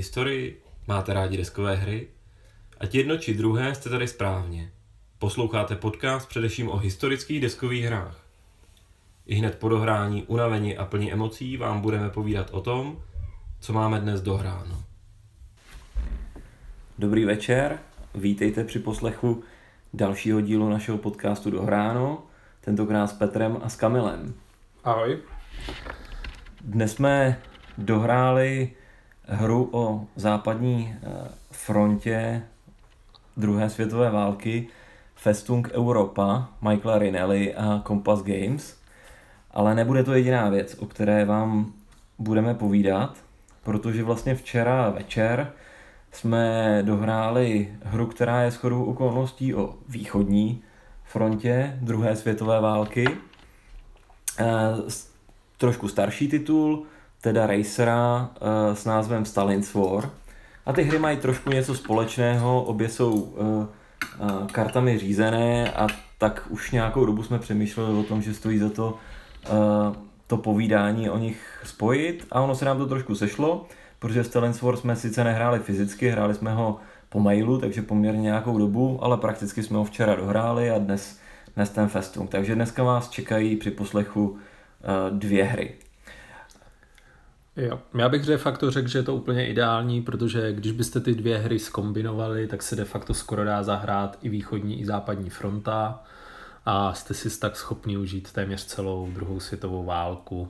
Máte rádi historii? Máte rádi deskové hry? Ať jedno či druhé jste tady správně. Posloucháte podcast především o historických deskových hrách. I hned po dohrání, unavení a plní emocí vám budeme povídat o tom, co máme dnes dohráno. Dobrý večer, vítejte při poslechu dalšího dílu našeho podcastu Dohráno, tentokrát s Petrem a s Kamilem. Ahoj. Dnes jsme dohráli hru o západní eh, frontě druhé světové války Festung Europa, Michaela Rinelli a Compass Games. Ale nebude to jediná věc, o které vám budeme povídat, protože vlastně včera večer jsme dohráli hru, která je shodou okolností o východní frontě druhé světové války. Eh, trošku starší titul, teda Racera uh, s názvem Stalin's War. A ty hry mají trošku něco společného, obě jsou uh, uh, kartami řízené a tak už nějakou dobu jsme přemýšleli o tom, že stojí za to uh, to povídání o nich spojit a ono se nám to trošku sešlo, protože Stalin's War jsme sice nehráli fyzicky, hráli jsme ho po mailu, takže poměrně nějakou dobu, ale prakticky jsme ho včera dohráli a dnes, dnes ten Festung. Takže dneska vás čekají při poslechu dvě hry. Jo. Já bych de facto řekl, že je to úplně ideální, protože když byste ty dvě hry skombinovali, tak se de facto skoro dá zahrát i východní, i západní fronta a jste si tak schopni užít téměř celou druhou světovou válku.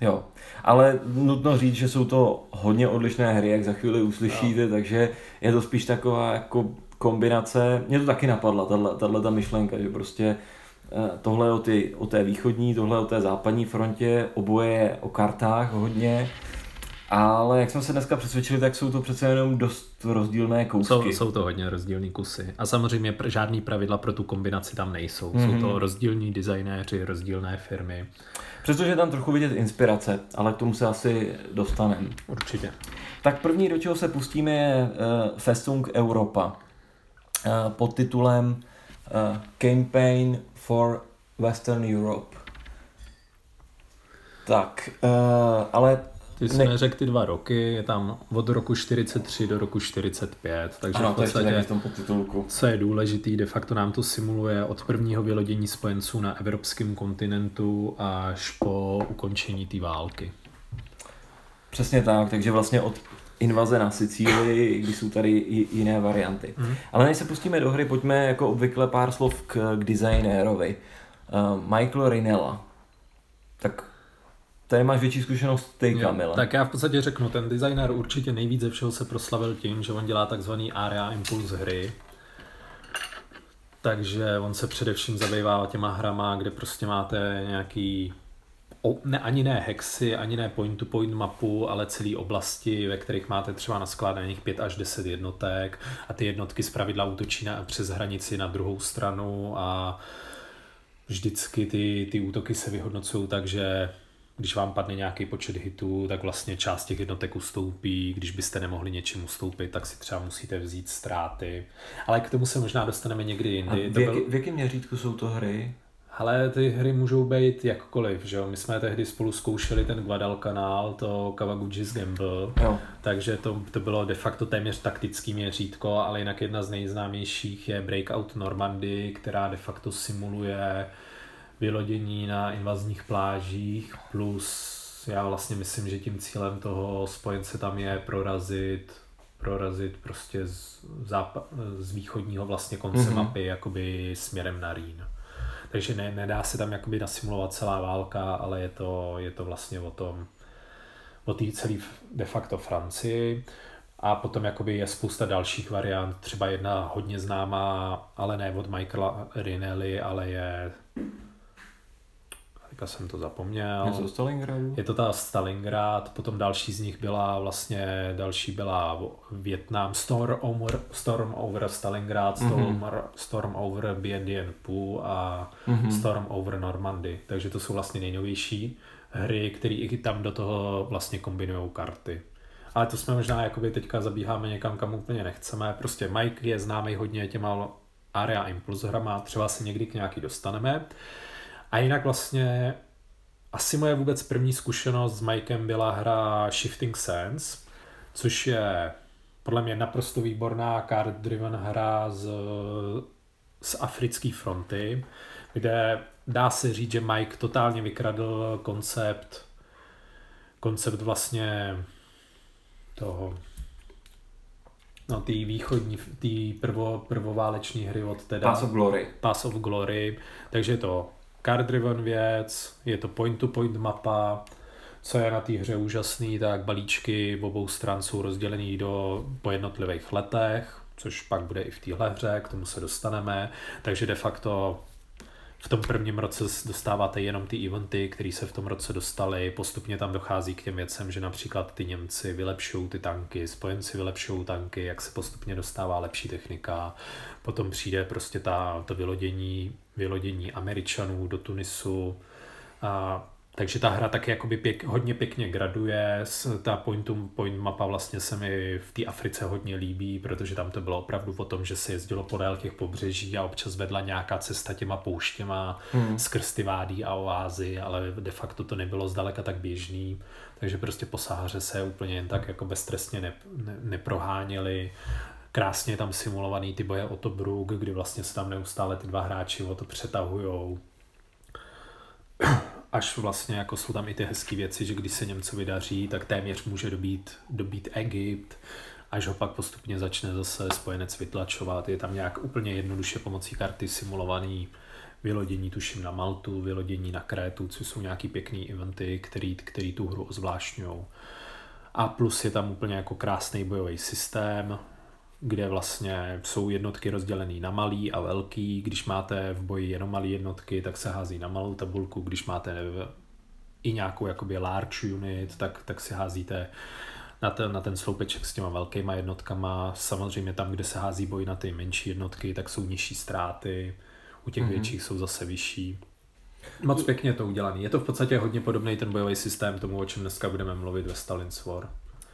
Jo, ale nutno říct, že jsou to hodně odlišné hry, jak za chvíli uslyšíte, jo. takže je to spíš taková jako kombinace, mě to taky napadla, tahle ta myšlenka, že prostě Eh, tohle o, ty, o té východní, tohle o té západní frontě, oboje o kartách hodně. Ale jak jsme se dneska přesvědčili, tak jsou to přece jenom dost rozdílné kousky. Jsou, jsou to hodně rozdílné kusy. A samozřejmě žádný pravidla pro tu kombinaci tam nejsou. Mm-hmm. Jsou to mhm. rozdílní designéři, rozdílné firmy. Přestože je tam trochu vidět inspirace, ale k tomu se asi dostaneme. Určitě. Tak první, do čeho se pustíme, je uh, Festung Europa. Uh, pod titulem uh, Campaign for Western Europe. Tak, uh, ale... Ty jsi ne... neřekl ty dva roky, je tam od roku 43 do roku 45, takže ano, v podstatě, v tom podtitulku. co je důležitý, de facto nám to simuluje od prvního vylodění spojenců na evropském kontinentu až po ukončení té války. Přesně tak, takže vlastně od invaze na Sicílii, když jsou tady i jiné varianty. Mm. Ale než se pustíme do hry, pojďme jako obvykle pár slov k, k designérovi. Uh, Michael Rinella. Tak tady máš větší zkušenost ty, Kamila. Tak já v podstatě řeknu, ten designer určitě nejvíc ze všeho se proslavil tím, že on dělá takzvaný area impulse hry. Takže on se především zabývá těma hrama, kde prostě máte nějaký ne, ani ne hexy, ani ne point-to-point mapu, ale celé oblasti, ve kterých máte třeba naskládaných 5 až 10 jednotek a ty jednotky zpravidla útočí na, přes hranici na druhou stranu a vždycky ty, ty útoky se vyhodnocují tak, že když vám padne nějaký počet hitů, tak vlastně část těch jednotek ustoupí. Když byste nemohli něčím ustoupit, tak si třeba musíte vzít ztráty. Ale k tomu se možná dostaneme někdy jindy. A v, jaký, v jakém měřítku jsou to hry? Ale ty hry můžou být jakkoliv, že jo? My jsme tehdy spolu zkoušeli ten Guadalcanal, to Kawaguchi's Gamble, jo. takže to, to bylo de facto téměř taktický měřítko, ale jinak jedna z nejznámějších je Breakout Normandy, která de facto simuluje vylodění na invazních plážích, plus já vlastně myslím, že tím cílem toho spojence tam je prorazit prorazit prostě z, zápa- z východního vlastně konce mm-hmm. mapy jakoby směrem na Rýn. Takže ne, nedá se tam jakoby nasimulovat celá válka, ale je to, je to vlastně o tom, o té celé de facto Francii. A potom jakoby je spousta dalších variant, třeba jedna hodně známá, ale ne od Michaela Rinelli, ale je teďka jsem to zapomněl. Je to Stalingradu? Je to ta Stalingrad, potom další z nich byla vlastně, další byla Vietnam, Storm over, Storm over Stalingrad, mhm. Storm, mm-hmm. Storm over Bien Dien Phu a mm-hmm. Storm over Normandy. Takže to jsou vlastně nejnovější hry, které i tam do toho vlastně kombinují karty. Ale to jsme možná jakoby teďka zabíháme někam, kam úplně nechceme. Prostě Mike je známý hodně těma Area Impulse hrama, třeba se někdy k nějaký dostaneme. A jinak vlastně asi moje vůbec první zkušenost s Mikem byla hra Shifting Sands, což je podle mě naprosto výborná card-driven hra z, z africké fronty, kde dá se říct, že Mike totálně vykradl koncept koncept vlastně toho no ty východní, ty prvo, prvováleční hry od teda Pass of Glory. Pass of Glory, takže to card driven věc, je to point to point mapa, co je na té hře úžasný, tak balíčky v obou stran jsou rozdělený do, po jednotlivých letech, což pak bude i v téhle hře, k tomu se dostaneme, takže de facto v tom prvním roce dostáváte jenom ty eventy, které se v tom roce dostaly. Postupně tam dochází k těm věcem, že například ty Němci vylepšují ty tanky, spojenci vylepšují tanky, jak se postupně dostává lepší technika. Potom přijde prostě ta, to vylodění, vylodění Američanů do Tunisu. A takže ta hra taky jakoby pěk, hodně pěkně graduje, ta point to point mapa vlastně se mi v té Africe hodně líbí, protože tam to bylo opravdu o tom, že se jezdilo podél těch pobřeží a občas vedla nějaká cesta těma pouštěma hmm. skrz ty vádí a oázy, ale de facto to nebylo zdaleka tak běžný, takže prostě po Sáhaře se úplně jen tak jako beztrestně ne, ne, neproháněli krásně tam simulovaný ty boje o to Brook, kdy vlastně se tam neustále ty dva hráči o to přetahujou až vlastně jako jsou tam i ty hezké věci, že když se Němcovi daří, tak téměř může dobít, dobít Egypt, až ho pak postupně začne zase spojenec vytlačovat. Je tam nějak úplně jednoduše pomocí karty simulovaný vylodění tuším na Maltu, vylodění na Krétu, což jsou nějaký pěkný eventy, který, který tu hru ozvláštňují. A plus je tam úplně jako krásný bojový systém, kde vlastně jsou jednotky rozdělené na malý a velký. Když máte v boji jenom malé jednotky, tak se hází na malou tabulku. Když máte i nějakou jakoby large unit, tak, tak si házíte na ten, na ten sloupeček s těma velkýma jednotkama. Samozřejmě tam, kde se hází boj na ty menší jednotky, tak jsou nižší ztráty. U těch mm-hmm. větších jsou zase vyšší. Moc pěkně to udělaný. Je to v podstatě hodně podobný ten bojový systém tomu, o čem dneska budeme mluvit ve Stalin's War.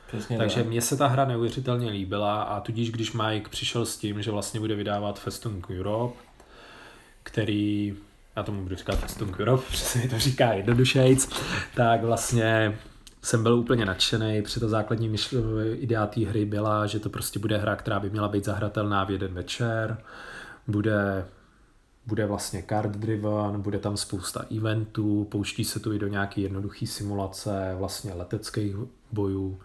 Přesně Takže mně se ta hra neuvěřitelně líbila a tudíž, když Mike přišel s tím, že vlastně bude vydávat Festung Europe, který, já tomu budu říkat Festung Europe, přesně to říká jednodušejc, tak vlastně jsem byl úplně nadšený, protože ta základní myšl- idea té hry byla, že to prostě bude hra, která by měla být zahratelná v jeden večer, bude bude vlastně card driven, bude tam spousta eventů, pouští se tu i do nějaké jednoduché simulace vlastně leteckých bojů,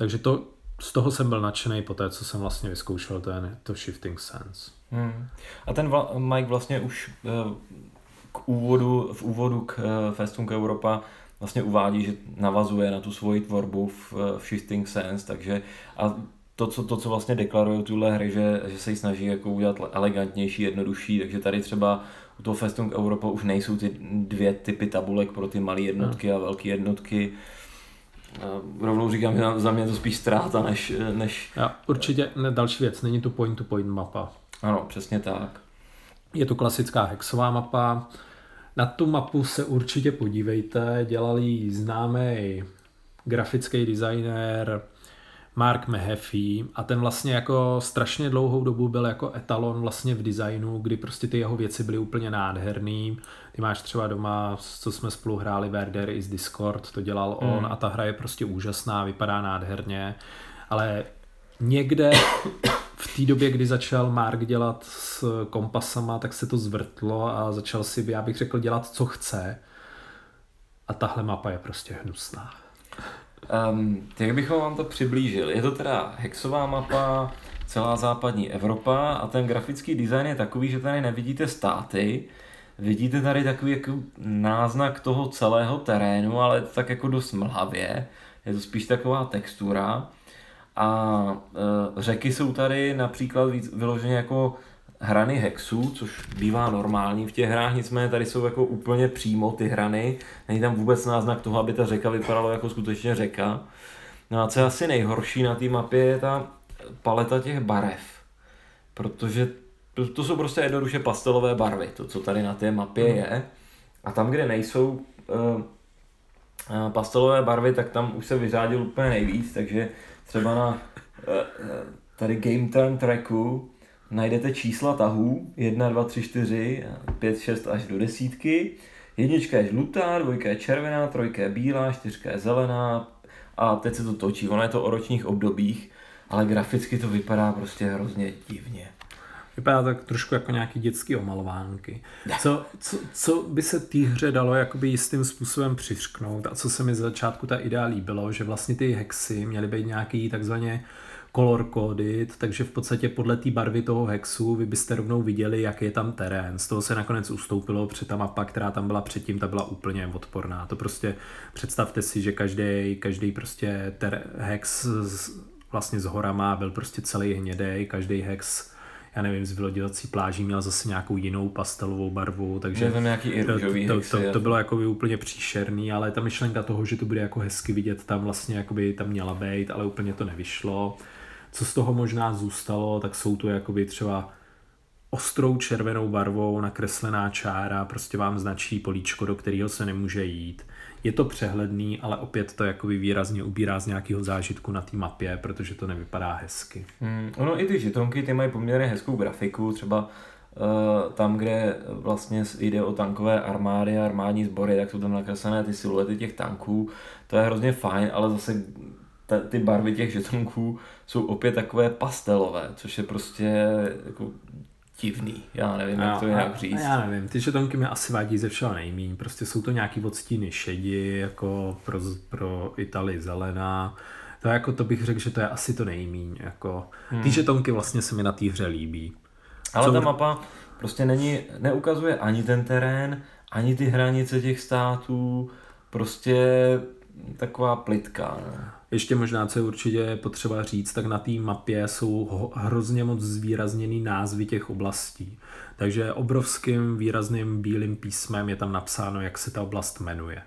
takže to, z toho jsem byl nadšený po té, co jsem vlastně vyzkoušel ten, to Shifting Sense. Hmm. A ten vla, Mike vlastně už uh, k úvodu, v úvodu k uh, Festung Europa vlastně uvádí, že navazuje na tu svoji tvorbu v, uh, v Shifting Sense, takže a to, co, to, co vlastně deklarují tuhle hry, že, že se ji snaží jako udělat elegantnější, jednodušší, takže tady třeba u toho Festung Europa už nejsou ty dvě typy tabulek pro ty malé jednotky a velké jednotky, rovnou říkám, že za mě to spíš ztráta než... než... Já, určitě ne, další věc, není to point-to-point mapa. Ano, přesně tak. Je to klasická hexová mapa. Na tu mapu se určitě podívejte, dělali známý grafický designer Mark Mahaffey a ten vlastně jako strašně dlouhou dobu byl jako etalon vlastně v designu, kdy prostě ty jeho věci byly úplně nádherný. Ty máš třeba doma, co jsme spolu hráli Werder i z Discord, to dělal on hmm. a ta hra je prostě úžasná, vypadá nádherně, ale někde v té době, kdy začal Mark dělat s kompasama, tak se to zvrtlo a začal si, já bych řekl, dělat, co chce. A tahle mapa je prostě hnusná. Um, jak bychom vám to přiblížili? Je to teda hexová mapa, celá západní Evropa a ten grafický design je takový, že tady nevidíte státy, vidíte tady takový jako náznak toho celého terénu, ale tak jako dost mlhavě, je to spíš taková textura. A e, řeky jsou tady například víc vyloženě jako hrany hexů, což bývá normální v těch hrách, nicméně tady jsou jako úplně přímo ty hrany, není tam vůbec náznak toho, aby ta řeka vypadala jako skutečně řeka. No a co je asi nejhorší na té mapě je ta paleta těch barev, protože to, to jsou prostě jednoduše pastelové barvy, to, co tady na té mapě mm. je. A tam, kde nejsou uh, pastelové barvy, tak tam už se vyřádil úplně nejvíc, takže třeba na uh, tady Game Turn tracku najdete čísla tahů 1, 2, 3, 4, 5, 6 až do desítky. jednička je žlutá, dvojka je červená, trojka je bílá, čtyřka je zelená a teď se to točí. Ono je to o ročních obdobích, ale graficky to vypadá prostě hrozně divně. Vypadá tak trošku jako nějaký dětský omalovánky. Co, co, co by se té hře dalo jakoby jistým způsobem přiřknout a co se mi z začátku ta idea líbilo, že vlastně ty hexy měly být nějaký takzvaně color coded, takže v podstatě podle té barvy toho hexu vy byste rovnou viděli, jak je tam terén. Z toho se nakonec ustoupilo, protože ta mapa, která tam byla předtím, ta byla úplně odporná. To prostě představte si, že každý, každý prostě ter, hex z, vlastně z horama byl prostě celý hnědý, každý hex já nevím, z vyloděvací pláží měl zase nějakou jinou pastelovou barvu, takže tam nějaký to, to, to, to, bylo jako úplně příšerný, ale ta myšlenka toho, že to bude jako hezky vidět, tam vlastně jakoby tam měla být, ale úplně to nevyšlo. Co z toho možná zůstalo, tak jsou to jakoby třeba ostrou červenou barvou nakreslená čára, prostě vám značí políčko, do kterého se nemůže jít. Je to přehledný, ale opět to jakoby výrazně ubírá z nějakého zážitku na té mapě, protože to nevypadá hezky. Hmm, ono i ty žetonky, ty mají poměrně hezkou grafiku, třeba uh, tam, kde vlastně jde o tankové armády a armádní sbory, tak jsou tam nakreslené ty siluety těch tanků, to je hrozně fajn, ale zase ta, ty barvy těch žetonků jsou opět takové pastelové, což je prostě jako divný. Já nevím, jak to nějak říct. Já nevím, ty žetonky mi asi vadí ze všeho nejmíň. Prostě jsou to nějaký odstíny šedi, jako pro, pro Itali zelená. To je jako, to bych řekl, že to je asi to nejmíň. Jako. Hmm. Ty žetonky vlastně se mi na té hře líbí. Ale Co... ta mapa prostě není, neukazuje ani ten terén, ani ty hranice těch států. Prostě taková plitka. Ne? Ještě možná, co je určitě potřeba říct, tak na té mapě jsou hrozně moc zvýrazněný názvy těch oblastí. Takže obrovským výrazným bílým písmem je tam napsáno, jak se ta oblast jmenuje.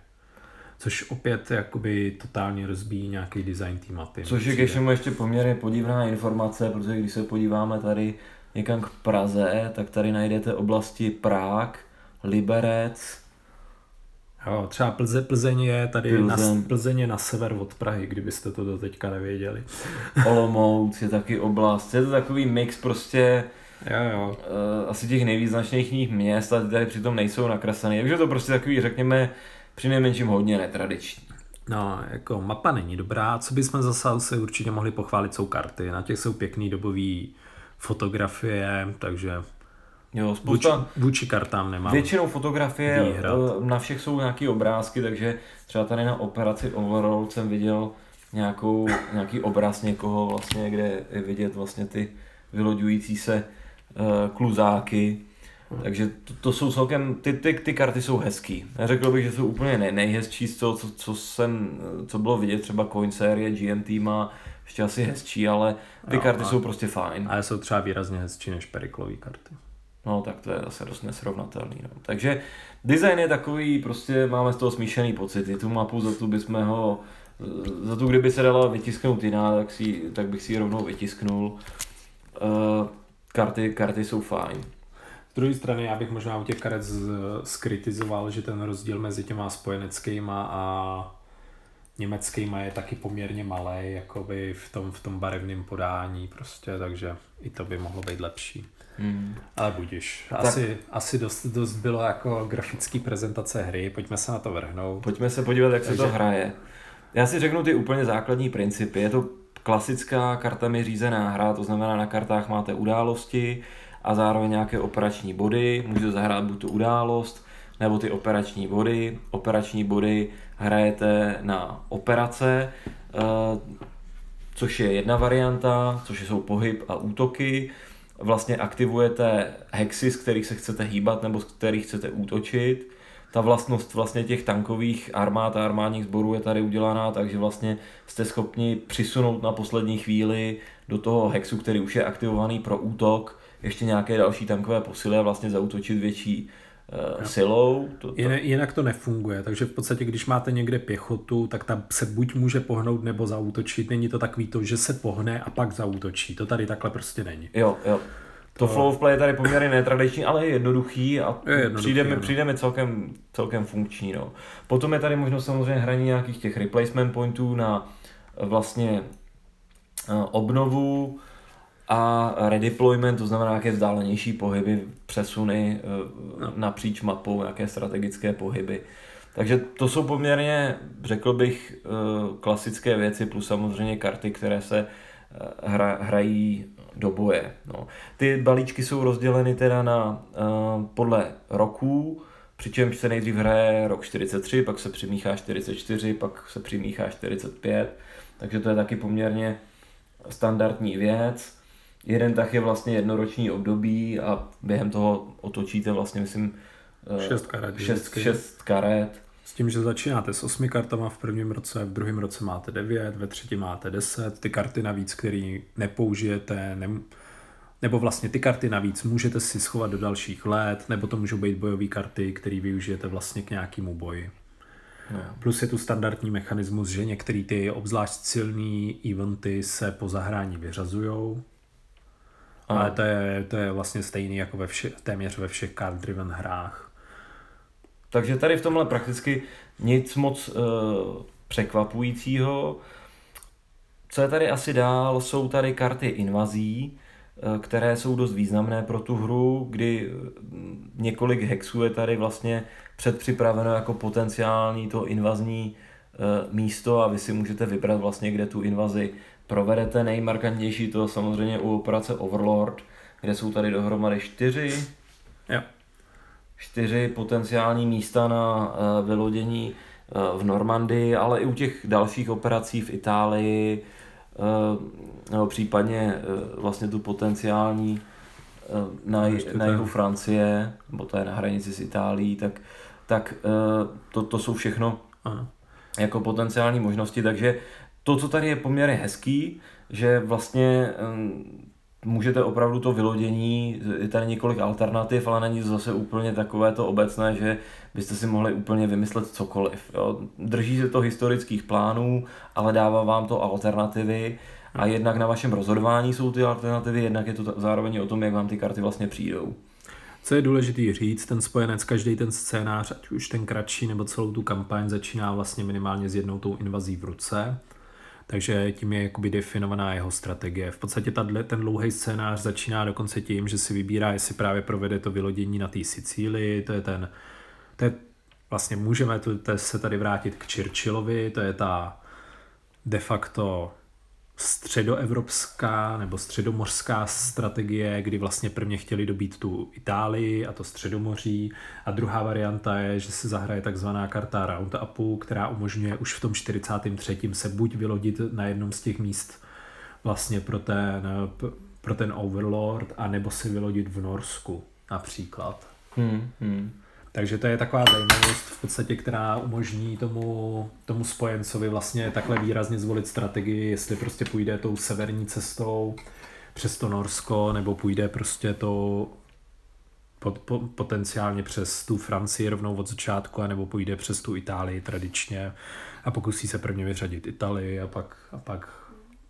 Což opět jakoby totálně rozbíjí nějaký design té mapy. Což je ke ještě poměrně podivná informace, protože když se podíváme tady někam k Praze, tak tady najdete oblasti Prák, Liberec, Jo, třeba Plze, Plzeň je tady Plzeň. na, Plzeň je na sever od Prahy, kdybyste to do teďka nevěděli. Olomouc je taky oblast, je to takový mix prostě jo, jo. Uh, asi těch nejvýznačnějších měst a ty tady přitom nejsou nakreslené. Takže to prostě takový, řekněme, při nejmenším hodně netradiční. No, jako mapa není dobrá. Co bychom zase se určitě mohli pochválit, jsou karty. Na těch jsou pěkný dobový fotografie, takže Jo, spousta... Vůči, vůči kartám nemám Většinou fotografie, výhrad. Eh, na všech jsou nějaký obrázky, takže třeba tady na operaci Overall jsem viděl nějakou, nějaký obraz někoho vlastně, kde je vidět vlastně ty vyloďující se uh, kluzáky. Takže to, to jsou celkem, ty, ty, ty karty jsou hezký. Neřekl bych, že jsou úplně nej, nejhezčí z toho, co, co, jsem, co bylo vidět, třeba Coin série, GMT má ještě asi hezčí, ale ty jo, karty a, jsou prostě fajn. Ale jsou třeba výrazně hezčí než periklové karty. No tak to je zase dost nesrovnatelný. No. Takže design je takový, prostě máme z toho smíšený pocity. Tu mapu za tu bychom ho, za tu kdyby se dala vytisknout jiná, tak, si, tak bych si ji rovnou vytisknul. Uh, karty, karty jsou fajn. Z druhé strany já bych možná u těch karet skritizoval, že ten rozdíl mezi těma spojeneckýma a německýma je taky poměrně malý, jakoby v tom, v tom barevném podání prostě, takže i to by mohlo být lepší. Hmm. Ale budíš. Asi, tak. asi dost, dost bylo jako grafický prezentace hry, pojďme se na to vrhnout. Pojďme se podívat, jak Takže... se to hraje. Já si řeknu ty úplně základní principy. Je to klasická kartami řízená hra, to znamená na kartách máte události a zároveň nějaké operační body. Můžete zahrát buď tu událost, nebo ty operační body. Operační body hrajete na operace, eh, což je jedna varianta, což jsou pohyb a útoky vlastně aktivujete hexy, z kterých se chcete hýbat nebo z kterých chcete útočit. Ta vlastnost vlastně těch tankových armád a armádních sborů je tady udělaná, takže vlastně jste schopni přisunout na poslední chvíli do toho hexu, který už je aktivovaný pro útok, ještě nějaké další tankové posily a vlastně zautočit větší uh, silou. To, to... Jinak to nefunguje, takže v podstatě, když máte někde pěchotu, tak tam se buď může pohnout nebo zautočit. Není to takový to, že se pohne a pak zautočí. To tady takhle prostě není. Jo, jo. To flow of play je tady poměrně netradiční, ale je jednoduchý a je jednoduchý, přijde, mi, přijde mi celkem, celkem funkční. No. Potom je tady možnost samozřejmě hraní nějakých těch replacement pointů na vlastně eh, obnovu a redeployment, to znamená nějaké vzdálenější pohyby, přesuny eh, no. napříč mapou, nějaké strategické pohyby. Takže to jsou poměrně, řekl bych, eh, klasické věci, plus samozřejmě karty, které se eh, hra, hrají do boje. No. Ty balíčky jsou rozděleny teda na podle roků, přičemž se nejdřív hraje rok 43, pak se přimíchá 44, pak se přimíchá 45, takže to je taky poměrně standardní věc. Jeden tah je vlastně jednoroční období a během toho otočíte vlastně, myslím, eh, šest karet. Šest, šest karet. S tím, že začínáte s osmi kartama v prvním roce, v druhém roce máte devět, ve třetím máte deset. Ty karty navíc, které nepoužijete, ne, nebo vlastně ty karty navíc můžete si schovat do dalších let, nebo to můžou být bojové karty, které využijete vlastně k nějakému boji. No. Plus je tu standardní mechanismus, že některé ty obzvlášť silné eventy se po zahrání vyřazují, ale to je, to je vlastně stejný jako ve vše, téměř ve všech card driven hrách. Takže tady v tomhle prakticky nic moc uh, překvapujícího. Co je tady asi dál, jsou tady karty invazí, uh, které jsou dost významné pro tu hru, kdy několik hexů je tady vlastně předpřipraveno jako potenciální to invazní uh, místo a vy si můžete vybrat vlastně, kde tu invazi provedete. Nejmarkantnější to samozřejmě u operace Overlord, kde jsou tady dohromady čtyři, jo. čtyři potenciální místa na uh, vylodění uh, v Normandii, ale i u těch dalších operací v Itálii, uh, nebo případně uh, vlastně tu potenciální uh, na, na jihu Francie, nebo to je na hranici s Itálií, tak, tak uh, to, to jsou všechno Aha. jako potenciální možnosti, takže to, co tady je poměrně hezký, že vlastně můžete opravdu to vylodění, je tady několik alternativ, ale není to zase úplně takové to obecné, že byste si mohli úplně vymyslet cokoliv. Jo. Drží se to historických plánů, ale dává vám to alternativy a jednak na vašem rozhodování jsou ty alternativy, jednak je to zároveň o tom, jak vám ty karty vlastně přijdou. Co je důležité říct, ten spojenec, každý ten scénář, ať už ten kratší nebo celou tu kampaň, začíná vlastně minimálně s jednou tou invazí v ruce takže tím je jakoby definovaná jeho strategie. V podstatě tato, ten dlouhý scénář začíná dokonce tím, že si vybírá, jestli právě provede to vylodění na té Sicílii, to je ten, to je, vlastně můžeme to, to se tady vrátit k Churchillovi, to je ta de facto středoevropská nebo středomořská strategie, kdy vlastně prvně chtěli dobít tu Itálii a to středomoří a druhá varianta je, že se zahraje takzvaná karta Roundupu, která umožňuje už v tom 43. se buď vylodit na jednom z těch míst vlastně pro ten, pro ten Overlord, anebo si vylodit v Norsku například. Hmm, hmm. Takže to je taková zajímavost v podstatě, která umožní tomu, tomu spojencovi vlastně takhle výrazně zvolit strategii, jestli prostě půjde tou severní cestou přes to Norsko, nebo půjde prostě to pot, po, potenciálně přes tu Francii rovnou od začátku, nebo půjde přes tu Itálii tradičně a pokusí se prvně vyřadit Itálii a pak, a pak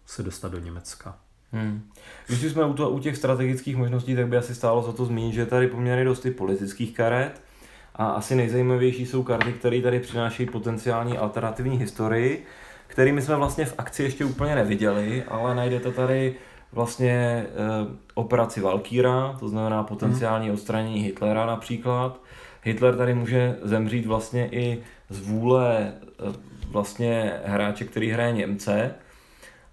se dostat do Německa. Hmm. Když jsme u, to, u těch strategických možností, tak by asi stálo za to zmínit, že tady poměrně dost politických karet, a asi nejzajímavější jsou karty, které tady přinášejí potenciální alternativní historii, kterými jsme vlastně v akci ještě úplně neviděli, ale najdete tady vlastně e, operaci Valkýra, to znamená potenciální hmm. odstranění Hitlera například. Hitler tady může zemřít vlastně i z vůle e, vlastně hráče, který hraje Němce.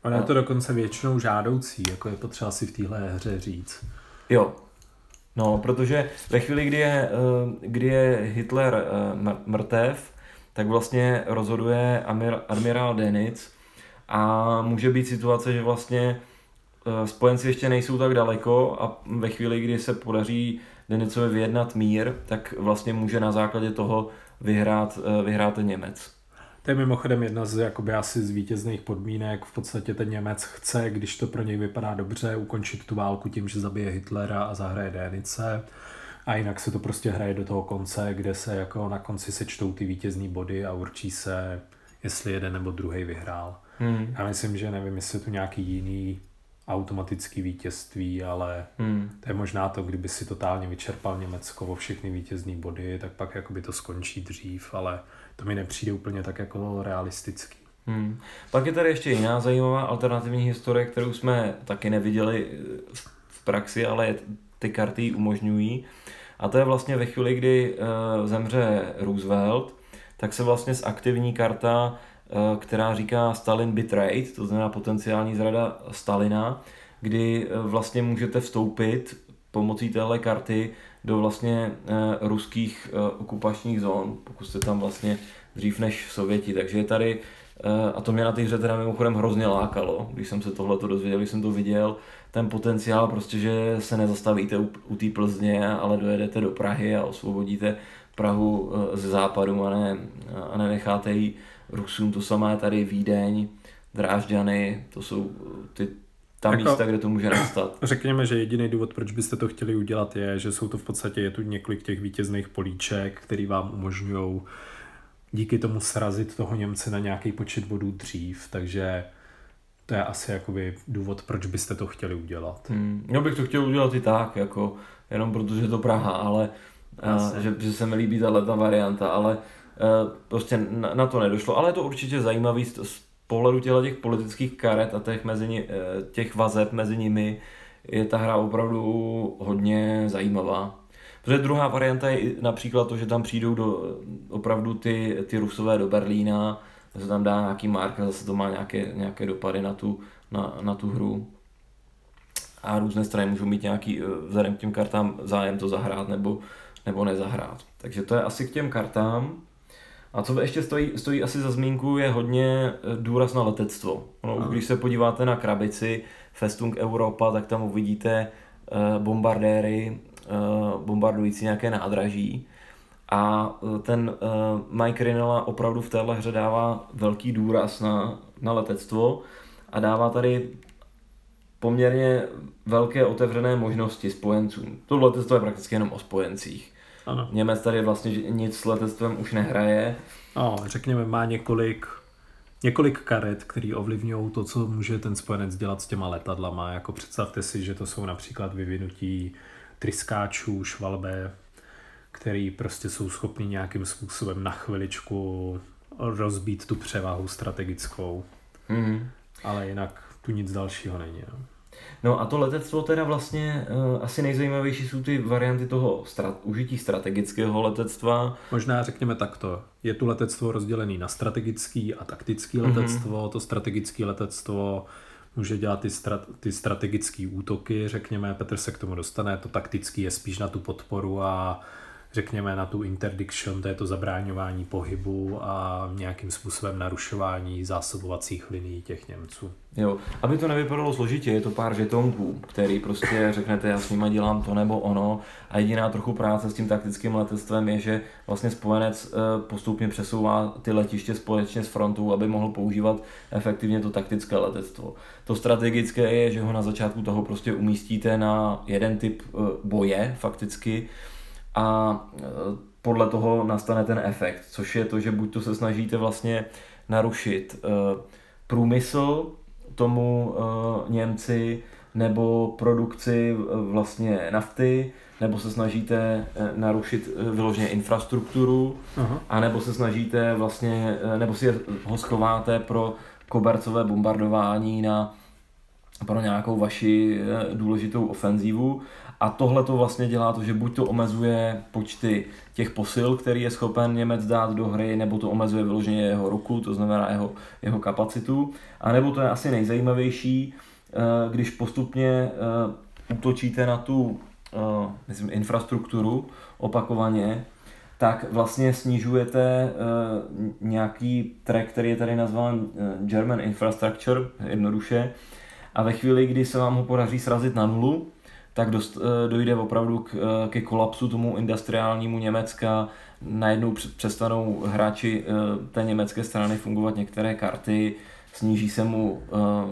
Ale je to dokonce většinou žádoucí, jako je potřeba si v téhle hře říct. Jo, No, protože ve chvíli, kdy je, eh, kdy je Hitler eh, mrtev, tak vlastně rozhoduje admirál Denic a může být situace, že vlastně eh, spojenci ještě nejsou tak daleko a ve chvíli, kdy se podaří Denicovi vyjednat mír, tak vlastně může na základě toho vyhrát, vyhrát Němec. To je mimochodem jedna z jakoby asi z vítězných podmínek. V podstatě ten Němec chce, když to pro něj vypadá dobře, ukončit tu válku tím, že zabije Hitlera a zahraje Dénice. A jinak se to prostě hraje do toho konce, kde se jako na konci sečtou ty vítězní body a určí se, jestli jeden nebo druhý vyhrál. Hmm. Já myslím, že nevím, jestli tu nějaký jiný automatický vítězství, ale hmm. to je možná to, kdyby si totálně vyčerpal Německo o všechny vítězný body, tak pak jakoby to skončí dřív, ale to mi nepřijde úplně tak jako realistický. Hmm. Pak je tady ještě jiná zajímavá alternativní historie, kterou jsme taky neviděli v praxi, ale ty karty umožňují. A to je vlastně ve chvíli, kdy uh, zemře Roosevelt, tak se vlastně z aktivní karta, uh, která říká Stalin betrayed, to znamená potenciální zrada Stalina, kdy vlastně můžete vstoupit pomocí téhle karty do vlastně uh, ruských uh, okupačních zón, pokud jste tam vlastně dřív než Sověti. Takže je tady Eh, a to mě na té hře teda mimochodem hrozně lákalo, když jsem se tohle dozvěděl, když jsem to viděl, ten potenciál prostě, že se nezastavíte u, té Plzně, ale dojedete do Prahy a osvobodíte Prahu eh, ze západu a, ne, a nenecháte ji Rusům. To samé tady Vídeň, Drážďany, to jsou ty ta jako, místa, kde to může nastat. Řekněme, že jediný důvod, proč byste to chtěli udělat, je, že jsou to v podstatě je tu několik těch vítězných políček, který vám umožňují díky tomu srazit toho Němce na nějaký počet bodů dřív, takže to je asi jakoby důvod, proč byste to chtěli udělat. Hmm. Já bych to chtěl udělat i tak, jako jenom protože je to Praha, ale a, že, že se mi líbí tahle ta varianta, ale a, prostě na, na to nedošlo, ale je to určitě zajímavý z, z pohledu těchto těch politických karet a těch, mezi, e, těch vazeb mezi nimi je ta hra opravdu hodně zajímavá. Protože druhá varianta je například to, že tam přijdou do, opravdu ty, ty Rusové do Berlína, se tam dá nějaký mark a zase to má nějaké, nějaké dopady na tu, na, na tu hru. A různé strany můžou mít nějaký, eh, vzhledem k těm kartám, zájem to zahrát nebo, nebo nezahrát. Takže to je asi k těm kartám. A co ještě stojí, stojí asi za zmínku, je hodně eh, důraz na letectvo. No, když se podíváte na krabici Festung Europa, tak tam uvidíte eh, bombardéry Eh, bombardující nějaké nádraží. A ten uh, Mike Rinella opravdu v téhle hře dává velký důraz na, na letectvo a dává tady poměrně velké otevřené možnosti spojencům. To letectvo je prakticky jenom o spojencích. Ano. Němec tady vlastně nic s letectvem už nehraje. No, řekněme, má několik několik karet, který ovlivňují to, co může ten spojenec dělat s těma letadlama. Jako představte si, že to jsou například vyvinutí tryskáčů, švalbe, který prostě jsou schopni nějakým způsobem na chviličku rozbít tu převahu strategickou. Mm. Ale jinak tu nic dalšího není. No. No a to letectvo teda vlastně uh, asi nejzajímavější jsou ty varianty toho strat, užití strategického letectva. Možná řekněme takto. Je tu letectvo rozdělené na strategický a taktický mm-hmm. letectvo. To strategické letectvo může dělat ty, strat, ty strategické útoky, řekněme, Petr se k tomu dostane, to taktický je spíš na tu podporu a řekněme na tu interdiction, to je to zabráňování pohybu a nějakým způsobem narušování zásobovacích linií těch Němců. Jo, aby to nevypadalo složitě, je to pár žetonků, který prostě řeknete, já s nima dělám to nebo ono a jediná trochu práce s tím taktickým letectvem je, že vlastně spojenec eh, postupně přesouvá ty letiště společně s frontou, aby mohl používat efektivně to taktické letectvo. To strategické je, že ho na začátku toho prostě umístíte na jeden typ eh, boje fakticky, a e, podle toho nastane ten efekt, což je to, že buď to se snažíte vlastně narušit e, průmysl tomu e, Němci, nebo produkci vlastně nafty, nebo se snažíte narušit vyloženě infrastrukturu, uh-huh. a nebo se snažíte vlastně, nebo si ho schováte pro kobercové bombardování na pro nějakou vaši důležitou ofenzívu a tohle to vlastně dělá to, že buď to omezuje počty těch posil, který je schopen Němec dát do hry, nebo to omezuje vyloženě jeho ruku, to znamená jeho, jeho kapacitu. A nebo to je asi nejzajímavější, eh, když postupně eh, útočíte na tu eh, myslím, infrastrukturu opakovaně, tak vlastně snižujete nějaký track, který je tady nazván German Infrastructure, jednoduše, a ve chvíli, kdy se vám ho podaří srazit na nulu, tak dost, eh, dojde opravdu k, eh, ke kolapsu tomu industriálnímu Německa. Najednou přestanou hráči eh, té německé strany fungovat některé karty, sníží se mu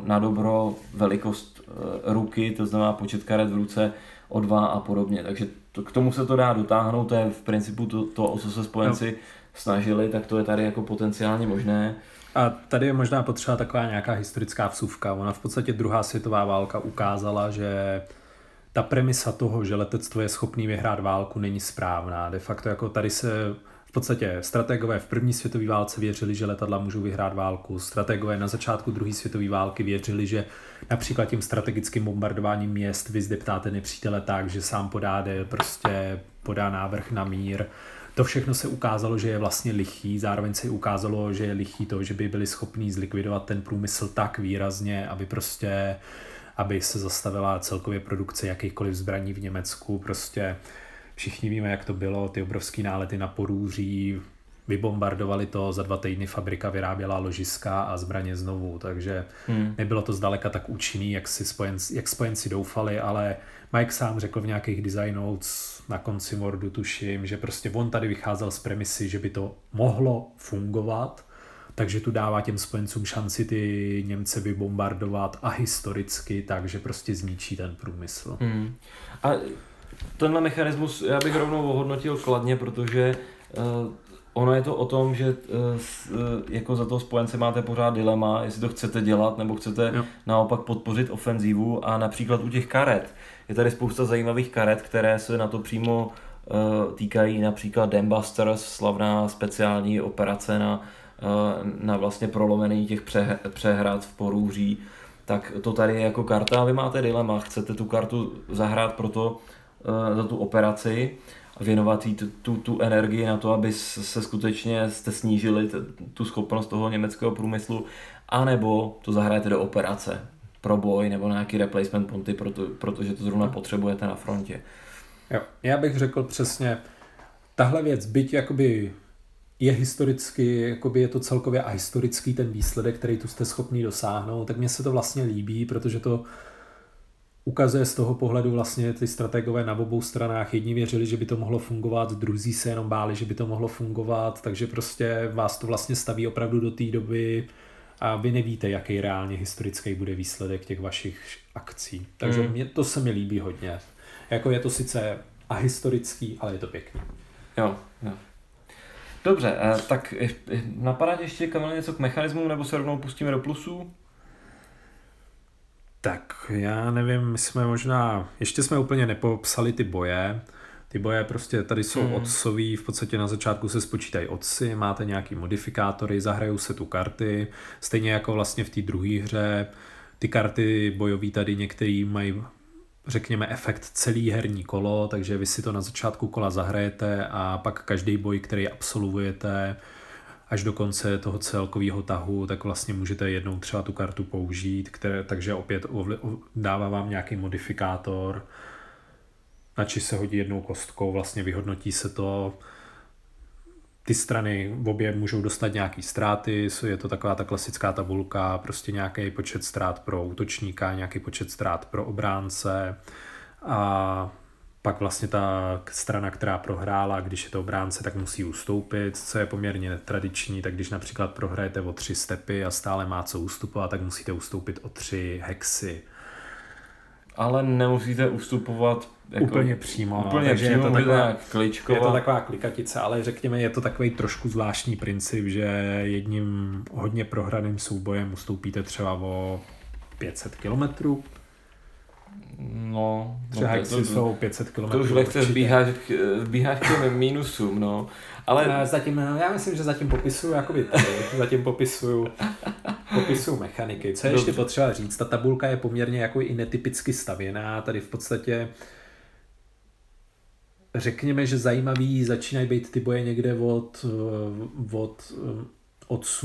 na dobro velikost ruky, to znamená počet karet v ruce o dva a podobně. Takže to, k tomu se to dá dotáhnout, to je v principu to, to o co se spojenci no. snažili, tak to je tady jako potenciálně možné. A tady je možná potřeba taková nějaká historická vsuvka. Ona v podstatě druhá světová válka ukázala, že ta premisa toho, že letectvo je schopný vyhrát válku, není správná. De facto jako tady se v podstatě strategové v první světové válce věřili, že letadla můžou vyhrát válku. Strategové na začátku druhé světové války věřili, že například tím strategickým bombardováním měst vy zdeptáte nepřítele tak, že sám podá, prostě podá návrh na mír. To všechno se ukázalo, že je vlastně lichý, zároveň se ukázalo, že je lichý to, že by byli schopní zlikvidovat ten průmysl tak výrazně, aby prostě aby se zastavila celkově produkce jakýchkoliv zbraní v Německu. Prostě všichni víme, jak to bylo, ty obrovské nálety na porůří, vybombardovali to, za dva týdny fabrika vyráběla ložiska a zbraně znovu, takže hmm. nebylo to zdaleka tak účinný, jak, si spojenci, jak spojenci doufali, ale Mike sám řekl v nějakých design notes na konci Wordu, tuším, že prostě on tady vycházel z premisy, že by to mohlo fungovat, takže tu dává těm spojencům šanci ty Němce vybombardovat a historicky, takže prostě zničí ten průmysl. Hmm. A tenhle mechanismus já bych rovnou ohodnotil kladně, protože uh, ono je to o tom, že uh, jako za toho spojence máte pořád dilema, jestli to chcete dělat, nebo chcete jo. naopak podpořit ofenzívu a například u těch karet. Je tady spousta zajímavých karet, které se na to přímo týkají, například Dembusters, slavná speciální operace na, na vlastně prolomení těch pře, přehrad v Porůří, tak to tady je jako karta a vy máte dilema, chcete tu kartu zahrát proto, Eh, za tu operaci věnovat jí tu, tu, tu energii na to, aby se skutečně jste snížili tu schopnost toho německého průmyslu, anebo to zahrajete do operace. Pro boj nebo nějaký replacement ponty, proto, protože to zrovna potřebujete na frontě. Jo, já bych řekl přesně, tahle věc, byť jakoby je historicky, jakoby je to celkově a historický ten výsledek, který tu jste schopný dosáhnout, tak mně se to vlastně líbí, protože to ukazuje z toho pohledu vlastně ty strategové na obou stranách. Jedni věřili, že by to mohlo fungovat, druzí se jenom báli, že by to mohlo fungovat, takže prostě vás to vlastně staví opravdu do té doby a vy nevíte, jaký reálně historický bude výsledek těch vašich akcí. Takže mm. mě, to se mi líbí hodně. Jako je to sice ahistorický, ale je to pěkný. Jo, jo. Dobře, eh, tak napadá ještě Kamil něco k mechanismu, nebo se rovnou pustíme do plusů? Tak já nevím, my jsme možná, ještě jsme úplně nepopsali ty boje, ty boje prostě tady jsou hmm. otcový, v podstatě na začátku se spočítají otci, máte nějaký modifikátory, zahrajou se tu karty, stejně jako vlastně v té druhé hře. Ty karty bojové tady některý mají řekněme efekt celý herní kolo, takže vy si to na začátku kola zahrajete a pak každý boj, který absolvujete, až do konce toho celkového tahu, tak vlastně můžete jednou třeba tu kartu použít, které, takže opět dává vám nějaký modifikátor, na či se hodí jednou kostkou, vlastně vyhodnotí se to, ty strany v obě můžou dostat nějaký ztráty, je to taková ta klasická tabulka, prostě nějaký počet ztrát pro útočníka, nějaký počet ztrát pro obránce a pak vlastně ta strana, která prohrála, když je to obránce, tak musí ustoupit, co je poměrně netradiční, tak když například prohrajete o tři stepy a stále má co ustupovat, tak musíte ustoupit o tři hexy. Ale nemusíte ustupovat jako úplně přímo. No, úplně no, takže přímo, je to, taková, je to taková klikatice, ale řekněme, je to takový trošku zvláštní princip, že jedním hodně prohraným soubojem ustoupíte třeba o 500 kilometrů, No, třeba no, to, to, jsou 500 km. To už lehce zbíháš k, zbíháš k těm mínusům, no. Ale... Zatím, já myslím, že zatím popisuju jakoby tady, zatím popisuju, popisuju mechaniky. Co je ještě potřeba říct, ta tabulka je poměrně jako i netypicky stavěná, tady v podstatě řekněme, že zajímavý začínají být ty boje někde od, od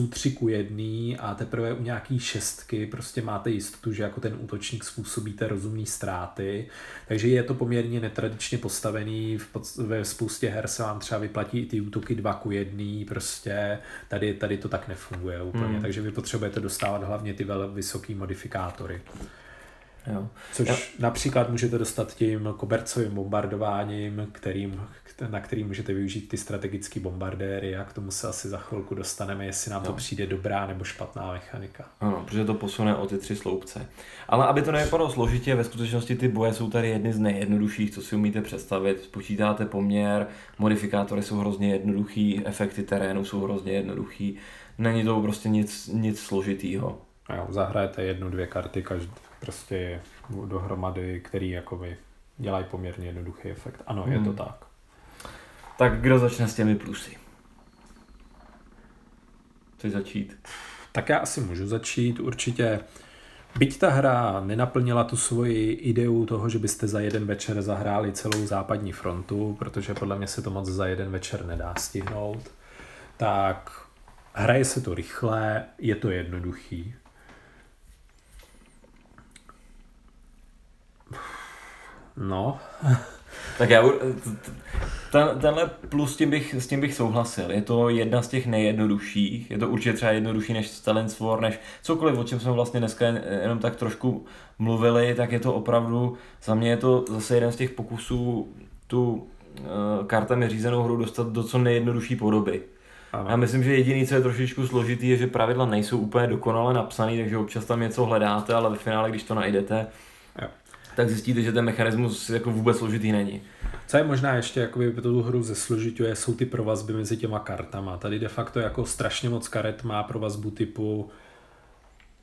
3 ku 1 a teprve u nějaký šestky prostě máte jistotu, že jako ten útočník způsobíte rozumné ztráty. Takže je to poměrně netradičně postavený, v pod, ve spoustě her se vám třeba vyplatí i ty útoky 2 ku 1, prostě tady, tady to tak nefunguje úplně, hmm. takže vy potřebujete dostávat hlavně ty velmi vysoké modifikátory. Jo. Což jo. například můžete dostat tím kobercovým bombardováním, kterým, na který můžete využít ty strategické bombardéry a k tomu se asi za chvilku dostaneme, jestli nám jo. to přijde dobrá nebo špatná mechanika. Ano, protože to posune o ty tři sloupce. Ale aby to nevypadalo složitě, ve skutečnosti ty boje jsou tady jedny z nejjednodušších, co si umíte představit. Spočítáte poměr, modifikátory jsou hrozně jednoduchý, efekty terénu jsou hrozně jednoduchý. Není to prostě nic, nic složitýho. A jo, zahrajete jednu, dvě karty každý, prostě dohromady, který jakoby dělají poměrně jednoduchý efekt. Ano, hmm. je to hmm. tak. Tak kdo začne s těmi plusy? chceš začít? Tak já asi můžu začít. Určitě Byť ta hra nenaplnila tu svoji ideu toho, že byste za jeden večer zahráli celou západní frontu, protože podle mě se to moc za jeden večer nedá stihnout, tak hraje se to rychle, je to jednoduchý. No. tak já ten, tenhle plus s tím, bych, s tím bych souhlasil. Je to jedna z těch nejjednodušších. Je to určitě třeba jednodušší než Talents War, než cokoliv, o čem jsme vlastně dneska jenom tak trošku mluvili, tak je to opravdu, za mě je to zase jeden z těch pokusů tu uh, kartami řízenou hru dostat do co nejjednodušší podoby. Ano. Já myslím, že jediný, co je trošičku složitý, je, že pravidla nejsou úplně dokonale napsané, takže občas tam něco hledáte, ale ve finále, když to najdete. Tak zjistíte, že ten mechanismus jako vůbec složitý není. Co je možná ještě jakoby tu hru zesložituje, jsou ty provazby mezi těma kartama. Tady de facto jako strašně moc karet má provazbu typu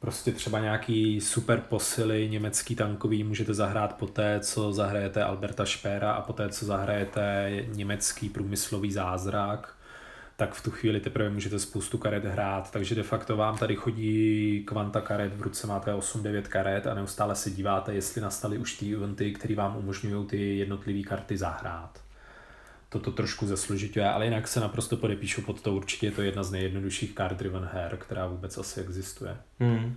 prostě třeba nějaký super posily německý tankový můžete zahrát poté, co zahrajete Alberta Špéra a poté, co zahrajete německý průmyslový zázrak tak v tu chvíli teprve můžete spoustu karet hrát, takže de facto vám tady chodí kvanta karet, v ruce máte 8-9 karet a neustále se díváte, jestli nastaly už ty eventy, které vám umožňují ty jednotlivé karty zahrát. Toto trošku zesložituje, ale jinak se naprosto podepíšu pod to, určitě je to jedna z nejjednodušších card driven her, která vůbec asi existuje. Hmm.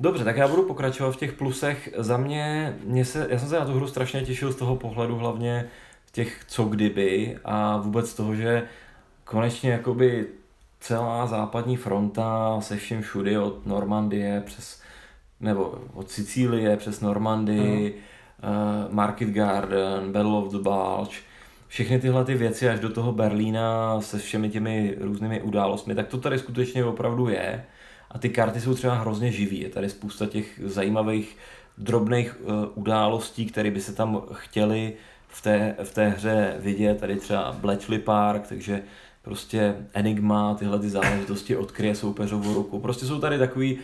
Dobře, tak já budu pokračovat v těch plusech. Za mě, mě se, já jsem se na tu hru strašně těšil z toho pohledu hlavně těch co kdyby a vůbec toho, že konečně jakoby celá západní fronta se vším všudy od Normandie přes nebo od Sicílie přes Normandii, uh, Market Garden, Battle of the Bulge, všechny tyhle ty věci až do toho Berlína se všemi těmi různými událostmi, tak to tady skutečně opravdu je. A ty karty jsou třeba hrozně živý. Je tady spousta těch zajímavých drobných uh, událostí, které by se tam chtěli v té, v té hře vidět. Tady třeba Bletchley Park, takže prostě Enigma, tyhle ty záležitosti odkryje soupeřovou ruku. Prostě jsou tady takové uh,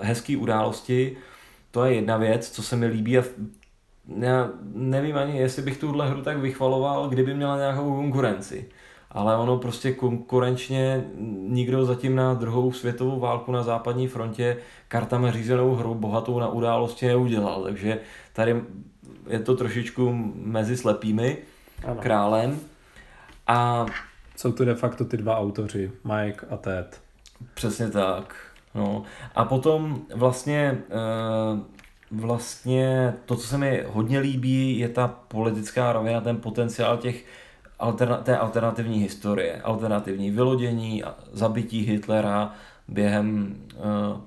hezké události. To je jedna věc, co se mi líbí a já nevím ani, jestli bych tuhle hru tak vychvaloval, kdyby měla nějakou konkurenci. Ale ono prostě konkurenčně nikdo zatím na druhou světovou válku na západní frontě kartami řízenou hru bohatou na události neudělal. Takže tady je to trošičku mezi slepými ano. králem. A jsou to de facto ty dva autoři, Mike a Ted. Přesně tak. No. A potom vlastně uh, vlastně to, co se mi hodně líbí, je ta politická rovina, ten potenciál těch alterna- té alternativní historie, alternativní vylodění, zabití Hitlera během uh,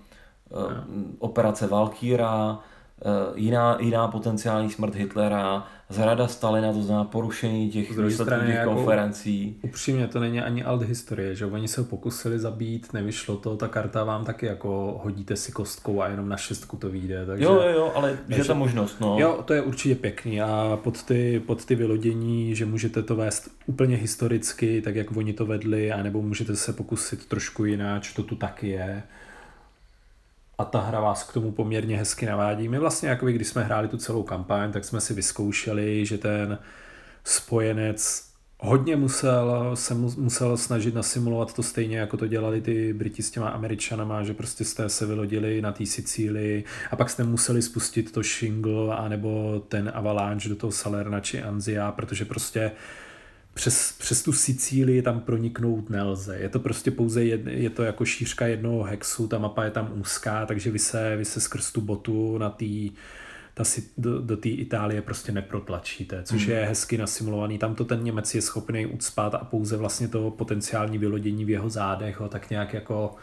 uh, operace Valkýra, uh, jiná, jiná potenciální smrt Hitlera, zrada Stalina, to znamená porušení těch výsledků těch jako konferencí. Upřímně to není ani alt historie, že oni se pokusili zabít, nevyšlo to, ta karta vám taky jako hodíte si kostkou a jenom na šestku to vyjde. Takže, jo, jo, jo, ale takže, je ta možnost, no. Jo, to je určitě pěkný a pod ty, pod ty vylodění, že můžete to vést úplně historicky, tak jak oni to vedli, anebo můžete se pokusit trošku jinak, to tu taky je a ta hra vás k tomu poměrně hezky navádí. My vlastně, jako když jsme hráli tu celou kampaň, tak jsme si vyzkoušeli, že ten spojenec hodně musel, se musel snažit nasimulovat to stejně, jako to dělali ty Briti s těma Američanama, že prostě jste se vylodili na té Sicílii a pak jste museli spustit to Shingle anebo ten Avalanche do toho Salerna či Anzia, protože prostě uh, přes, přes tu Sicílii tam proniknout nelze. Je to prostě pouze, jed, je to jako šířka jednoho hexu, ta mapa je tam úzká, takže vy se, vy se skrz tu botu na tý, ta do, do té Itálie prostě neprotlačíte, což mm. je hezky nasimulovaný. Tam to ten Němec je schopný ucpat a pouze vlastně to potenciální vylodění v jeho zádech ho tak nějak jako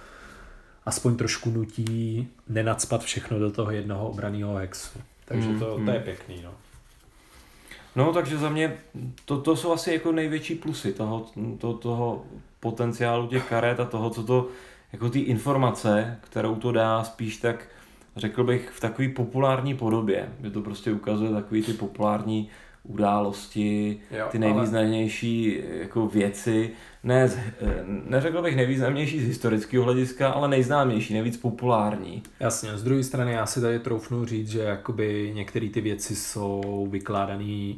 aspoň trošku nutí nenacpat všechno do toho jednoho obraného hexu. Takže mm, to, to je mm. pěkný. No. No, takže za mě to, to jsou asi jako největší plusy toho, to, toho potenciálu těch karet a toho, co to, jako ty informace, kterou to dá spíš tak, řekl bych, v takové populární podobě, že to prostě ukazuje takové ty populární události, jo, ty nejvýznamnější ale... jako věci, ne, neřekl bych nejvýznamnější z historického hlediska, ale nejznámější, nejvíc populární. Jasně, z druhé strany já si tady troufnu říct, že jakoby některé ty věci jsou vykládané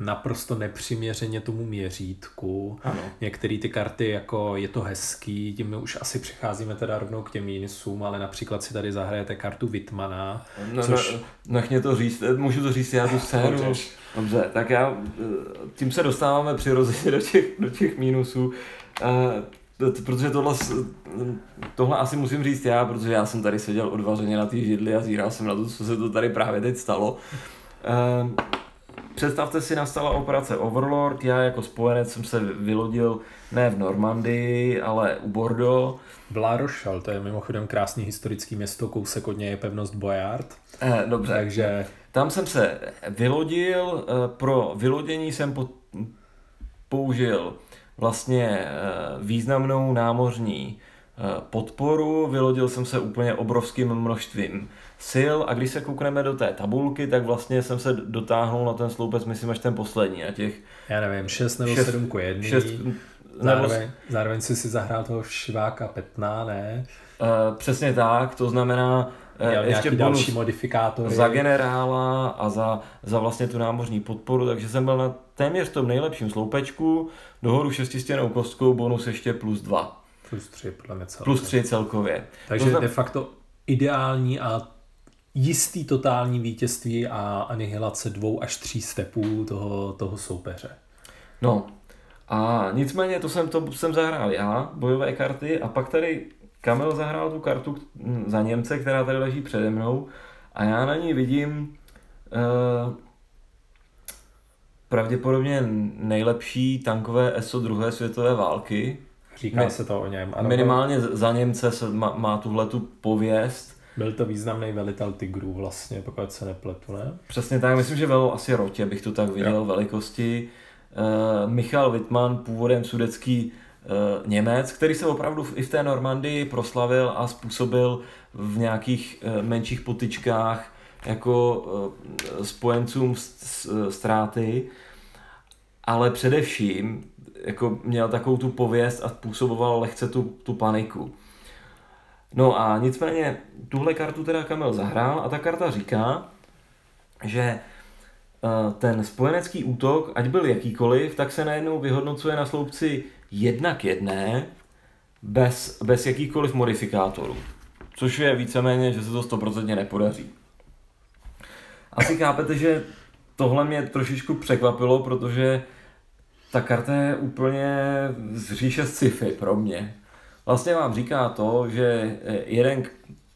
naprosto nepřiměřeně tomu měřítku. Ano. Některé ty karty, jako je to hezký, tím my už asi přicházíme teda rovnou k těm minusům, ale například si tady zahrajete kartu Vitmana. No, což... no, nech mě to říct, můžu to říct já tu scénu. Dobře, tak já, tím se dostáváme přirozeně do těch, do těch mínusů. Uh, protože tohle, tohle asi musím říct já, protože já jsem tady seděl odvařeně na té židli a zíral jsem na to, co se to tady právě teď stalo. Představte si, nastala operace Overlord, já jako spojenec jsem se vylodil ne v Normandii, ale u Bordeaux. V La Rochelle, to je mimochodem krásný historický město, kousek od něj je pevnost Boyard. Eh, dobře, takže... Tam jsem se vylodil, eh, pro vylodění jsem po, použil vlastně eh, významnou námořní eh, podporu, vylodil jsem se úplně obrovským množstvím sil a když se koukneme do té tabulky, tak vlastně jsem se dotáhnul na ten sloupec, myslím, až ten poslední, na těch... Já nevím, 6 nebo 7 ku 1. 6, zároveň, nebo... zároveň jsi si zahrál toho Šiváka Petna, ne? Uh, přesně tak, to znamená, uh, ještě další modifikátory. Za generála a za, za vlastně tu námořní podporu, takže jsem byl na téměř tom nejlepším sloupečku, dohoru šestistěnou kostkou, bonus ještě plus 2. Plus 3 podle mě celkově. Plus 3 celkově. Takže to zna... de facto ideální a jistý totální vítězství a anihilace dvou až tří stepů toho, toho soupeře. No a nicméně to jsem, to jsem zahrál já, bojové karty a pak tady Kamil zahrál tu kartu za Němce, která tady leží přede mnou a já na ní vidím uh, pravděpodobně nejlepší tankové ESO druhé světové války. Říká Mi, se to o něm. Ano, minimálně za Němce se má, má tuhle tu pověst byl to významný velitel tigrů vlastně, pokud se nepletu, ne? Přesně tak, myslím, že velou asi rotě, bych to tak viděl, jo. velikosti. Uh, Michal Wittmann, původem sudecký uh, Němec, který se opravdu i v té Normandii proslavil a způsobil v nějakých uh, menších potičkách jako uh, spojencům ztráty, ale především jako měl takovou tu pověst a způsoboval lehce tu, tu paniku. No a nicméně tuhle kartu teda Kamil zahrál a ta karta říká, že eh, ten spojenecký útok, ať byl jakýkoliv, tak se najednou vyhodnocuje na sloupci jedna k jedné, bez, bez jakýkoliv modifikátorů. Což je víceméně, že se to stoprocentně nepodaří. Asi chápete, že tohle mě trošičku překvapilo, protože ta karta je úplně z říše sci-fi pro mě vlastně vám říká to, že eh, jeden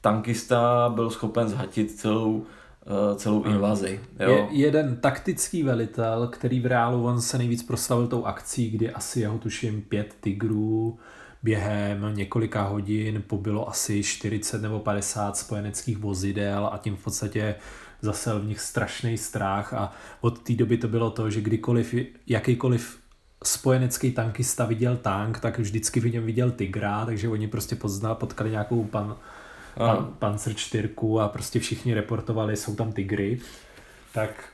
tankista byl schopen zhatit celou, eh, celou invazi. Jo? Je jeden taktický velitel, který v reálu on se nejvíc proslavil tou akcí, kdy asi jeho tuším pět tigrů během několika hodin pobylo asi 40 nebo 50 spojeneckých vozidel a tím v podstatě zase v nich strašný strach a od té doby to bylo to, že kdykoliv jakýkoliv spojenecký tankista viděl tank, tak vždycky v něm viděl tygra, takže oni prostě poznal, potkali nějakou pan, pan, Panzer 4 a prostě všichni reportovali, jsou tam tygry. Tak,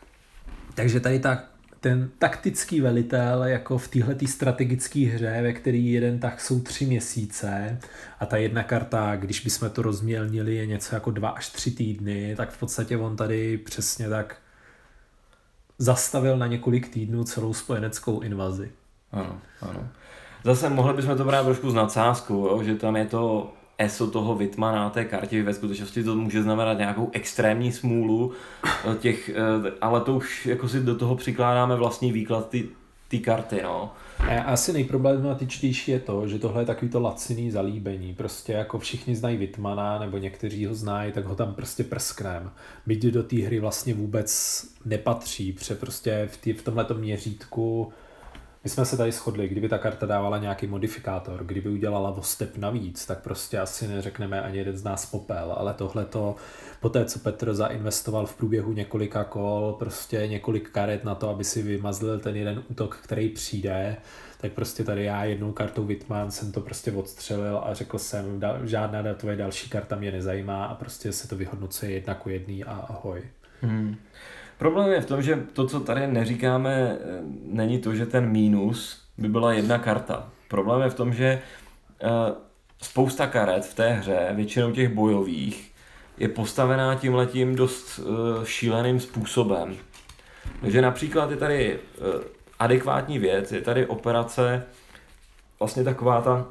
takže tady ta, ten taktický velitel jako v téhle strategické hře, ve který jeden tak jsou tři měsíce a ta jedna karta, když bychom to rozmělnili, je něco jako dva až tři týdny, tak v podstatě on tady přesně tak zastavil na několik týdnů celou spojeneckou invazi. Ano, ano. Zase mohli bychom to brát trošku s nadsázkou, že tam je to ESO toho Vitma na té kartě, ve skutečnosti to může znamenat nějakou extrémní smůlu, eh, těch, eh, ale to už jako si do toho přikládáme vlastní výklad ty, ty karty. No. A asi nejproblematičtější je to, že tohle je takový to laciný zalíbení. Prostě jako všichni znají Vitmana, nebo někteří ho znají, tak ho tam prostě prsknem. Byť do té hry vlastně vůbec nepatří, protože prostě v, tý, v tomhle měřítku my jsme se tady shodli, kdyby ta karta dávala nějaký modifikátor, kdyby udělala o step navíc, tak prostě asi neřekneme ani jeden z nás popel, ale tohle to, po té, co Petr zainvestoval v průběhu několika kol, prostě několik karet na to, aby si vymazlil ten jeden útok, který přijde, tak prostě tady já jednou kartou Vitman jsem to prostě odstřelil a řekl jsem, žádná tvoje další karta mě nezajímá a prostě se to vyhodnocuje jedna ku jedný a ahoj. Hmm. Problém je v tom, že to, co tady neříkáme, eh, není to, že ten mínus by byla jedna karta. Problém je v tom, že eh, spousta karet v té hře, většinou těch bojových, je postavená tím letím dost eh, šíleným způsobem. Takže například je tady adekvátní věc, je tady operace, vlastně taková ta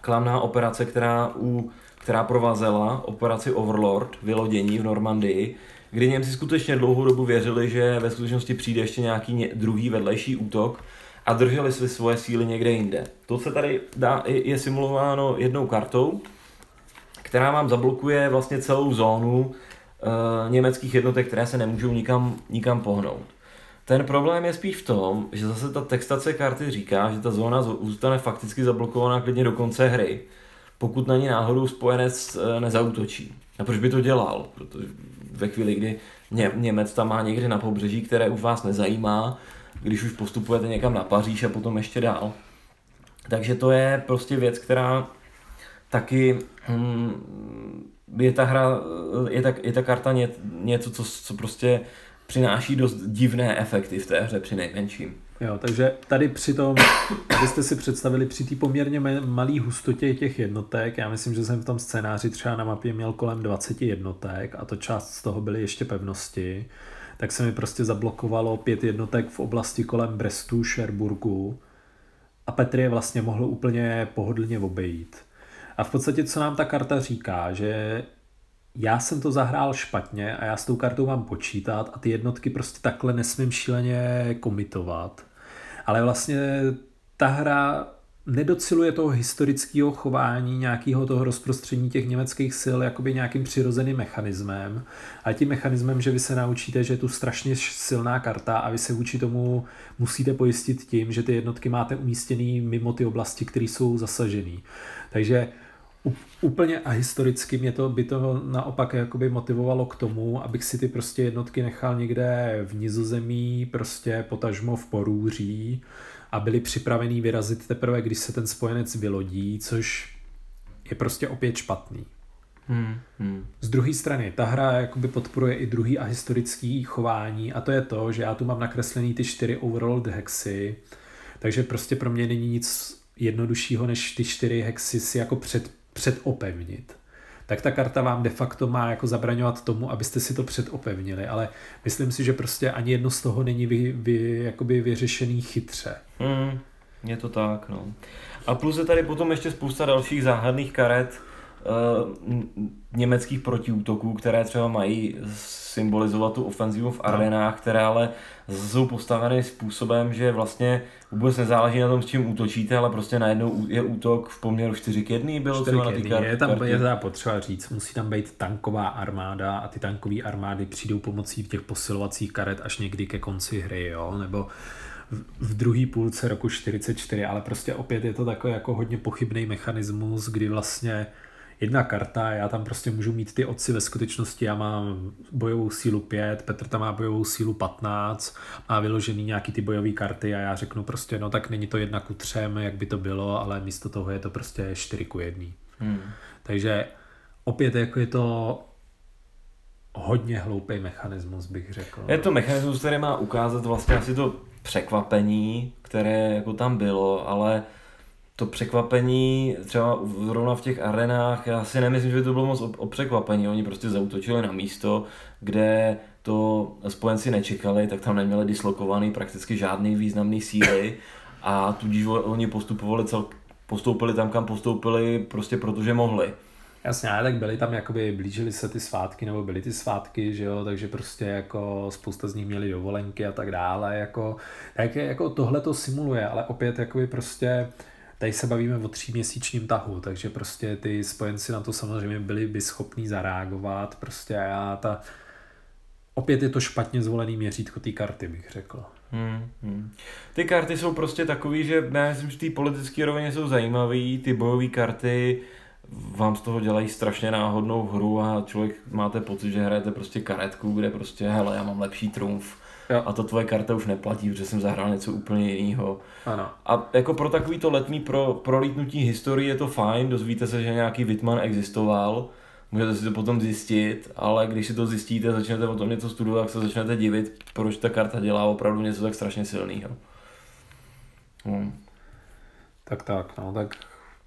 klamná operace, která, u, která provazela operaci Overlord, vylodění v Normandii, kdy Němci skutečně dlouhou dobu věřili, že ve skutečnosti přijde ještě nějaký druhý vedlejší útok a drželi si svoje síly někde jinde. To se tady dá, je simulováno jednou kartou, která vám zablokuje vlastně celou zónu e, německých jednotek, které se nemůžou nikam, nikam pohnout. Ten problém je spíš v tom, že zase ta textace karty říká, že ta zóna zůstane fakticky zablokovaná klidně do konce hry, pokud na ní náhodou spojenec eh, nezautočí. A proč by to dělal? Protože ve chvíli, kdy Ně, Němec tam má někde na pobřeží, které už vás nezajímá, když už postupujete někam na Paříž a potom ještě dál. Takže to je prostě věc, která taky hm, je ta hra, je ta, je ta karta ně, něco, co, co prostě přináší dost divné efekty v té hře při nejmenším. Jo, takže tady při tom, abyste si představili při té poměrně malé hustotě těch jednotek, já myslím, že jsem v tom scénáři třeba na mapě měl kolem 20 jednotek a to část z toho byly ještě pevnosti, tak se mi prostě zablokovalo pět jednotek v oblasti kolem Brestu, Sherburgu a Petr je vlastně mohl úplně pohodlně obejít. A v podstatě, co nám ta karta říká, že já jsem to zahrál špatně a já s tou kartou mám počítat a ty jednotky prostě takhle nesmím šíleně komitovat. Ale vlastně ta hra nedociluje toho historického chování, nějakého toho rozprostření těch německých sil jakoby nějakým přirozeným mechanismem. A tím mechanismem, že vy se naučíte, že je tu strašně silná karta a vy se vůči tomu musíte pojistit tím, že ty jednotky máte umístěný mimo ty oblasti, které jsou zasažené. Takže úplně a historicky mě to by to naopak jakoby motivovalo k tomu, abych si ty prostě jednotky nechal někde v Nizozemí, prostě potažmo v Porůří a byli připravený vyrazit teprve, když se ten spojenec vylodí, což je prostě opět špatný. Hmm, hmm. Z druhé strany, ta hra jakoby podporuje i druhý a historický chování a to je to, že já tu mám nakreslený ty čtyři overall hexy, takže prostě pro mě není nic jednoduššího, než ty čtyři hexy si jako před předopevnit, tak ta karta vám de facto má jako zabraňovat tomu, abyste si to předopevnili, ale myslím si, že prostě ani jedno z toho není vy, vy, jakoby vyřešený chytře. Mm, je to tak, no. A plus je tady potom ještě spousta dalších záhadných karet, uh, německých protiútoků, které třeba mají symbolizovat tu ofenzivu v arenách, které ale jsou postaveny způsobem, že vlastně vůbec nezáleží na tom, s čím útočíte, ale prostě najednou je útok v poměru 4 k 1 bylo 4 k 1. Je tam je teda potřeba říct, musí tam být tanková armáda a ty tankové armády přijdou pomocí těch posilovacích karet až někdy ke konci hry, jo? nebo v druhé půlce roku 44, ale prostě opět je to takový jako hodně pochybný mechanismus, kdy vlastně jedna karta, já tam prostě můžu mít ty oci ve skutečnosti, já mám bojovou sílu 5, Petr tam má bojovou sílu 15, má vyložený nějaký ty bojové karty a já řeknu prostě, no tak není to jedna ku třem, jak by to bylo, ale místo toho je to prostě 4 ku 1. Hmm. Takže opět jako je to hodně hloupý mechanismus, bych řekl. Je to mechanismus, který má ukázat vlastně asi to překvapení, které jako tam bylo, ale to překvapení třeba zrovna v těch arenách, já si nemyslím, že by to bylo moc o, o překvapení, oni prostě zautočili na místo, kde to spojenci nečekali, tak tam neměli dislokovaný prakticky žádný významný síly a tudíž oni postupovali cel, postoupili tam, kam postoupili, prostě protože mohli. Jasně, ale tak byli tam, jakoby blížili se ty svátky, nebo byly ty svátky, že jo, takže prostě jako spousta z nich měli dovolenky a tak dále, jako, tak jako tohle to simuluje, ale opět jakoby prostě Tady se bavíme o tříměsíčním tahu, takže prostě ty spojenci na to samozřejmě byli by schopní zareagovat. Prostě a já ta... Opět je to špatně zvolený měřítko té karty, bych řekl. Hmm, hmm. Ty karty jsou prostě takový, že já myslím, že ty politické rovině jsou zajímavé, ty bojové karty vám z toho dělají strašně náhodnou hru a člověk máte pocit, že hrajete prostě karetku, kde prostě hele, já mám lepší trumf Jo. A to tvoje karta už neplatí, protože jsem zahrál něco úplně jiného. Ano. A jako pro takový to letní pro, prolítnutí historii je to fajn, dozvíte se, že nějaký Whitman existoval, můžete si to potom zjistit, ale když si to zjistíte, začnete o tom něco studovat, tak se začnete divit, proč ta karta dělá opravdu něco tak strašně silného. Hmm. Tak tak, no tak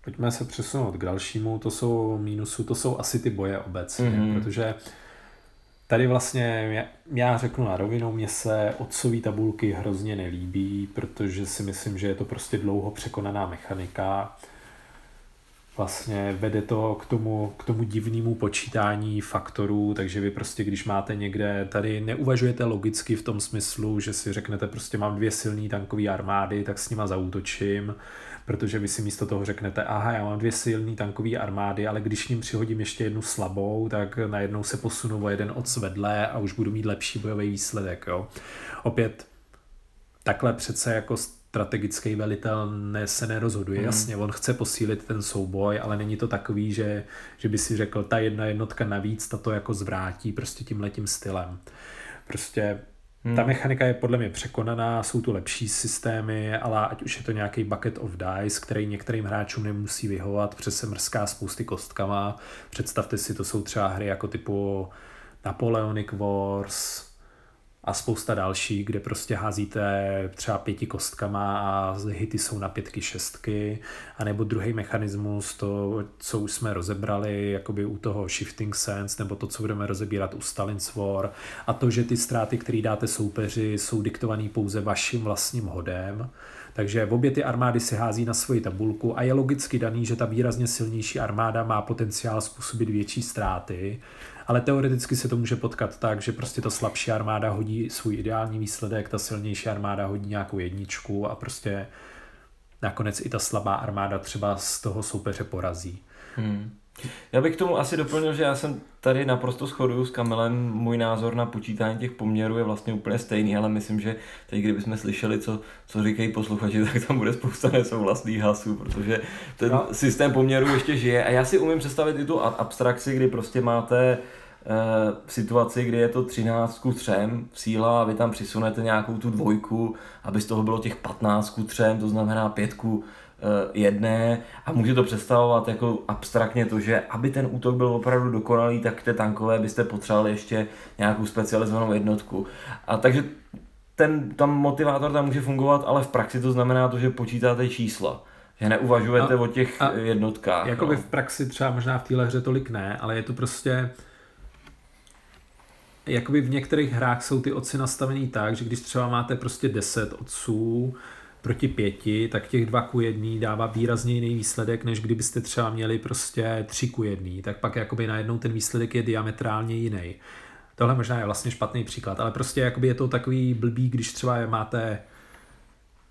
pojďme se přesunout k dalšímu, to jsou mínusu, to jsou asi ty boje obecně, mm-hmm. protože Tady vlastně já řeknu na rovinu, mně se otcový tabulky hrozně nelíbí, protože si myslím, že je to prostě dlouho překonaná mechanika. Vlastně vede to k tomu, k tomu divnému počítání faktorů, takže vy prostě, když máte někde, tady neuvažujete logicky v tom smyslu, že si řeknete prostě mám dvě silné tankové armády, tak s nima zautočím protože vy si místo toho řeknete, aha, já mám dvě silné tankové armády, ale když ním přihodím ještě jednu slabou, tak najednou se posunu o jeden od vedle a už budu mít lepší bojový výsledek. Jo. Opět, takhle přece jako strategický velitel ne, se nerozhoduje. Mm. Jasně, on chce posílit ten souboj, ale není to takový, že, že by si řekl, ta jedna jednotka navíc, ta to jako zvrátí prostě tím letím stylem. Prostě Hmm. Ta mechanika je podle mě překonaná, jsou tu lepší systémy, ale ať už je to nějaký bucket of dice, který některým hráčům nemusí vyhovat, přes se mrská spousty kostkama. Představte si, to jsou třeba hry jako typu Napoleonic Wars, a spousta další, kde prostě házíte třeba pěti kostkama a hity jsou na pětky, šestky, a nebo druhý mechanismus, to, co už jsme rozebrali jakoby u toho Shifting Sense, nebo to, co budeme rozebírat u Stalin's War, a to, že ty ztráty, které dáte soupeři, jsou diktované pouze vaším vlastním hodem, takže obě ty armády si hází na svoji tabulku a je logicky daný, že ta výrazně silnější armáda má potenciál způsobit větší ztráty, ale teoreticky se to může potkat tak, že prostě ta slabší armáda hodí svůj ideální výsledek, ta silnější armáda hodí nějakou jedničku a prostě nakonec i ta slabá armáda třeba z toho soupeře porazí. Hmm. Já bych k tomu asi doplnil, že já jsem tady naprosto shoduju s Kamilem. Můj názor na počítání těch poměrů je vlastně úplně stejný, ale myslím, že teď, kdybychom slyšeli, co, co říkají posluchači, tak tam bude spousta nesouhlasných hasů, protože ten no. systém poměrů ještě žije. A já si umím představit i tu abstrakci, kdy prostě máte v eh, situaci, kdy je to 13 ku 3 síla a vy tam přisunete nějakou tu dvojku, aby z toho bylo těch 15 ku 3, to znamená 5 ku jedné a může to představovat jako abstraktně to, že aby ten útok byl opravdu dokonalý, tak té tankové byste potřebovali ještě nějakou specializovanou jednotku. A takže ten tam motivátor tam může fungovat, ale v praxi to znamená to, že počítáte čísla. Že neuvažujete a, o těch a jednotkách. Jakoby no. v praxi třeba možná v téhle hře tolik ne, ale je to prostě jakoby v některých hrách jsou ty oci nastavený tak, že když třeba máte prostě 10 otců, proti pěti, tak těch dva ku jedný dává výrazně jiný výsledek, než kdybyste třeba měli prostě tři ku jedný, tak pak jakoby najednou ten výsledek je diametrálně jiný. Tohle možná je vlastně špatný příklad, ale prostě jakoby je to takový blbý, když třeba máte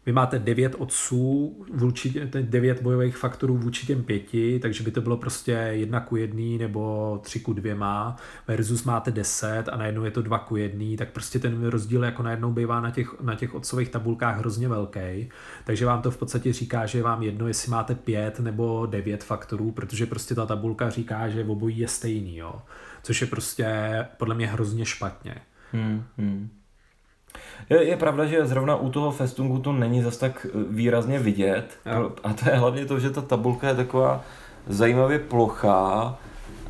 vy máte devět otců, vůči, devět bojových faktorů vůči těm pěti, takže by to bylo prostě jedna ku jedný nebo tři ku dvěma, versus máte deset a najednou je to dva ku jedný, tak prostě ten rozdíl jako najednou bývá na těch, na těch otcových tabulkách hrozně velký. Takže vám to v podstatě říká, že vám jedno, jestli máte pět nebo devět faktorů, protože prostě ta tabulka říká, že obojí je stejný, jo. Což je prostě podle mě hrozně špatně. Hmm, hmm. Je, je pravda, že zrovna u toho festungu to není zas tak eh, výrazně vidět. Jo. A to je hlavně to, že ta tabulka je taková zajímavě plochá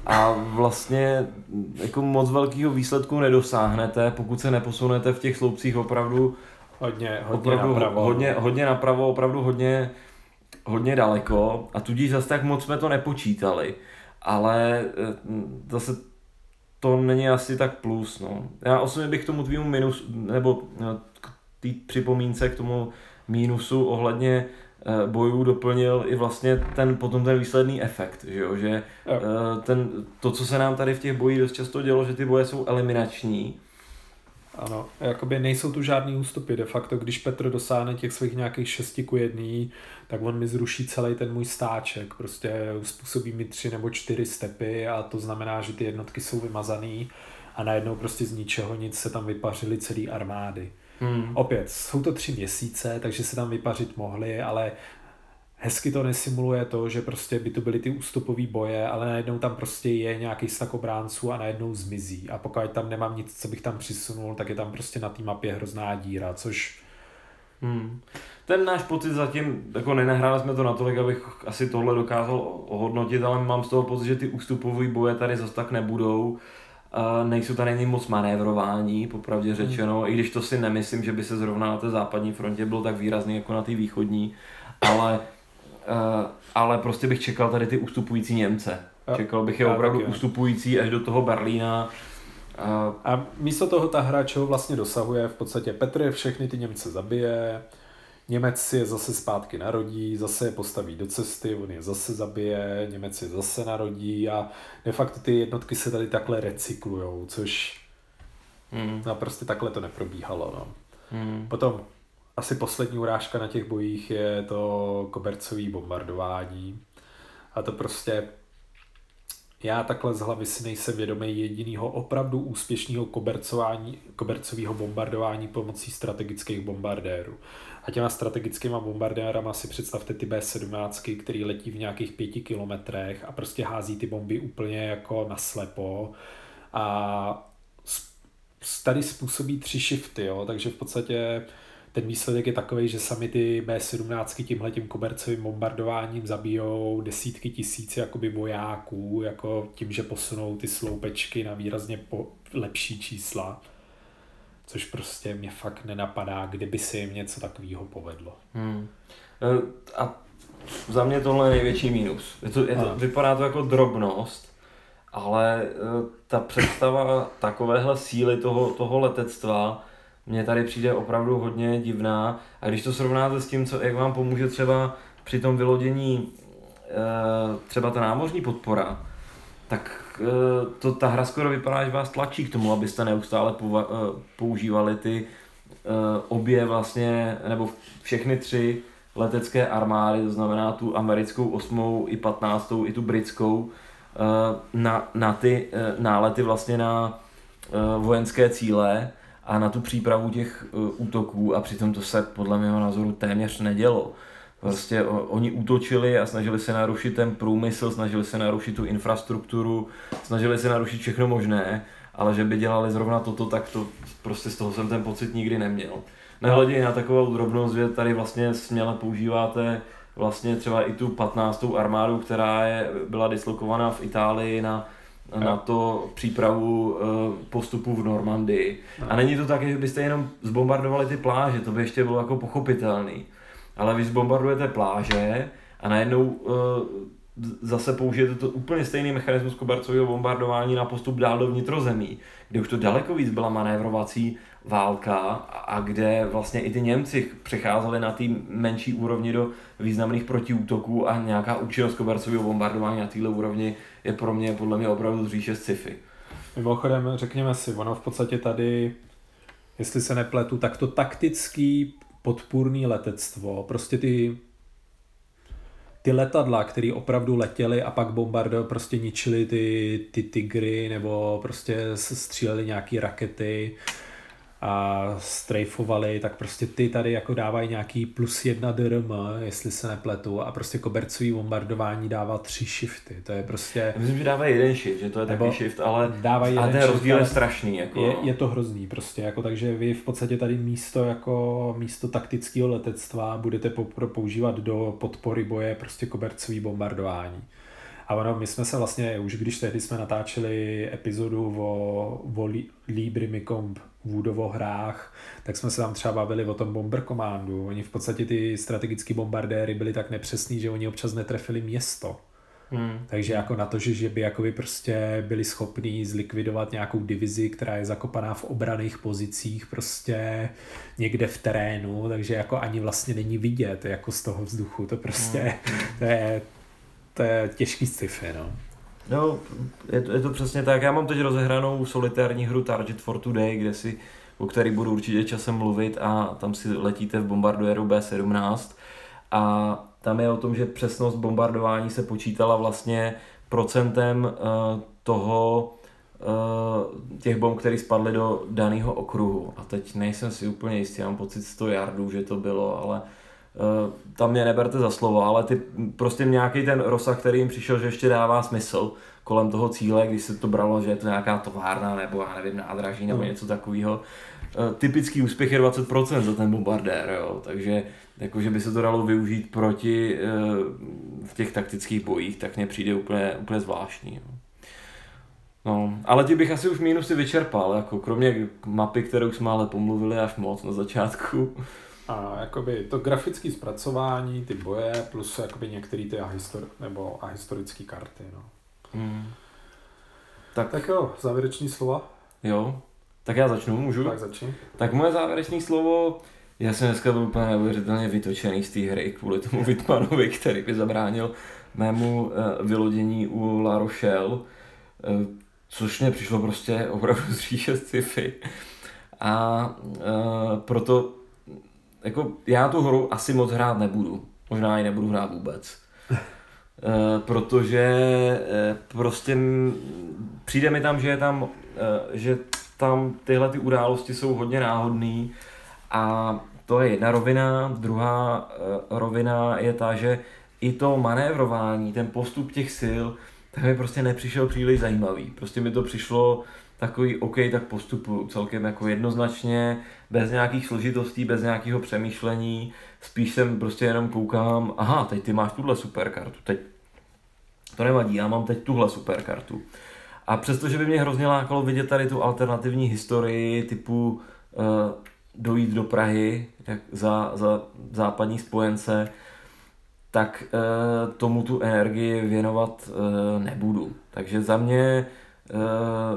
a vlastně jako moc velkého výsledku nedosáhnete, pokud se neposunete v těch sloupcích opravdu hodně, hodně opravdu, napravo. Hodně, hodně napravo, opravdu hodně, hodně daleko a tudíž zase tak moc jsme to nepočítali. Ale eh, zase to není asi tak plus. No. Já osobně bych k tomu tvýmu minus, nebo no, k té připomínce k tomu mínusu ohledně eh, bojů doplnil i vlastně ten potom ten výsledný efekt, že, jo? že. Eh, ten, to, co se nám tady v těch bojích dost často dělo, že ty boje jsou eliminační ano, jakoby nejsou tu žádný ústupy. De facto, když Petr dosáhne těch svých nějakých šesti ku jedný, tak on mi zruší celý ten můj stáček. Prostě způsobí mi tři nebo čtyři stepy a to znamená, že ty jednotky jsou vymazaný a najednou prostě z ničeho nic se tam vypařily celý armády. Hmm. Opět, jsou to tři měsíce, takže se tam vypařit mohli, ale hezky to nesimuluje to, že prostě by to byly ty ústupové boje, ale najednou tam prostě je nějaký stak obránců a najednou zmizí. A pokud tam nemám nic, co bych tam přisunul, tak je tam prostě na té mapě hrozná díra, což... Hmm. Ten náš pocit zatím, jako nenahráli jsme to natolik, abych asi tohle dokázal ohodnotit, ale mám z toho pocit, že ty ústupové boje tady zase tak nebudou. Uh, nejsou tady ani moc manévrování, popravdě hmm. řečeno, hmm. i když to si nemyslím, že by se zrovna na té západní frontě bylo tak výrazný jako na té východní, ale Uh, ale prostě bych čekal tady ty ustupující Němce. Jo. Čekal bych je opravdu taky, ustupující až do toho Berlína. A, a místo toho ta hra čeho vlastně dosahuje, v podstatě Petr všechny ty Němce zabije, Němec si je zase zpátky narodí, zase je postaví do cesty, on je zase zabije, Němec je zase narodí a de facto ty jednotky se tady takhle recyklujou, což mm. no, prostě takhle to neprobíhalo. No. Mm. Potom asi poslední urážka na těch bojích je to kobercový bombardování. A to prostě já takhle z hlavy si nejsem vědomý jediného opravdu úspěšného kobercového bombardování pomocí strategických bombardérů. A těma strategickými bombardérama si představte ty B-17, který letí v nějakých pěti kilometrech a prostě hází ty bomby úplně jako naslepo. A tady způsobí tři shifty, jo? takže v podstatě ten výsledek je takový, že sami ty B-17 tímhle tím kobercovým bombardováním zabijou desítky tisíc jakoby vojáků, jako tím, že posunou ty sloupečky na výrazně po lepší čísla. Což prostě mě fakt nenapadá, kdyby se jim něco takového povedlo. Hmm. E, a za mě tohle je největší mínus. Je to, je to, vypadá to jako drobnost, ale e, ta představa takovéhle síly toho, toho letectva mně tady přijde opravdu hodně divná. A když to srovnáte s tím, co, jak vám pomůže třeba při tom vylodění e, třeba ta námořní podpora, tak e, to, ta hra skoro vypadá, že vás tlačí k tomu, abyste neustále pova, e, používali ty obě vlastně, nebo všechny tři letecké armády, to znamená tu americkou 8. i 15. i tu britskou, na, na ty nálety vlastně na vojenské cíle a na tu přípravu těch uh, útoků a přitom to se podle mého názoru téměř nedělo. Prostě oni útočili a snažili se narušit ten průmysl, snažili se narušit tu infrastrukturu, snažili se narušit všechno možné, ale že by dělali zrovna toto, tak to prostě z toho jsem ten pocit nikdy neměl. Nehledě na takovou drobnost, že tady vlastně směle používáte vlastně třeba i tu 15. armádu, která je, byla dislokovaná v Itálii na na to přípravu eh, postupu v Normandii. A není to tak, že byste jenom zbombardovali ty pláže, to by ještě bylo jako pochopitelný. Ale vy zbombardujete pláže a najednou eh, zase použijete to úplně stejný mechanismus kobercového bombardování na postup dál do vnitrozemí, kde už to daleko víc byla manévrovací válka a kde vlastně i ty Němci přecházeli na té menší úrovni do významných protiútoků a nějaká účinnost kobercového bombardování na této úrovni je pro mě podle mě opravdu z říše sci-fi. Mimochodem, řekněme si, ono v podstatě tady, jestli se nepletu, tak to taktický podpůrný letectvo, prostě ty ty letadla, které opravdu letěly a pak bombardo prostě ničili ty, ty tigry nebo prostě stříleli nějaké rakety, a strejfovali, tak prostě ty tady jako dávají nějaký plus jedna DRM, jestli se nepletu, a prostě kobercový bombardování dává tři shifty, to je prostě... Já myslím, že dávají jeden shift, že to je takový shift, ale, dávají ale ten rozdíl je strašný. Jako... Je, je, to hrozný prostě, jako, takže vy v podstatě tady místo jako místo taktického letectva budete používat do podpory boje prostě kobercový bombardování. A ono, my jsme se vlastně, už když tehdy jsme natáčeli epizodu o, o Libri Micomb Woodovo hrách, tak jsme se tam třeba bavili o tom Bomber Commandu. Oni v podstatě ty strategické bombardéry byly tak nepřesný, že oni občas netrefili město. Hmm. Takže jako na to, že, že by jakoby prostě byli schopní zlikvidovat nějakou divizi, která je zakopaná v obraných pozicích prostě někde v terénu, takže jako ani vlastně není vidět jako z toho vzduchu, to prostě hmm. to je, to je těžký sci-fi, no. No, je to, je to přesně tak. Já mám teď rozehranou solitární hru Target for Today, kde si, o který budu určitě časem mluvit a tam si letíte v bombardéru B-17 a tam je o tom, že přesnost bombardování se počítala vlastně procentem uh, toho, uh, těch bomb, které spadly do daného okruhu. A teď nejsem si úplně jistý, mám pocit 100 yardů, že to bylo, ale tam mě neberte za slovo, ale ty prostě nějaký ten rozsah, který jim přišel, že ještě dává smysl kolem toho cíle, když se to bralo, že je to nějaká továrna nebo já nevím, nádraží nebo mm. něco takového. Eh, typický úspěch je 20% za ten bombardér, jo, takže jakože by se to dalo využít proti eh, v těch taktických bojích, tak mně přijde úplně, úplně zvláštní. Jo. No, ale ti bych asi už mínusy vyčerpal, jako kromě mapy, kterou jsme ale pomluvili až moc na začátku. A jakoby to grafické zpracování, ty boje, plus jakoby některé ty ahistor, nebo ahistorické karty, no. Hmm. Tak. tak jo, závěreční slova? Jo, tak já začnu, můžu? Tak začni. Tak moje závěrečné slovo, já jsem dneska byl úplně neuvěřitelně vytočený z té hry kvůli tomu Vitmanovi, který by zabránil mému uh, vylodění u La Rochelle, uh, což mě přišlo prostě opravdu z říše sci-fi. A uh, proto jako já tu hru asi moc hrát nebudu. Možná ji nebudu hrát vůbec. uh, protože uh, prostě přijde mi tam, že je tam, uh, že tam tyhle ty události jsou hodně náhodné a to je jedna rovina. Druhá uh, rovina je ta, že i to manévrování, ten postup těch sil, tak mi prostě nepřišel příliš zajímavý. Prostě mi to přišlo takový OK, tak postupu celkem jako jednoznačně, bez nějakých složitostí, bez nějakého přemýšlení, spíš jsem prostě jenom koukám, aha, teď ty máš tuhle superkartu, teď to nevadí, já mám teď tuhle superkartu. A přestože by mě hrozně lákalo vidět tady tu alternativní historii typu uh, dojít do Prahy jak za, za západní spojence, tak uh, tomu tu energii věnovat uh, nebudu. Takže za mě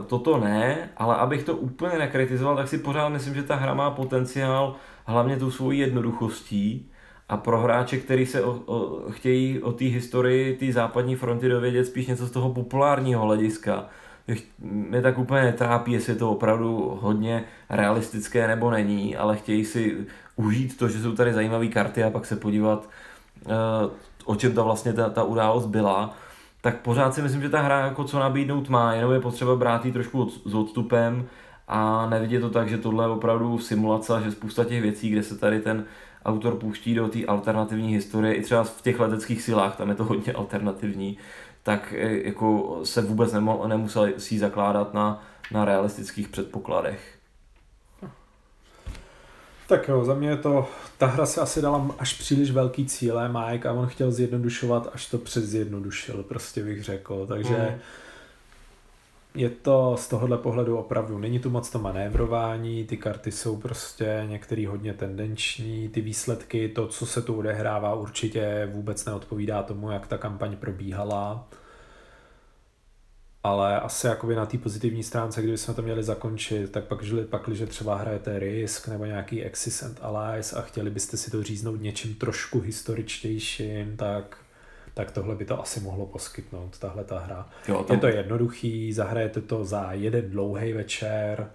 toto ne, ale abych to úplně nekritizoval, tak si pořád myslím, že ta hra má potenciál hlavně tou svojí jednoduchostí a pro hráče, který se o, o, chtějí o té historii té západní fronty dovědět spíš něco z toho populárního hlediska, mě tak úplně netrápí, jestli je to opravdu hodně realistické nebo není, ale chtějí si užít to, že jsou tady zajímavé karty a pak se podívat, Eh, o čem ta vlastně ta, ta událost byla, tak pořád si myslím, že ta hra jako co nabídnout má, jenom je potřeba brát ji trošku od, s odstupem a nevidět to tak, že tohle je opravdu simulace, že spousta těch věcí, kde se tady ten autor pouští do té alternativní historie, i třeba v těch leteckých silách, tam je to hodně alternativní, tak eh, jako se vůbec nemusel si zakládat na, na realistických předpokladech. Tak jo, za mě je to, ta hra se asi dala až příliš velký cíle Mike a on chtěl zjednodušovat, až to přes zjednodušil, prostě bych řekl, takže mm. je to z tohohle pohledu opravdu, není tu moc to manévrování, ty karty jsou prostě některý hodně tendenční, ty výsledky, to, co se tu odehrává, určitě vůbec neodpovídá tomu, jak ta kampaň probíhala ale asi jakoby na té pozitivní stránce, kdyby jsme to měli zakončit, tak pak, žili, pak když třeba hrajete Risk nebo nějaký Axis and Allies a chtěli byste si to říznout něčím trošku historičtějším, tak tak tohle by to asi mohlo poskytnout, tahle ta hra. Jo, tam... Je to jednoduchý, zahrajete to za jeden dlouhý večer,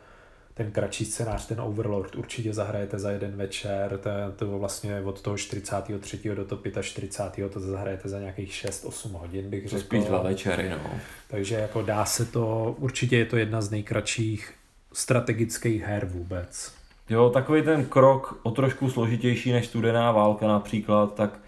ten kratší scénář, ten Overlord určitě zahrajete za jeden večer, to, to vlastně od toho 43. do toho 45. to zahrajete za nějakých 6-8 hodin, bych řekl. Spíš dva večery, no. Takže jako dá se to, určitě je to jedna z nejkratších strategických her vůbec. Jo, takový ten krok o trošku složitější než studená válka například, tak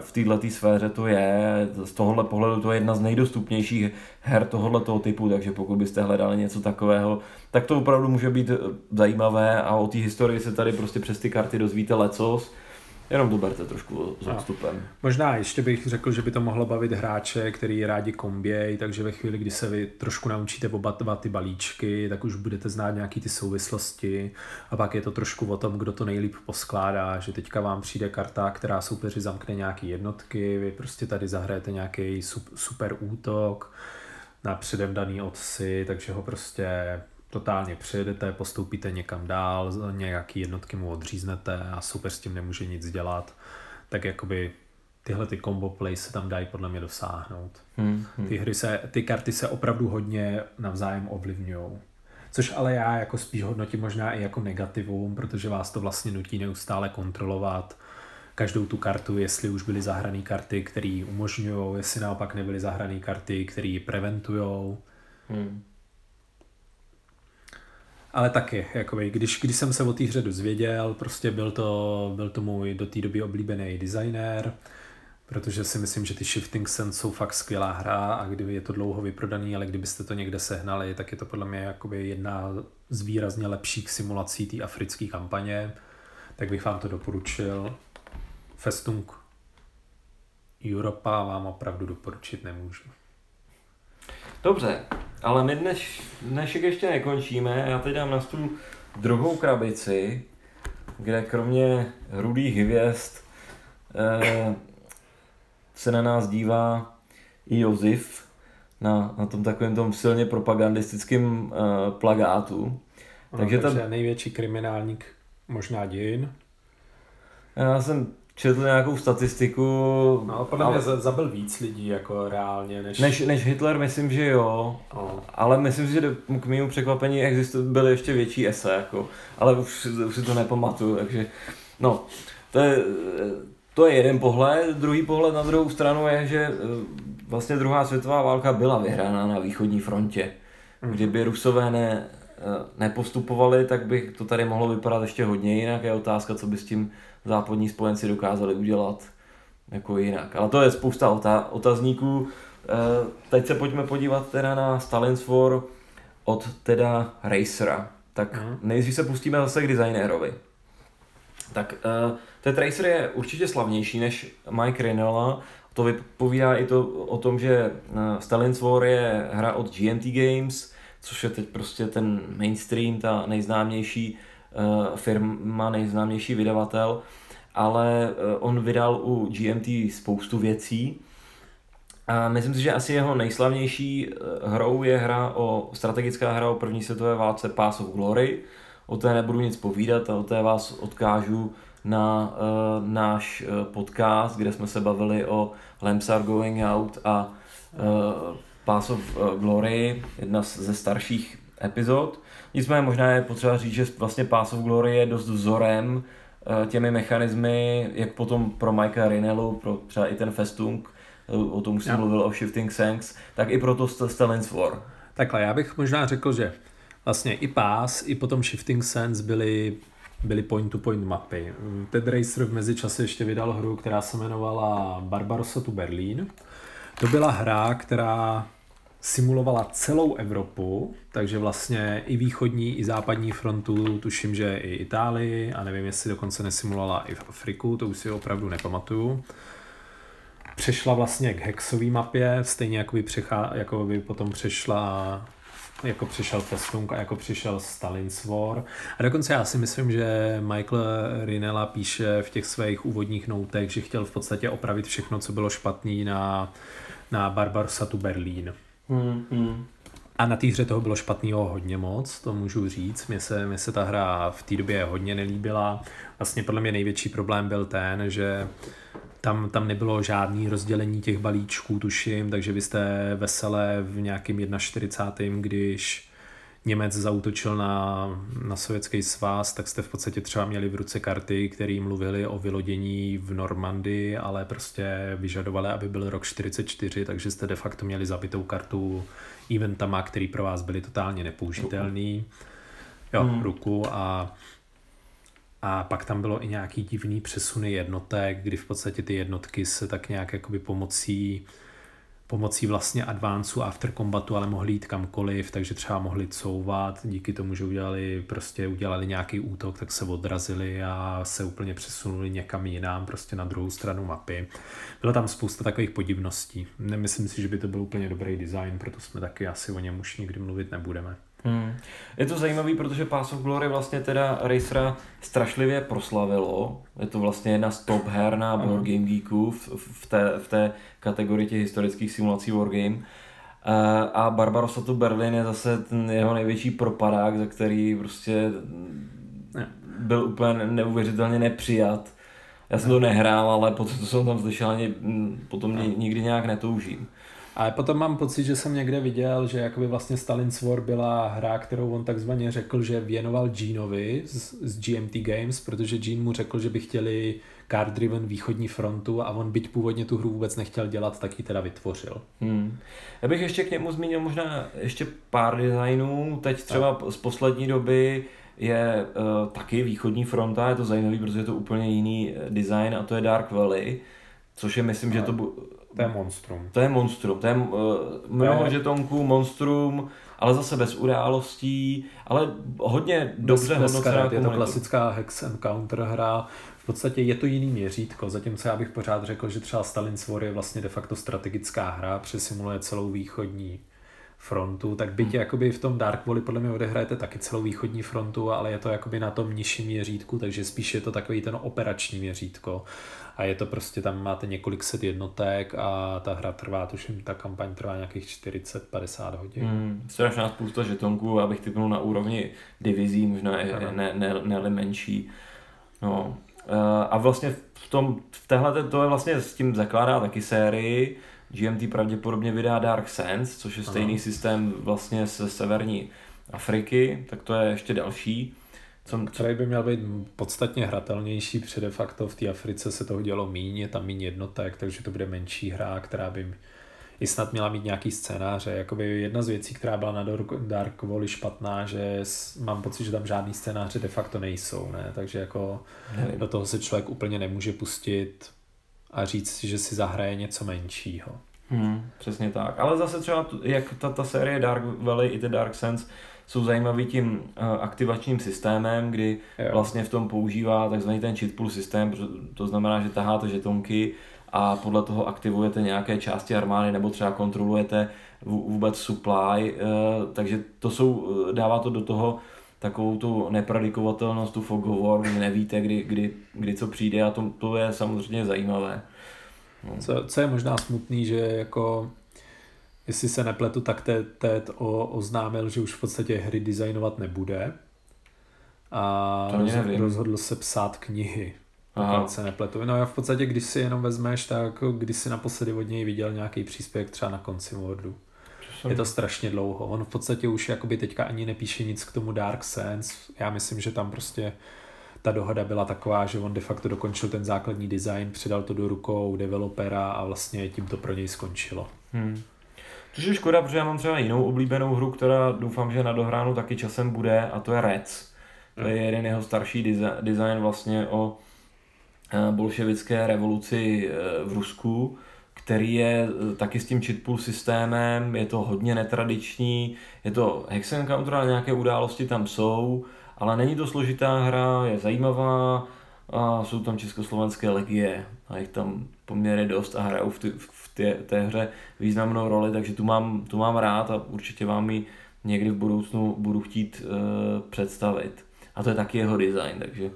V této sféře to je, z tohohle pohledu to je jedna z nejdostupnějších her tohoto typu, takže pokud byste hledali něco takového, tak to opravdu může být zajímavé a o té historii se tady prostě přes ty karty dozvíte lecos Jenom to berte trošku s odstupem. Možná ještě bych řekl, že by to mohlo bavit hráče, který rádi kombějí, takže ve chvíli, kdy se vy trošku naučíte obatovat ty balíčky, tak už budete znát nějaký ty souvislosti a pak je to trošku o tom, kdo to nejlíp poskládá, že teďka vám přijde karta, která soupeři zamkne nějaký jednotky, vy prostě tady zahrajete nějaký super útok na předem daný odsi, takže ho prostě totálně přejedete, postoupíte někam dál, nějaký jednotky mu odříznete a super s tím nemůže nic dělat, tak jakoby tyhle ty combo play se tam dají podle mě dosáhnout. Hmm, hmm. Ty, hry se, ty karty se opravdu hodně navzájem ovlivňují. Což ale já jako spíš hodnotím možná i jako negativum, protože vás to vlastně nutí neustále kontrolovat každou tu kartu, jestli už byly zahrané karty, které umožňují, jestli naopak nebyly zahrané karty, které preventují. Hmm. Ale taky, jakoby, když, když jsem se o té hře dozvěděl, prostě byl to, byl to můj do té doby oblíbený designér, protože si myslím, že ty Shifting Sense jsou fakt skvělá hra a kdyby je to dlouho vyprodaný, ale kdybyste to někde sehnali, tak je to podle mě jakoby jedna z výrazně lepších simulací té africké kampaně, tak bych vám to doporučil. Festung Europa vám opravdu doporučit nemůžu. Dobře, ale my dnes, dnešek ještě nekončíme. Já teď dám na stůl druhou krabici, kde kromě rudých hvězd eh, se na nás dívá i Josif. na, na tom takovém tom silně propagandistickém uh, plagátu. Takže, takže ta... největší kriminálník možná dějin. Já jsem četl nějakou statistiku. No, podle ale... mě zabil víc lidí jako reálně, než... Než, než Hitler, myslím, že jo. No. Ale myslím si, že k mému překvapení existují byly ještě větší ese, jako. Ale už, už si to nepamatuju, takže... No, to je, to je jeden pohled. Druhý pohled na druhou stranu je, že eh, vlastně druhá světová válka byla vyhrána na východní frontě. Hmm. Kdyby Rusové ne, eh, nepostupovali, tak by to tady mohlo vypadat ještě hodně jinak. Je otázka, co by s tím západní spojenci dokázali udělat jako jinak. Ale to je spousta otazníků. Eh, teď se pojďme podívat teda na Stalin's War od teda Racera. Tak mm. nejdřív se pustíme zase k designérovi. Tak uh, ten Tracer je určitě slavnější než Mike Rinella. To vypovídá i to o tom, že Stalin's War je hra od GMT Games, což je teď prostě ten mainstream, ta nejznámější Eh, firma, nejznámější vydavatel, ale eh, on vydal u GMT spoustu věcí. A myslím si, že asi jeho nejslavnější eh, hrou je hra o strategická hra o první světové válce Pass of Glory. O té nebudu nic povídat a o té vás odkážu na uh, náš uh, podcast, kde jsme se bavili o Lamps Are Going Out a uh, Pass of Glory, jedna ze starších epizod. Nicméně možná je potřeba říct, že vlastně Pass of Glory je dost vzorem eh, těmi mechanismy, jak potom pro Mikea Rinellu, pro třeba i ten Festung, eh, o tom už jsem mluvil o Shifting Sanks, tak i pro to Stellan's War. Takhle, já bych možná řekl, že vlastně i Pass, i potom Shifting Sands byly byly point-to-point mapy. Ted Racer v mezičase ještě vydal hru, která se jmenovala Barbarossa to Berlin. To byla hra, která simulovala celou Evropu, takže vlastně i východní, i západní frontu, tuším, že i Itálii a nevím, jestli dokonce nesimulovala i v Afriku, to už si opravdu nepamatuju. Přešla vlastně k hexové mapě, stejně jako by, přechá, jako by potom přešla jako přišel Festung a jako přišel Stalin's War. A dokonce já si myslím, že Michael Rinella píše v těch svých úvodních noutech, že chtěl v podstatě opravit všechno, co bylo špatný na, na Barbarossa Berlín. Hmm, hmm. A na té hře toho bylo špatného hodně moc, to můžu říct. Mně se, mně se ta hra v té době hodně nelíbila. Vlastně podle mě největší problém byl ten, že tam, tam nebylo žádný rozdělení těch balíčků, tuším, takže vy jste veselé v nějakým 41. když Němec zautočil na, na sovětský svaz, tak jste v podstatě třeba měli v ruce karty, které mluvili o vylodění v Normandii, ale prostě vyžadovali, aby byl rok 44, takže jste de facto měli zabitou kartu eventama, který pro vás byly totálně nepoužitelný. Jo, hmm. ruku a a pak tam bylo i nějaký divný přesuny jednotek, kdy v podstatě ty jednotky se tak nějak jakoby pomocí pomocí vlastně advancu after combatu, ale mohli jít kamkoliv, takže třeba mohli couvat, díky tomu, že udělali, prostě udělali nějaký útok, tak se odrazili a se úplně přesunuli někam jinam, prostě na druhou stranu mapy. Bylo tam spousta takových podivností. Nemyslím si, že by to byl úplně dobrý design, proto jsme taky asi o něm už nikdy mluvit nebudeme. Hmm. Je to zajímavý, protože Pass of Glory vlastně teda Racera strašlivě proslavilo. Je to vlastně jedna z top her na Board Game Geeku v, v, té, v té kategorii těch historických simulací Wargame. A Barbarossa to Berlin je zase ten jeho největší propadák, za který prostě byl úplně neuvěřitelně nepřijat. Já jsem to nehrál, ale potom, co jsem tam slyšel, ani potom nikdy nějak netoužím. Ale potom mám pocit, že jsem někde viděl, že jakoby vlastně Stalin's War byla hra, kterou on takzvaně řekl, že věnoval Geneovi z, z GMT Games, protože Gene mu řekl, že by chtěli card driven východní frontu a on byť původně tu hru vůbec nechtěl dělat, tak ji teda vytvořil. Hmm. Já bych ještě k němu zmínil možná ještě pár designů. Teď třeba z poslední doby je uh, taky východní fronta, je to zajímavý, protože je to úplně jiný eh, design a to je Dark Valley, což je myslím, a... že to bu- to je monstrum. To je monstrum, to je uh, mnoho je... žetonků, monstrum, ale zase bez událostí, ale hodně dobře hodnocená Je to klasická Hex Encounter hra, v podstatě je to jiný měřítko, zatímco já bych pořád řekl, že třeba Stalin's War je vlastně de facto strategická hra, přesimuluje celou východní frontu, tak byť hmm. jakoby v tom Dark Valley podle mě odehrajete taky celou východní frontu, ale je to jakoby na tom nižším měřítku, takže spíš je to takový ten operační měřítko a je to prostě, tam máte několik set jednotek a ta hra trvá, tuším, ta kampaň trvá nějakých 40-50 hodin. Hmm, strašná spousta žetonků, abych typnul na úrovni divizí, možná je, ne, ne, ne, menší. No. Eh, a vlastně v tom, v téhle, to je vlastně s tím zakládá taky sérii, GMT pravděpodobně vydá Dark Sense, což je stejný Aha. systém vlastně ze severní Afriky, tak to je ještě další. Co... Který by měl být podstatně hratelnější, protože de facto v té Africe se toho dělo je tam méně jednotek, takže to bude menší hra, která by i snad měla mít nějaký scénáře. Jakoby jedna z věcí, která byla na Dark Valley špatná, že mám pocit, že tam žádný scénáře de facto nejsou, ne? takže jako Nevím. do toho se člověk úplně nemůže pustit a říct si, že si zahraje něco menšího. Hmm, přesně tak. Ale zase třeba, jak ta, ta série Dark Valley i The Dark Sense jsou zajímavý tím uh, aktivačním systémem, kdy jo. vlastně v tom používá takzvaný ten cheat pool systém, to znamená, že taháte žetonky a podle toho aktivujete nějaké části armády nebo třeba kontrolujete vůbec supply, uh, takže to jsou, eh, dává to do toho takovou tu nepredikovatelnost, tu fog kdy nevíte, kdy, kdy, kdy co přijde a to, to je samozřejmě zajímavé. No. Co, co je možná smutný, že jako jestli se nepletu, tak Ted oznámil, že už v podstatě hry designovat nebude a roz, rozhodl se psát knihy. Pokud se nepletu. No já v podstatě, když si jenom vezmeš, tak když si naposledy od něj viděl nějaký příspěvek třeba na konci Wordu. Je to strašně dlouho. On v podstatě už jakoby teďka ani nepíše nic k tomu Dark Sense. Já myslím, že tam prostě ta dohoda byla taková, že on de facto dokončil ten základní design, předal to do rukou developera a vlastně tím to pro něj skončilo. Hmm. Což je škoda, protože já mám třeba jinou oblíbenou hru, která doufám, že na dohránu taky časem bude a to je Reds. To je jeden jeho starší design vlastně o eh, bolševické revoluci eh, v Rusku, který je eh, taky s tím cheatpool systémem, je to hodně netradiční, je to hex encounter, nějaké události tam jsou, ale není to složitá hra, je zajímavá a jsou tam československé legie a jich tam poměrně dost a hrajou v, ty, v té, té hře významnou roli, takže tu mám, tu mám rád a určitě vám ji někdy v budoucnu budu chtít uh, představit. A to je taky jeho design, takže...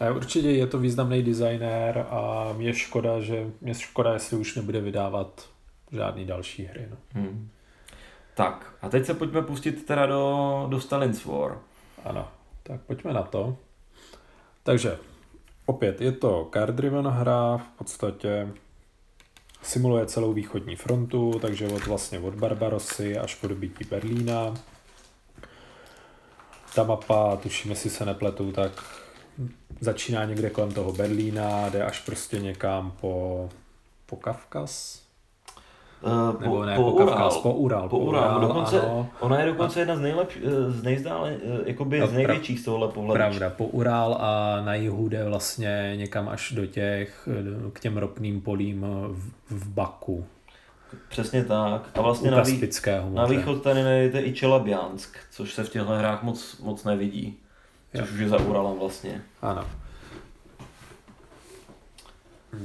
A určitě je to významný designér a mě škoda, že mě škoda, jestli už nebude vydávat žádný další hry. No. Hmm. Tak, a teď se pojďme pustit teda do, do Stalin's War. Ano, tak pojďme na to. Takže opět je to card driven hra, v podstatě simuluje celou východní frontu, takže od vlastně od Barbarosy až po dobytí Berlína. Ta mapa, tuším, jestli se nepletu, tak začíná někde kolem toho Berlína, jde až prostě někam po, po Kavkaz, Uh, Nebo ne, po, po, Kavkaz, po Ural. Po Ural, Ural dokonce, ano. Ona je dokonce a, jedna z nejlepších, eh, z nejzdále, eh, jakoby z největších z tohohle pohledu. Pravda, po Ural a na jihu jde vlastně někam až do těch, k těm ropným polím v, v Baku. Přesně tak. A vlastně na, vý, na východ tady najdete i Čelabjansk, což se v těchto hrách moc, moc nevidí. Což už je za Uralem vlastně. Ano.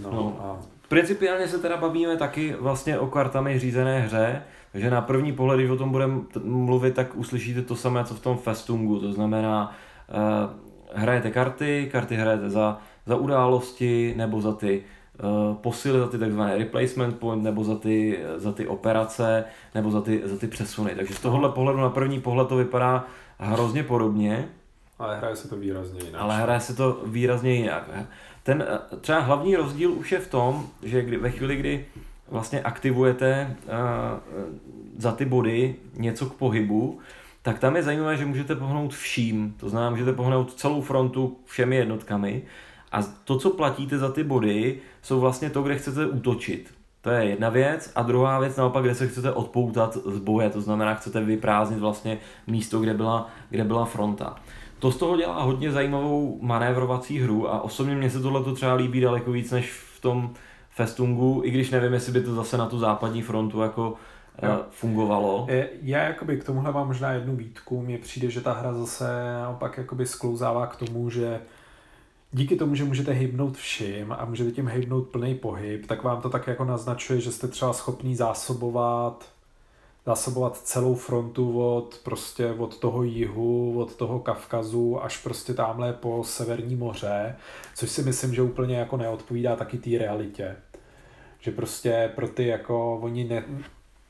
No, no. A Principiálně se teda bavíme taky vlastně o kartami řízené hře, takže na první pohled, když o tom budeme mluvit, tak uslyšíte to samé, co v tom Festungu, to znamená, uh, hrajete karty, karty hrajete za, za události nebo za ty uh, posily, za ty takzvané replacement point, nebo za ty, za ty operace, nebo za ty, za ty přesuny. Takže z tohohle pohledu na první pohled to vypadá hrozně podobně. Ale hraje se to výrazně jinak. Ale hraje se to výrazně jinak. Ten eh, třeba hlavní rozdíl už je v tom, že kdy, ve chvíli, kdy vlastně aktivujete uh, za ty body něco k pohybu, tak tam je zajímavé, že můžete pohnout vším. To znamená, můžete pohnout celou frontu všemi jednotkami. A to, co platíte za ty body, jsou vlastně to, kde chcete útočit. To je jedna věc. A druhá věc naopak, kde se chcete odpoutat z boje. To znamená, chcete vyprázdnit vlastně místo, kde byla, kde byla fronta. To z toho dělá hodně zajímavou manévrovací hru a osobně mě se tohle třeba líbí daleko víc než v tom Festungu, i když nevím, jestli by to zase na tu západní frontu jako eh, jo. fungovalo. Já jakoby k tomuhle mám možná jednu výtku. Mně přijde, že ta hra zase naopak jakoby sklouzává k tomu, že díky tomu, že můžete hybnout vším a můžete tím hybnout plný pohyb, tak vám to tak jako naznačuje, že jste třeba schopný zásobovat zásobovat celou frontu od prostě od toho jihu, od toho Kavkazu až prostě tamhle po Severní moře, což si myslím, že úplně jako neodpovídá taky té realitě. Že prostě pro ty jako oni ne,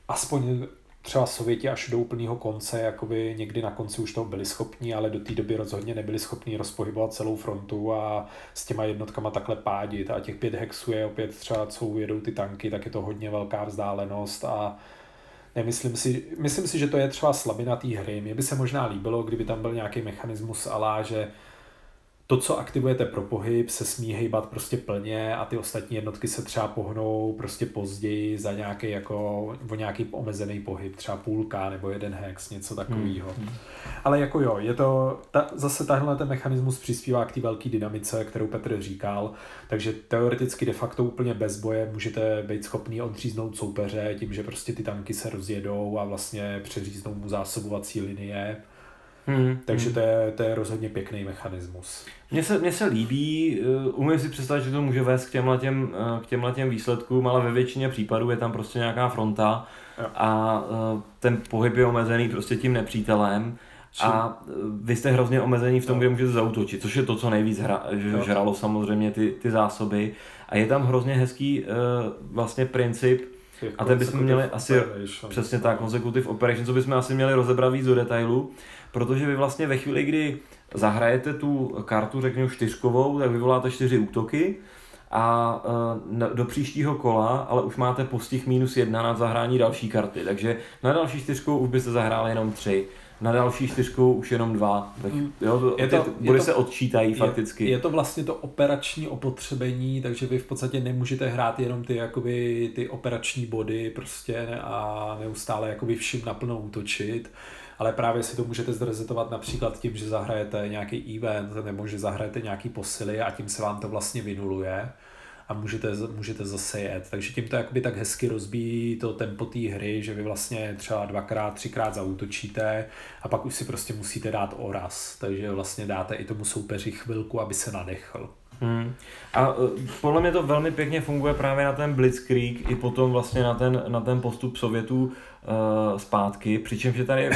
aspoň třeba Sověti až do úplného konce, jakoby někdy na konci už toho byli schopní, ale do té doby rozhodně nebyli schopní rozpohybovat celou frontu a s těma jednotkama takhle pádit a těch pět hexů je opět třeba, co ujedou ty tanky, tak je to hodně velká vzdálenost a Nemyslím si, myslím si, že to je třeba slabina té hry. Mně by se možná líbilo, kdyby tam byl nějaký mechanismus alá, že to, co aktivujete pro pohyb, se smí hejbat prostě plně a ty ostatní jednotky se třeba pohnou prostě později za nějaký jako, o nějaký omezený pohyb, třeba půlka nebo jeden hex, něco takového. Hmm. hmm. Ale jako jo, je to, ta, zase tahle ten mechanismus přispívá k té velké dynamice, kterou Petr říkal, takže teoreticky de facto úplně bez boje můžete být schopný odříznout soupeře tím, že prostě ty tanky se rozjedou a vlastně přeříznou mu zásobovací linie Hmm, Takže hmm. To, je, to je rozhodně pěkný mechanismus. Mně se, mně se líbí, uh, umím si představit, že to může vést k těmhle, těm, uh, k těmhle těm výsledkům, ale ve většině případů je tam prostě nějaká fronta jo. a uh, ten pohyb je omezený prostě tím nepřítelem. A vy jste hrozně omezený v tom, kde můžete zautočit, což je to, co nejvíc hra, že žralo samozřejmě ty, ty zásoby. A je tam hrozně hezký uh, vlastně princip, a ten bychom měli asi, přesně tak, consecutive operation, co bychom asi měli rozebrat víc do detailu, protože vy vlastně ve chvíli, kdy zahrajete tu kartu, řekněme čtyřkovou, tak vyvoláte čtyři útoky a e, do příštího kola, ale už máte postih minus jedna na zahrání další karty, takže na další čtyřkou už byste zahráli jenom tři na další čtyřku už jenom dva. Tak, mm. jo, to, je to, ty body je to, se odčítají je, fakticky. Je to vlastně to operační opotřebení, takže vy v podstatě nemůžete hrát jenom ty, jakoby, ty operační body prostě a neustále jakoby všim naplno útočit ale právě si to můžete zrezetovat například tím, že zahrajete nějaký event nebo že zahrajete nějaký posily a tím se vám to vlastně vynuluje a můžete, můžete zase jet. Takže tím to jakoby tak hezky rozbíjí to tempo té hry, že vy vlastně třeba dvakrát, třikrát zautočíte a pak už si prostě musíte dát oraz. Takže vlastně dáte i tomu soupeři chvilku, aby se nadechl. Hmm. A uh, podle mě to velmi pěkně funguje právě na ten Blitzkrieg i potom vlastně na ten, na ten postup Sovětů uh, zpátky, přičemž je tady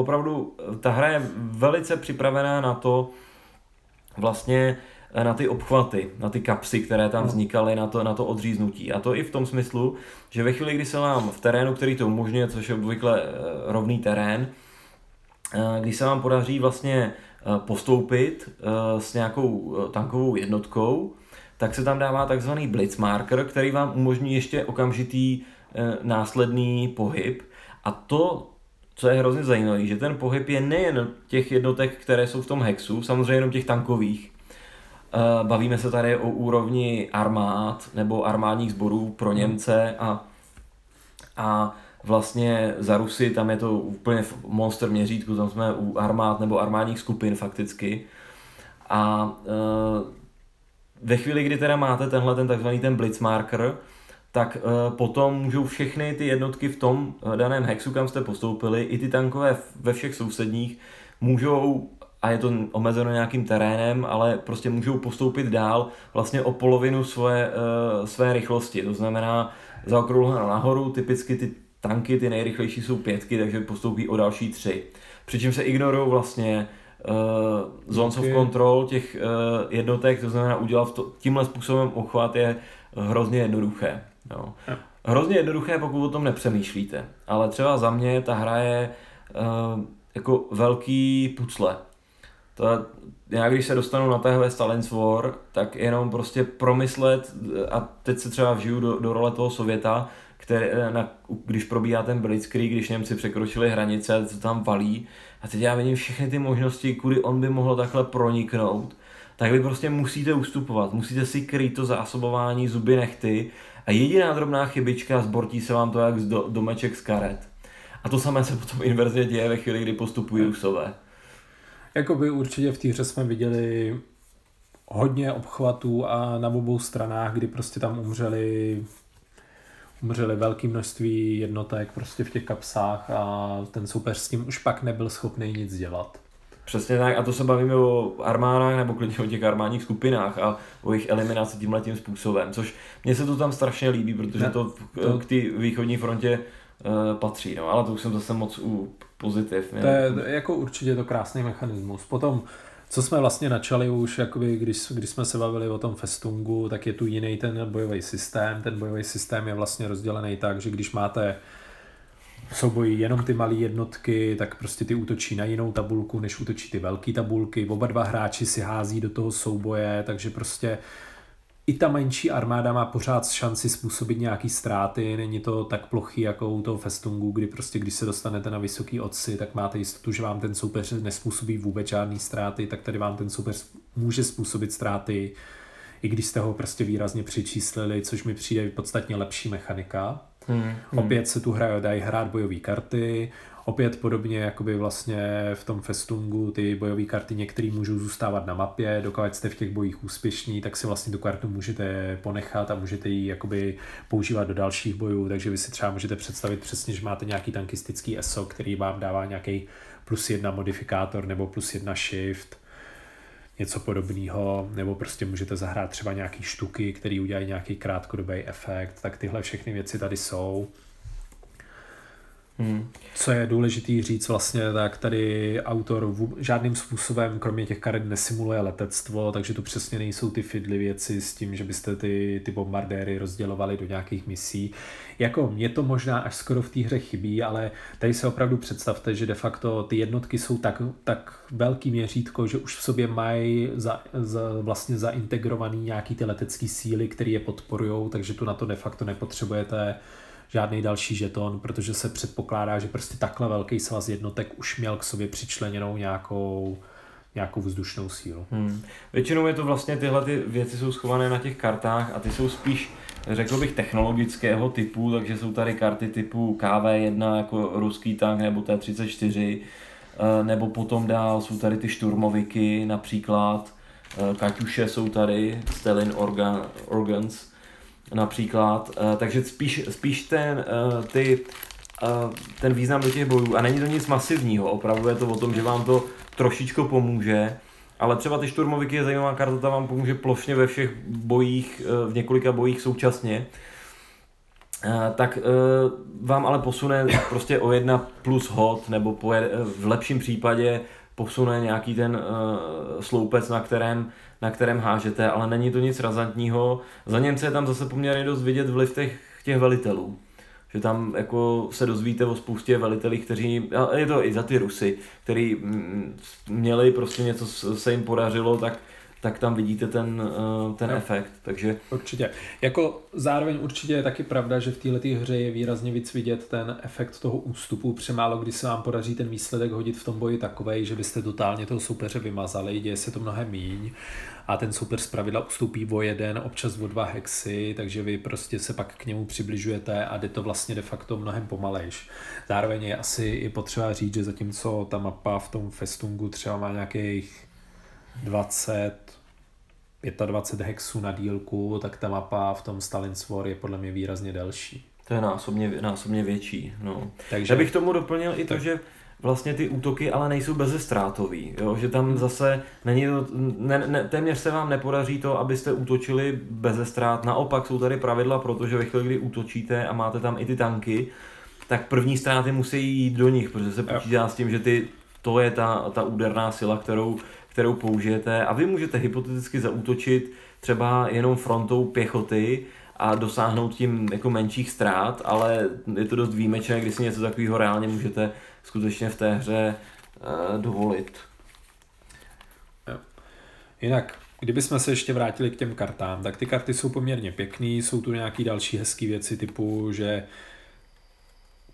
opravdu, ta hra je velice připravená na to, vlastně na ty obchvaty, na ty kapsy, které tam no. vznikaly, na to, na to odříznutí. A to i v tom smyslu, že ve chvíli, kdy se vám v terénu, který to umožňuje, což je obvykle eh, rovný terén, eh, když se vám podaří vlastně eh, postoupit s nějakou tankovou jednotkou, tak se tam dává takzvaný blitzmarker, který vám umožní ještě okamžitý následný pohyb. A to, co je hrozně zajímavé, že ten pohyb je nejen těch jednotek, které jsou v tom hexu, samozřejmě jenom těch tankových, Eh, bavíme se tady o úrovni armád nebo armádních sborů pro hmm. Němce a, a vlastně za Rusy tam je to úplně v monster měřítku, tam jsme u armád nebo armádních skupin fakticky. A e, ve chvíli, kdy teda máte tenhle ten takzvaný ten blitzmarker, tak e, potom můžou všechny ty jednotky v tom daném hexu, kam jste postoupili, i ty tankové ve všech sousedních, můžou a je to omezeno nějakým terénem, ale prostě můžou postoupit dál vlastně o polovinu své, uh, své rychlosti. To znamená zaokrouhleno nahoru, typicky ty tanky, ty nejrychlejší jsou pětky, takže postoupí o další tři. Přičemž se ignorují vlastně uh, zones okay. of control těch uh, jednotek, to znamená udělat to, tímhle způsobem ochvat je hrozně jednoduché. Jo. Hrozně jednoduché, pokud o tom nepřemýšlíte. Ale třeba za mě ta hra je uh, jako velký pucle. To, já když se dostanu na téhle Stalin's War, tak jenom prostě promyslet, a teď se třeba vžiju do, do role toho Sověta, který, na, když probíhá ten Blitzkrieg, když Němci překročili hranice, co tam valí, a teď já vidím všechny ty možnosti, kudy on by mohl takhle proniknout, tak vy prostě musíte ustupovat, musíte si krýt to zásobování zuby nechty a jediná drobná chybička zbortí se vám to jak z do, domeček z karet. A to samé se potom inverzně děje ve chvíli, kdy postupují Rusové. Jakoby určitě v té hře jsme viděli hodně obchvatů a na obou stranách, kdy prostě tam umřeli umřeli velké množství jednotek prostě v těch kapsách a ten soupeř s tím už pak nebyl schopný nic dělat. Přesně tak, a to se bavíme o armádách nebo klidně o těch armádních skupinách a o jejich eliminaci tímhle tím způsobem, což mně se to tam strašně líbí, protože to, to k té východní frontě patří, no, ale to už jsem zase moc u pozitiv. To je jako určitě to krásný mechanismus. Potom co jsme vlastně načali už, jakoby, když, když jsme se bavili o tom festungu, tak je tu jiný ten bojový systém. Ten bojový systém je vlastně rozdělený tak, že když máte souboji jenom ty malé jednotky, tak prostě ty útočí na jinou tabulku, než útočí ty velké tabulky. Oba dva hráči si hází do toho souboje, takže prostě i ta menší armáda má pořád šanci způsobit nějaký ztráty, není to tak plochý jako u toho festungu, kdy prostě když se dostanete na vysoký odsy, tak máte jistotu, že vám ten soupeř nespůsobí vůbec žádný ztráty, tak tady vám ten soupeř může způsobit ztráty, i když jste ho prostě výrazně přičíslili, což mi přijde podstatně lepší mechanika. Hmm, hmm. Opět se tu hrají, dají hrát bojové karty, Opět podobně jakoby vlastně v tom festungu ty bojové karty některé můžou zůstávat na mapě, dokud jste v těch bojích úspěšní, tak si vlastně tu kartu můžete ponechat a můžete ji jakoby používat do dalších bojů, takže vy si třeba můžete představit přesně, že máte nějaký tankistický ESO, který vám dává nějaký plus jedna modifikátor nebo plus jedna shift, něco podobného, nebo prostě můžete zahrát třeba nějaký štuky, které udělají nějaký krátkodobý efekt, tak tyhle všechny věci tady jsou. Hmm. Co je důležitý říct vlastně, tak tady autor v, žádným způsobem, kromě těch karet, nesimuluje letectvo, takže tu přesně nejsou ty fidly věci s tím, že byste ty, ty bombardéry rozdělovali do nějakých misí. Jako mě to možná až skoro v té hře chybí, ale tady se opravdu představte, že de facto ty jednotky jsou tak, tak velký měřítko, že už v sobě mají za, za, vlastně zaintegrovaný nějaký ty letecké síly, které je podporují, takže tu na to de facto nepotřebujete žádný další žeton, protože se předpokládá, že prostě takhle velký svaz jednotek už měl k sobě přičleněnou nějakou nějakou vzdušnou sílu. Hmm. Většinou je to vlastně tyhle ty věci jsou schované na těch kartách a ty jsou spíš, řekl bych, technologického typu, takže jsou tady karty typu KV1 jako ruský tank nebo T-34, eh, nebo potom dál jsou tady ty šturmoviky například, eh, Kaťuše jsou tady, Stalin Organ, Organs, například, uh, takže spíš, spíš ten, uh, ty, uh, ten význam do těch bojů. A není to nic masivního, opravdu je to o tom, že vám to trošičku pomůže, ale třeba ty šturmoviky je zajímavá karta, ta vám pomůže plošně ve všech bojích, v několika bojích současně, tak vám ale posune prostě o jedna plus hod, nebo v lepším případě posune nějaký ten sloupec, na kterém na kterém hážete, ale není to nic razantního. Za Němce je tam zase poměrně dost vidět vliv těch, těch velitelů. Že tam jako se dozvíte o spoustě velitelích, kteří, a je to i za ty Rusy, kteří mm, měli prostě něco se jim podařilo, tak tak tam vidíte ten, eh, ten no. efekt. Takže... Určitě. Jako zároveň určitě je taky pravda, že v této hře je výrazně víc vidět ten efekt toho ústupu. Přemálo kdy se vám podaří ten výsledek hodit v tom boji takovej, že byste totálně toho soupeře vymazali, děje se to mnohem míň a ten super z pravidla ustupí o jeden, občas o dva hexy, takže vy prostě se pak k němu přibližujete a jde to vlastně de facto mnohem pomalejš. Zároveň je asi i potřeba říct, že zatímco ta mapa v tom festungu třeba má nějakých 20, 25 hexů na dílku, tak ta mapa v tom Stalin's War je podle mě výrazně delší. To je násobně, násobně větší. No. Takže Já bych tomu doplnil i to, tak. že vlastně ty útoky ale nejsou bezestrátový, jo? že tam zase není to, ne, ne, téměř se vám nepodaří to, abyste útočili bezestrát, naopak jsou tady pravidla, protože ve chvíli, kdy útočíte a máte tam i ty tanky, tak první ztráty musí jít do nich, protože se počítá s tím, že ty, to je ta, ta úderná sila, kterou, kterou použijete a vy můžete hypoteticky zaútočit třeba jenom frontou pěchoty a dosáhnout tím jako menších ztrát, ale je to dost výjimečné, když si něco takového reálně můžete skutečně v té hře uh, dovolit. Jinak, kdybychom se ještě vrátili k těm kartám, tak ty karty jsou poměrně pěkný, jsou tu nějaký další hezké věci typu, že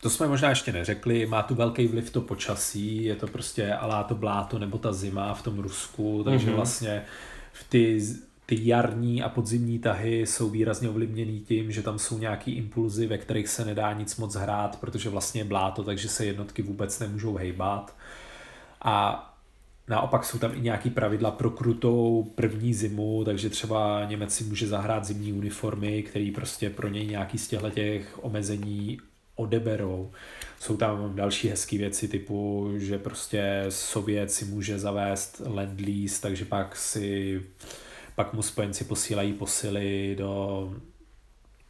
to jsme možná ještě neřekli, má tu velký vliv to počasí, je to prostě alá to bláto nebo ta zima v tom Rusku, takže mm-hmm. vlastně v ty, ty jarní a podzimní tahy jsou výrazně ovlivněný tím, že tam jsou nějaký impulzy, ve kterých se nedá nic moc hrát, protože vlastně je bláto, takže se jednotky vůbec nemůžou hejbat. A Naopak jsou tam i nějaký pravidla pro krutou první zimu, takže třeba Němec si může zahrát zimní uniformy, který prostě pro něj nějaký z těchto těch omezení odeberou. Jsou tam další hezké věci typu, že prostě Sovět si může zavést land lease, takže pak si pak mu spojenci posílají posily do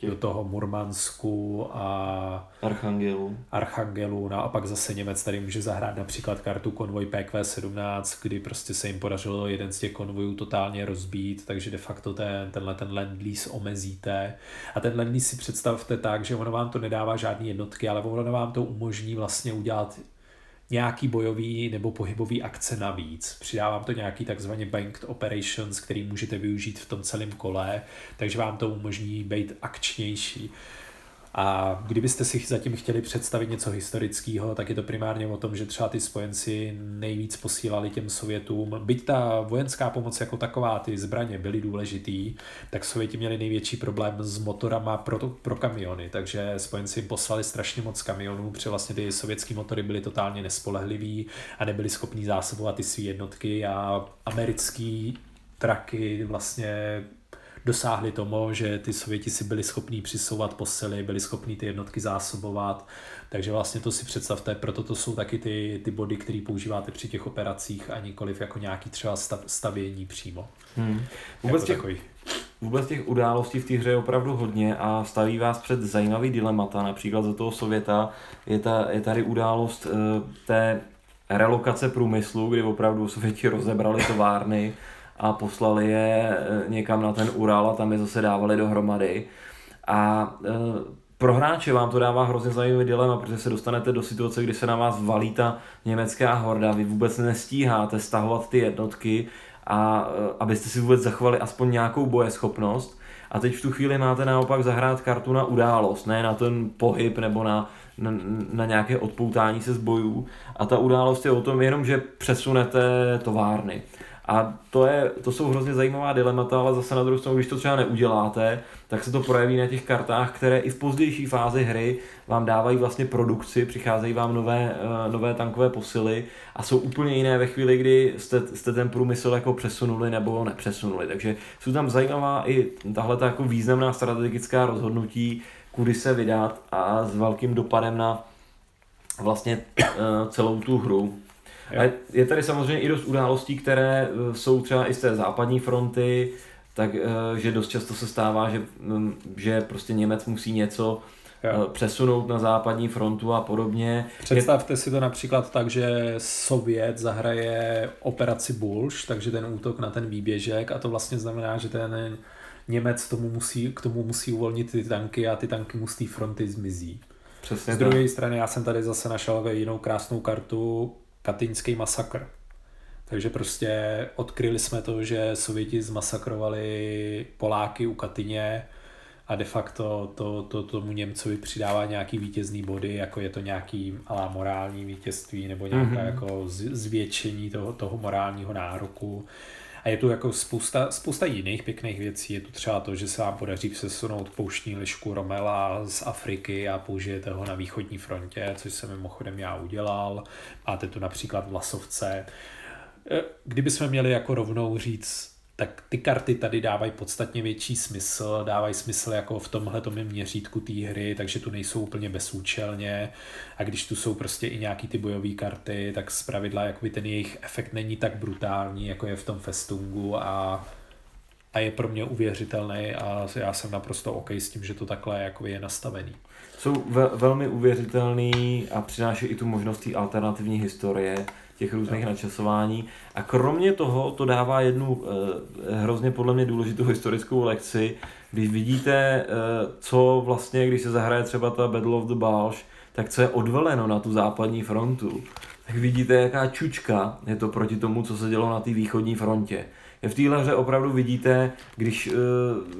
do toho Murmansku a Archangelu. Archangelu, no a pak zase Němec tady může zahrát například kartu konvoj PQ-17, kdy prostě se jim podařilo jeden z těch konvojů totálně rozbít, takže de facto ten, tenhle ten land lease omezíte. A ten land lease si představte tak, že ono vám to nedává žádné jednotky, ale ono vám to umožní vlastně udělat nějaký bojový nebo pohybový akce navíc. Přidávám to nějaký takzvaně banked operations, který můžete využít v tom celém kole, takže vám to umožní být akčnější. A kdybyste si zatím chtěli představit něco historického, tak je to primárně o tom, že třeba ty spojenci nejvíc posílali těm Sovětům. Byť ta vojenská pomoc jako taková, ty zbraně byly důležitý, tak Sověti měli největší problém s motorama pro, to, pro kamiony, takže spojenci jim poslali strašně moc kamionů, protože vlastně ty sovětské motory byly totálně nespolehlivý a nebyli schopní zásobovat ty své jednotky a americký traky vlastně dosáhli tomu, že ty Sověti si byli schopní přisouvat posily, byli schopní ty jednotky zásobovat, takže vlastně to si představte, proto to jsou taky ty, ty body, které používáte při těch operacích a nikoliv jako nějaký třeba stav, stavění přímo. Hmm. Vůbec, jako těch, vůbec těch událostí v té hře je opravdu hodně a staví vás před zajímavý dilemata. Například za toho Sověta je, ta, je tady událost uh, té relokace průmyslu, kdy opravdu Sověti rozebrali továrny a poslali je eh, někam na ten Ural a tam je zase dávali dohromady. A e, pro hráče vám to dává hrozně zajímavý dilema, protože se dostanete do situace, kdy se na vás valí ta německá horda, vy vůbec nestíháte stahovat ty jednotky a e, abyste si vůbec zachovali aspoň nějakou bojeschopnost. A teď v tu chvíli máte naopak zahrát kartu na událost, ne na ten pohyb nebo na, na, na nějaké odpoutání se z bojů. A ta událost je o tom jenom, že přesunete továrny. A to, je, to jsou hrozně zajímavá dilemata, ale zase na druhou stranu, když to třeba neuděláte, tak se to projeví na těch kartách, které i v pozdější fázi hry vám dávají vlastně produkci, přicházejí vám nové, uh, nové tankové posily a jsou úplně jiné ve chvíli, kdy jste, jste ten průmysl jako přesunuli nebo nepřesunuli. Takže jsou tam zajímavá i tahle jako významná strategická rozhodnutí, kudy se vydat a s velkým dopadem na vlastně uh, celou tu hru. A je tady samozřejmě i dost událostí, které eh, jsou třeba i z té západní fronty, tak eh, dost často se stává, že, mm, že prostě Němec musí něco jo. Eh, přesunout na západní frontu a podobně. Představte si to například tak, že Sovět zahraje operaci Bulš, takže ten útok na ten výběžek a to vlastně znamená, že ten Němec tomu musí, k tomu musí uvolnit ty tanky a ty tanky mu z té fronty zmizí. Přesně Z druhé strany já jsem tady zase našel jinou krásnou kartu, katyňský masakr. Takže prostě odkryli jsme to, že Sověti zmasakrovali Poláky u Katyně a de facto to, to tomu Němcovi přidává nějaký vítězný body, jako je to nějaký alá morální vítězství nebo nějaké mm-hmm. jako zvětšení toho, toho morálního nároku. A je tu jako spousta, spousta jiných pěkných věcí. Je tu třeba to, že se vám podaří přesunout pouštní lišku Romela z Afriky a použijete ho na východní frontě, což jsem mimochodem já udělal. Máte tu například Vlasovce. E, kdybychom měli jako rovnou říct, tak ty karty tady dávají podstatně větší smysl, dávají smysl jako v tomhle měřítku té hry, takže tu nejsou úplně bezúčelně a když tu jsou prostě i nějaký ty bojové karty, tak zpravidla jakoby ten jejich efekt není tak brutální, jako je v tom Festungu a, a je pro mě uvěřitelný a já jsem naprosto OK s tím, že to takhle jako je nastavený. Jsou ve, velmi uvěřitelný a přináší i tu možnost alternativní historie, těch různých no. načasování. A kromě toho to dává jednu eh, hrozně podle mě důležitou historickou lekci, když vidíte, eh, co vlastně, když se zahraje třeba ta Battle of the Bulge, tak co je odveleno na tu západní frontu, tak vidíte, jaká čučka je to proti tomu, co se dělo na té východní frontě. V téhle hře opravdu vidíte, když uh,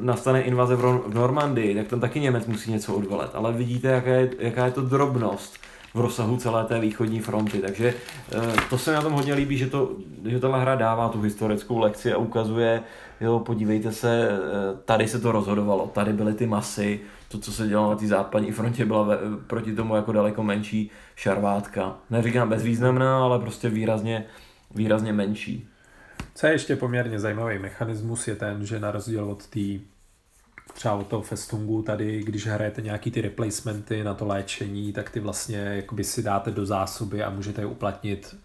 nastane invaze v, v Normandii, tak tam taky Němec musí něco odvelet, ale vidíte, jaká je, jaká je to drobnost v rozsahu celé té východní fronty. Takže eh, to se mi na tom hodně líbí, že, to, že tahle hra dává tu historickou lekci a ukazuje, jo, podívejte se, eh, tady se to rozhodovalo, tady byly ty masy, to, co se dělalo na té západní frontě, byla ve, proti tomu jako daleko menší šarvátka. Neříkám bezvýznamná, ale prostě výrazně, výrazně menší. Co je ještě poměrně zajímavý mechanismus je ten, že na rozdíl od té třeba od toho festungu tady, když hrajete nějaký ty replacementy na to léčení, tak ty vlastně jakoby si dáte do zásoby a můžete je uplatnit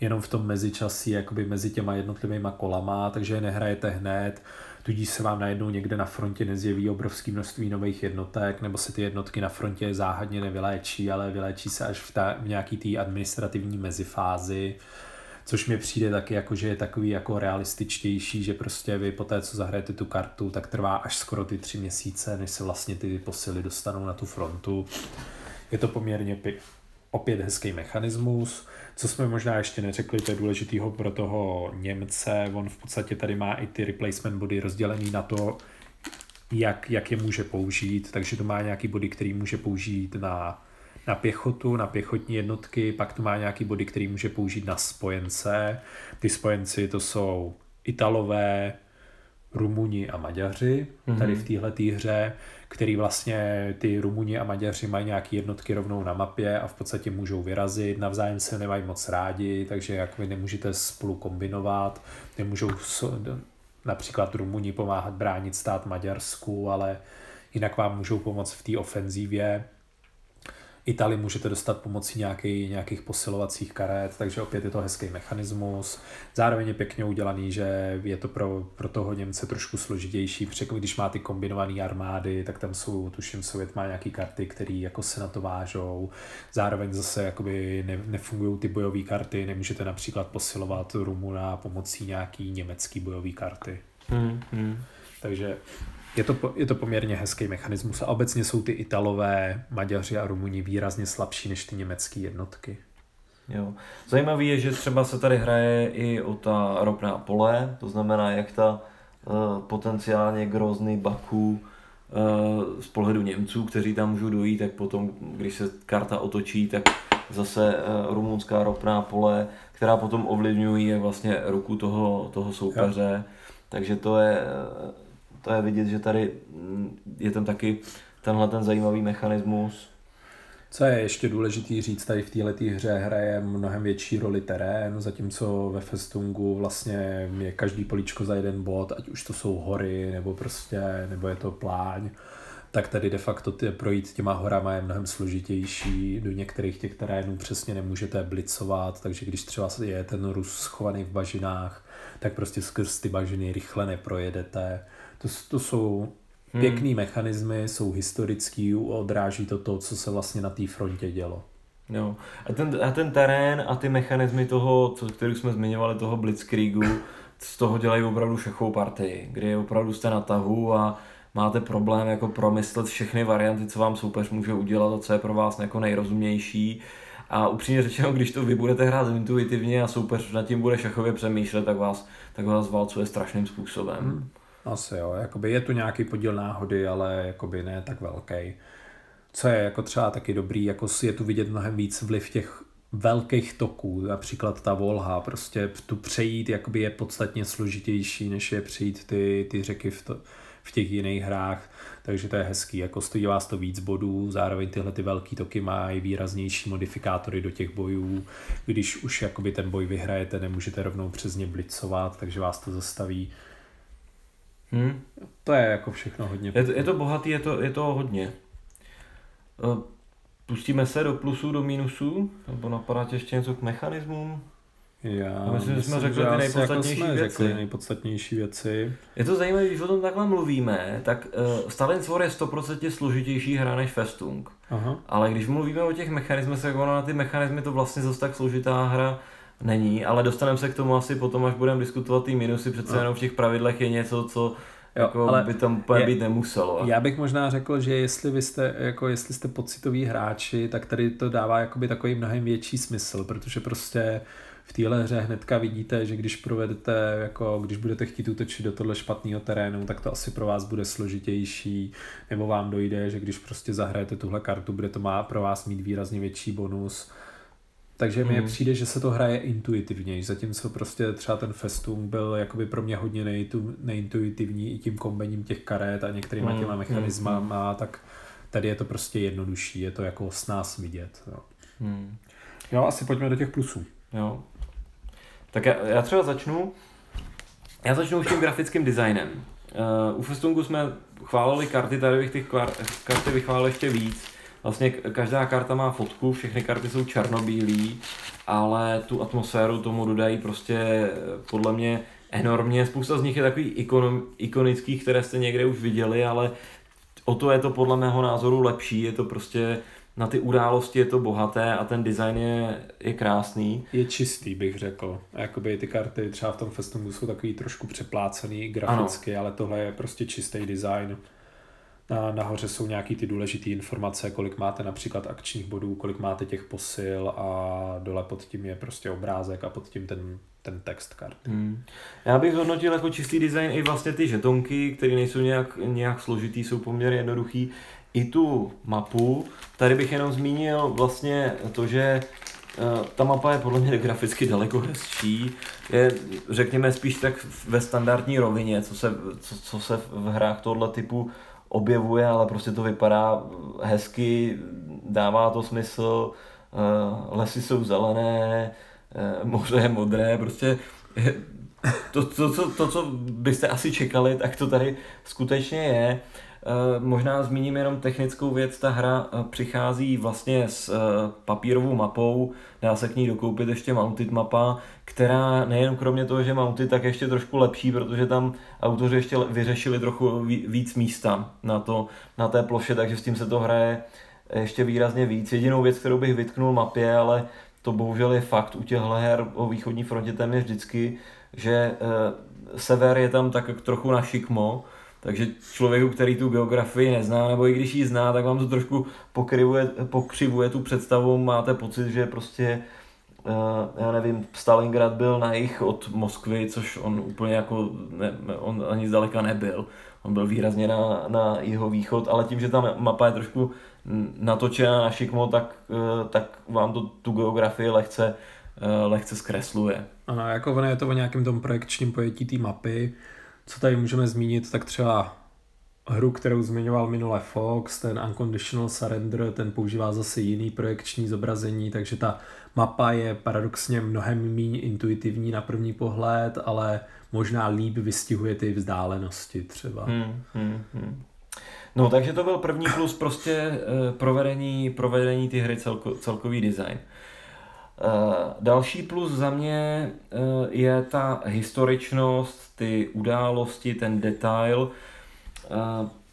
jenom v tom mezičasí, jakoby mezi těma jednotlivýma kolama, takže je nehrajete hned, tudíž se vám najednou někde na frontě nezjeví obrovské množství nových jednotek, nebo se ty jednotky na frontě záhadně nevyléčí, ale vyléčí se až v, ta, v nějaký té administrativní mezifázi, což mi přijde taky jako, že je takový jako realističtější, že prostě vy po té, co zahrajete tu kartu, tak trvá až skoro ty tři měsíce, než se vlastně ty posily dostanou na tu frontu. Je to poměrně opět hezký mechanismus. Co jsme možná ještě neřekli, to je důležitýho pro toho Němce, on v podstatě tady má i ty replacement body rozdělený na to, jak, jak je může použít, takže to má nějaký body, který může použít na, na pěchotu, na pěchotní jednotky, pak to má nějaký body, který může použít na spojence. Ty spojenci to jsou Italové, Rumuni a Maďaři mm-hmm. tady v téhle hře který vlastně ty Rumuni a Maďaři mají nějaké jednotky rovnou na mapě a v podstatě můžou vyrazit, navzájem se nemají moc rádi, takže jak vy nemůžete spolu kombinovat, nemůžou například Rumuni pomáhat bránit stát Maďarsku, ale jinak vám můžou pomoct v té ofenzívě. Itali můžete dostat pomocí nějaký, nějakých posilovacích karet, takže opět je to hezký mechanismus. Zároveň je pěkně udělaný, že je to pro, pro toho Němce trošku složitější, protože když má ty kombinované armády, tak tam jsou, tuším, Sovět má nějaké karty, které jako se na to vážou. Zároveň zase jakoby ne, nefungují ty bojové karty, nemůžete například posilovat Rumuna pomocí nějaký německý bojové karty. Hmm, hmm. Takže je to, je to poměrně hezký mechanismus a obecně jsou ty Italové, Maďaři a Rumuni výrazně slabší než ty německé jednotky. Jo. Zajímavé je, že třeba se tady hraje i o ta ropná pole, to znamená, jak ta uh, potenciálně grozný Baku uh, z pohledu Němců, kteří tam můžou dojít, tak potom, když se karta otočí, tak zase uh, rumunská ropná pole, která potom ovlivňují vlastně ruku toho, toho soupeře. Jo. Takže to je to je vidět, že tady mm, je tam taky tenhle ten zajímavý mechanismus. Co je ještě důležitý říct, tady v této hře hraje mnohem větší roli terén, zatímco ve Festungu vlastně je každý políčko za jeden bod, ať už to jsou hory, nebo prostě, nebo je to pláň, tak tady de facto ty, projít těma horama je mnohem složitější. Do některých těch terénů přesně nemůžete blicovat, takže když třeba je ten Rus schovaný v bažinách, tak prostě skrz ty bažiny rychle neprojedete to, to jsou hmm. pěkný mechanismy, jsou historický, odráží to to, co se vlastně na té frontě dělo. Jo. A, ten, a ten terén a ty mechanismy toho, co, který jsme zmiňovali, toho Blitzkriegu, z toho dělají opravdu šachovou partii, kdy opravdu jste na tahu a máte problém jako promyslet všechny varianty, co vám soupeř může udělat a co je pro vás jako nejrozumnější. A upřímně řečeno, když to vy budete hrát intuitivně a soupeř nad tím bude šachově přemýšlet, tak vás, tak vás válcuje strašným způsobem. Hmm. Asi jo, jakoby je tu nějaký podíl náhody, ale jakoby ne tak velký. Co je jako třeba taky dobrý, jako je tu vidět mnohem víc vliv těch velkých toků, například ta Volha, prostě tu přejít jakoby je podstatně složitější, než je přejít ty, ty řeky v, to, v těch jiných hrách, takže to je hezký, jako stojí vás to víc bodů, zároveň tyhle ty velký toky mají výraznější modifikátory do těch bojů, když už jakoby ten boj vyhrajete, nemůžete rovnou přes ně blicovat, takže vás to zastaví Hmm. To je jako všechno hodně. Je to, je to bohatý, je to, je to hodně. E, pustíme se do plusů, do minusů? Nebo napadá tě ještě něco k mechanismům? Já myslím, že jsme řekli ty nejpodstatnější jako věci. Řekli nejpodstatnější věci. Je to zajímavé, když o tom takhle mluvíme, tak uh, Stalin War je 100% složitější hra než Festung. Aha. Ale když mluvíme o těch mechanismech, tak ono na ty mechanizmy to vlastně zase tak složitá hra není, ale dostaneme se k tomu asi potom, až budeme diskutovat ty minusy, přece no. jenom v těch pravidlech je něco, co Jo, jako ale by tam úplně je, být nemuselo. Já bych možná řekl, že jestli vy jste, jako jestli jste pocitoví hráči, tak tady to dává jakoby takový mnohem větší smysl, protože prostě v téhle hře hnedka vidíte, že když provedete, jako když budete chtít útočit do tohle špatného terénu, tak to asi pro vás bude složitější, nebo vám dojde, že když prostě zahrajete tuhle kartu, bude to má pro vás mít výrazně větší bonus takže mi mm. přijde, že se to hraje intuitivněji, zatímco prostě třeba ten Festung byl jakoby pro mě hodně nejtu, neintuitivní i tím kombením těch karet a některýma mm. těma mechanismama, mm. tak tady je to prostě jednodušší, je to jako s nás vidět. Jo. Mm. jo, asi pojďme do těch plusů. Jo. Tak já, já třeba začnu, já začnu už tím grafickým designem. Uh, u Festungu jsme chválili karty, tady bych těch karty vychválil ještě víc vlastně každá karta má fotku, všechny karty jsou černobílý, ale tu atmosféru tomu dodají prostě podle mě enormně. Spousta z nich je takový ikon, ikonických, které jste někde už viděli, ale o to je to podle mého názoru lepší, je to prostě na ty události je to bohaté a ten design je, je krásný. Je čistý, bych řekl. A jakoby ty karty třeba v tom Festungu jsou takový trošku přeplácený graficky, ano. ale tohle je prostě čistý design. Na, nahoře jsou nějaký ty důležité informace, kolik máte například akčních bodů, kolik máte těch posil a dole pod tím je prostě obrázek a pod tím ten, ten text karty. Hmm. Já bych hodnotil jako čistý design i vlastně ty žetonky, které nejsou nějak, nějak složitý, jsou poměrně jednoduchý. I tu mapu, tady bych jenom zmínil vlastně to, že eh, ta mapa je podle mě graficky daleko hezčí. Je, řekněme, spíš tak ve standardní rovině, co se, co, co se v hrách tohle typu objevuje, ale prostě to vypadá hezky, dává to smysl, eh, lesy jsou zelené, eh, moře je modré, prostě to, to, to, to, co byste asi čekali, tak to tady skutečně je. Eh, možná zmíním jenom technickou věc, ta hra přichází vlastně s papírovou mapou, dá se k ní dokoupit ještě mounted mapa, která nejen kromě toho, že mounted, tak ještě trošku lepší, protože tam autoři ještě vyřešili trochu víc místa na, to, na té ploše, takže s tím se to hraje ještě výrazně víc. Jedinou věc, kterou bych vytknul mapě, ale to bohužel je fakt u těchto her o východní frontě téměř vždycky, že sever je tam tak trochu na šikmo, takže člověku, který tu geografii nezná, nebo i když ji zná, tak vám to trošku pokřivuje, pokřivuje tu představu, máte pocit, že prostě Uh, já nevím, Stalingrad byl na jich od Moskvy, což on úplně jako, ne, on ani zdaleka nebyl. On byl výrazně na, na jeho východ, ale tím, že ta mapa je trošku natočená na šikmo, tak, uh, tak vám to tu geografii lehce, uh, lehce zkresluje. Ano, jako ono je to o nějakém tom projekčním pojetí té mapy. Co tady můžeme zmínit, tak třeba hru, kterou zmiňoval minule Fox, ten Unconditional Surrender, ten používá zase jiný projekční zobrazení, takže ta mapa je paradoxně mnohem méně intuitivní na první pohled, ale možná líp vystihuje ty vzdálenosti třeba. Hmm, hmm, hmm. No, takže to byl první plus prostě e, provedení, provedení ty hry celko, celkový design. E, další plus za mě e, je ta historičnost, ty události, ten detail. E,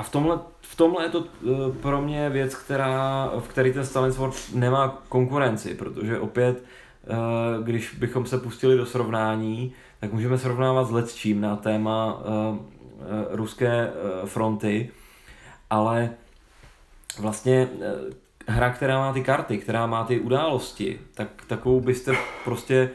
a v tomhle, v tomhle je to eh, pro mě věc, která, v který ten Stalin Sword nemá konkurenci, protože opět, eh, když bychom se pustili do srovnání, tak můžeme srovnávat s Letčím na téma eh, ruské fronty, ale vlastně hra, která má ty karty, která má ty události, tak takovou byste prostě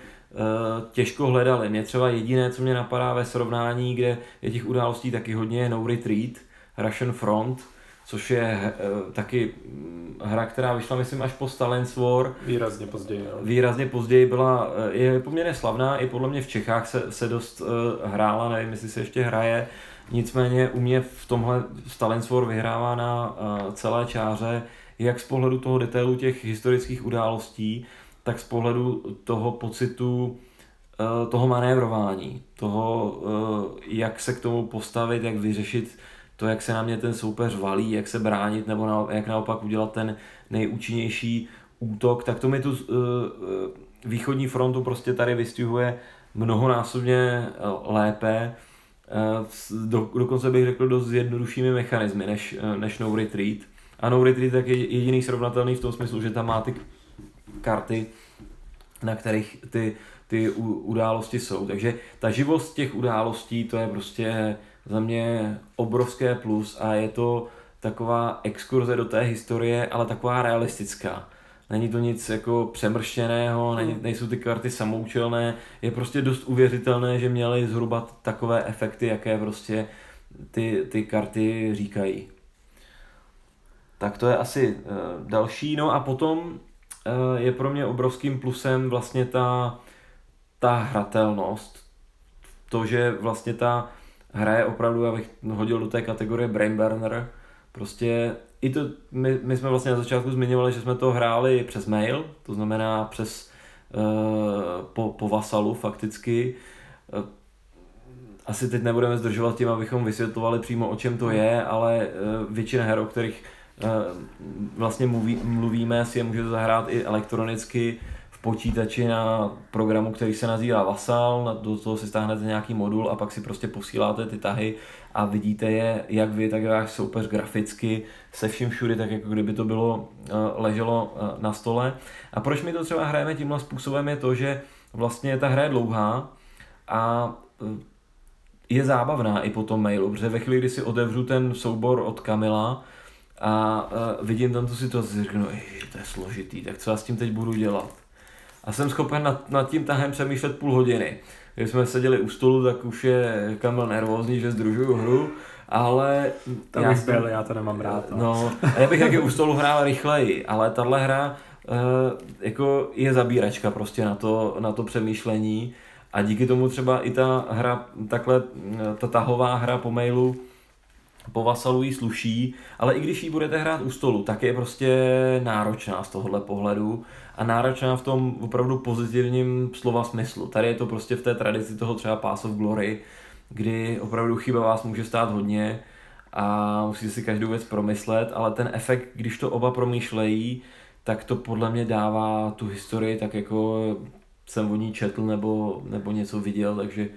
těžko hledali. Mě třeba jediné, co mě napadá ve srovnání, kde je těch událostí taky hodně, je No Retreat, Russian Front, což je uh, taky mm, hra, která vyšla, myslím, až po Stalin's War. Výrazně později. No. Výrazně později byla, eh, je poměrně slavná, i podle mě v Čechách se, se dost uh, hrála, nevím, jestli se ještě hraje. Nicméně u mě v tomhle Stalin's War vyhrává na uh, celé čáře, jak z pohledu toho detailu těch historických událostí, tak z pohledu toho pocitu toho manévrování, toho, jak se k tomu postavit, jak vyřešit to, jak se na mě ten soupeř valí, jak se bránit, nebo jak naopak udělat ten nejúčinnější útok, tak to mi tu uh, východní frontu prostě tady vystihuje mnohonásobně lépe. Do, dokonce bych řekl dost zjednoduššími mechanismy než, než No Retreat. A No Retreat je jediný srovnatelný v tom smyslu, že tam má ty karty, na kterých ty, ty události jsou. Takže ta živost těch událostí, to je prostě za mě obrovské plus a je to taková exkurze do té historie, ale taková realistická. Není to nic jako přemrštěného, není, hmm. nejsou ty karty samoučelné, je prostě dost uvěřitelné, že měly zhruba takové efekty, jaké prostě ty, ty karty říkají. Tak to je asi uh, další. No a potom je pro mě obrovským plusem vlastně ta, ta hratelnost. To, že vlastně ta hraje opravdu, abych hodil do té kategorie Brainburner, prostě i to, my, my jsme vlastně na začátku zmiňovali, že jsme to hráli přes mail, to znamená přes uh, po, po vasalu fakticky. Uh, asi teď nebudeme zdržovat tím, abychom vysvětlovali přímo o čem to je, ale většina her, o kterých vlastně mluví, mluvíme, si je můžete zahrát i elektronicky v počítači na programu, který se nazývá Vasal, do toho si stáhnete nějaký modul a pak si prostě posíláte ty tahy a vidíte je, jak vy, tak váš soupeř graficky, se vším všudy, tak jako kdyby to bylo, leželo na stole. A proč my to třeba hrajeme tímhle způsobem je to, že vlastně ta hra je dlouhá a je zábavná i po tom mailu, protože ve chvíli, kdy si otevřu ten soubor od Kamila a uh, vidím tam tu situaci, řeknu, to je složitý, tak co já s tím teď budu dělat? A jsem schopen nad, nad tím tahem přemýšlet půl hodiny. Když jsme seděli u stolu, tak už je Kamil nervózní, že združuju hru, ale... To já, jsem, byl, já to nemám rád. No, no já bych taky u stolu hrál rychleji, ale tahle hra uh, jako je zabíračka prostě na to, na to přemýšlení a díky tomu třeba i ta hra, takhle ta tahová hra po mailu po vasalu jí sluší, ale i když ji budete hrát u stolu, tak je prostě náročná z tohohle pohledu a náročná v tom opravdu pozitivním slova smyslu. Tady je to prostě v té tradici toho třeba Pass of Glory, kdy opravdu chyba vás může stát hodně a musíte si každou věc promyslet, ale ten efekt, když to oba promýšlejí, tak to podle mě dává tu historii tak jako jsem o ní četl nebo, nebo něco viděl, takže,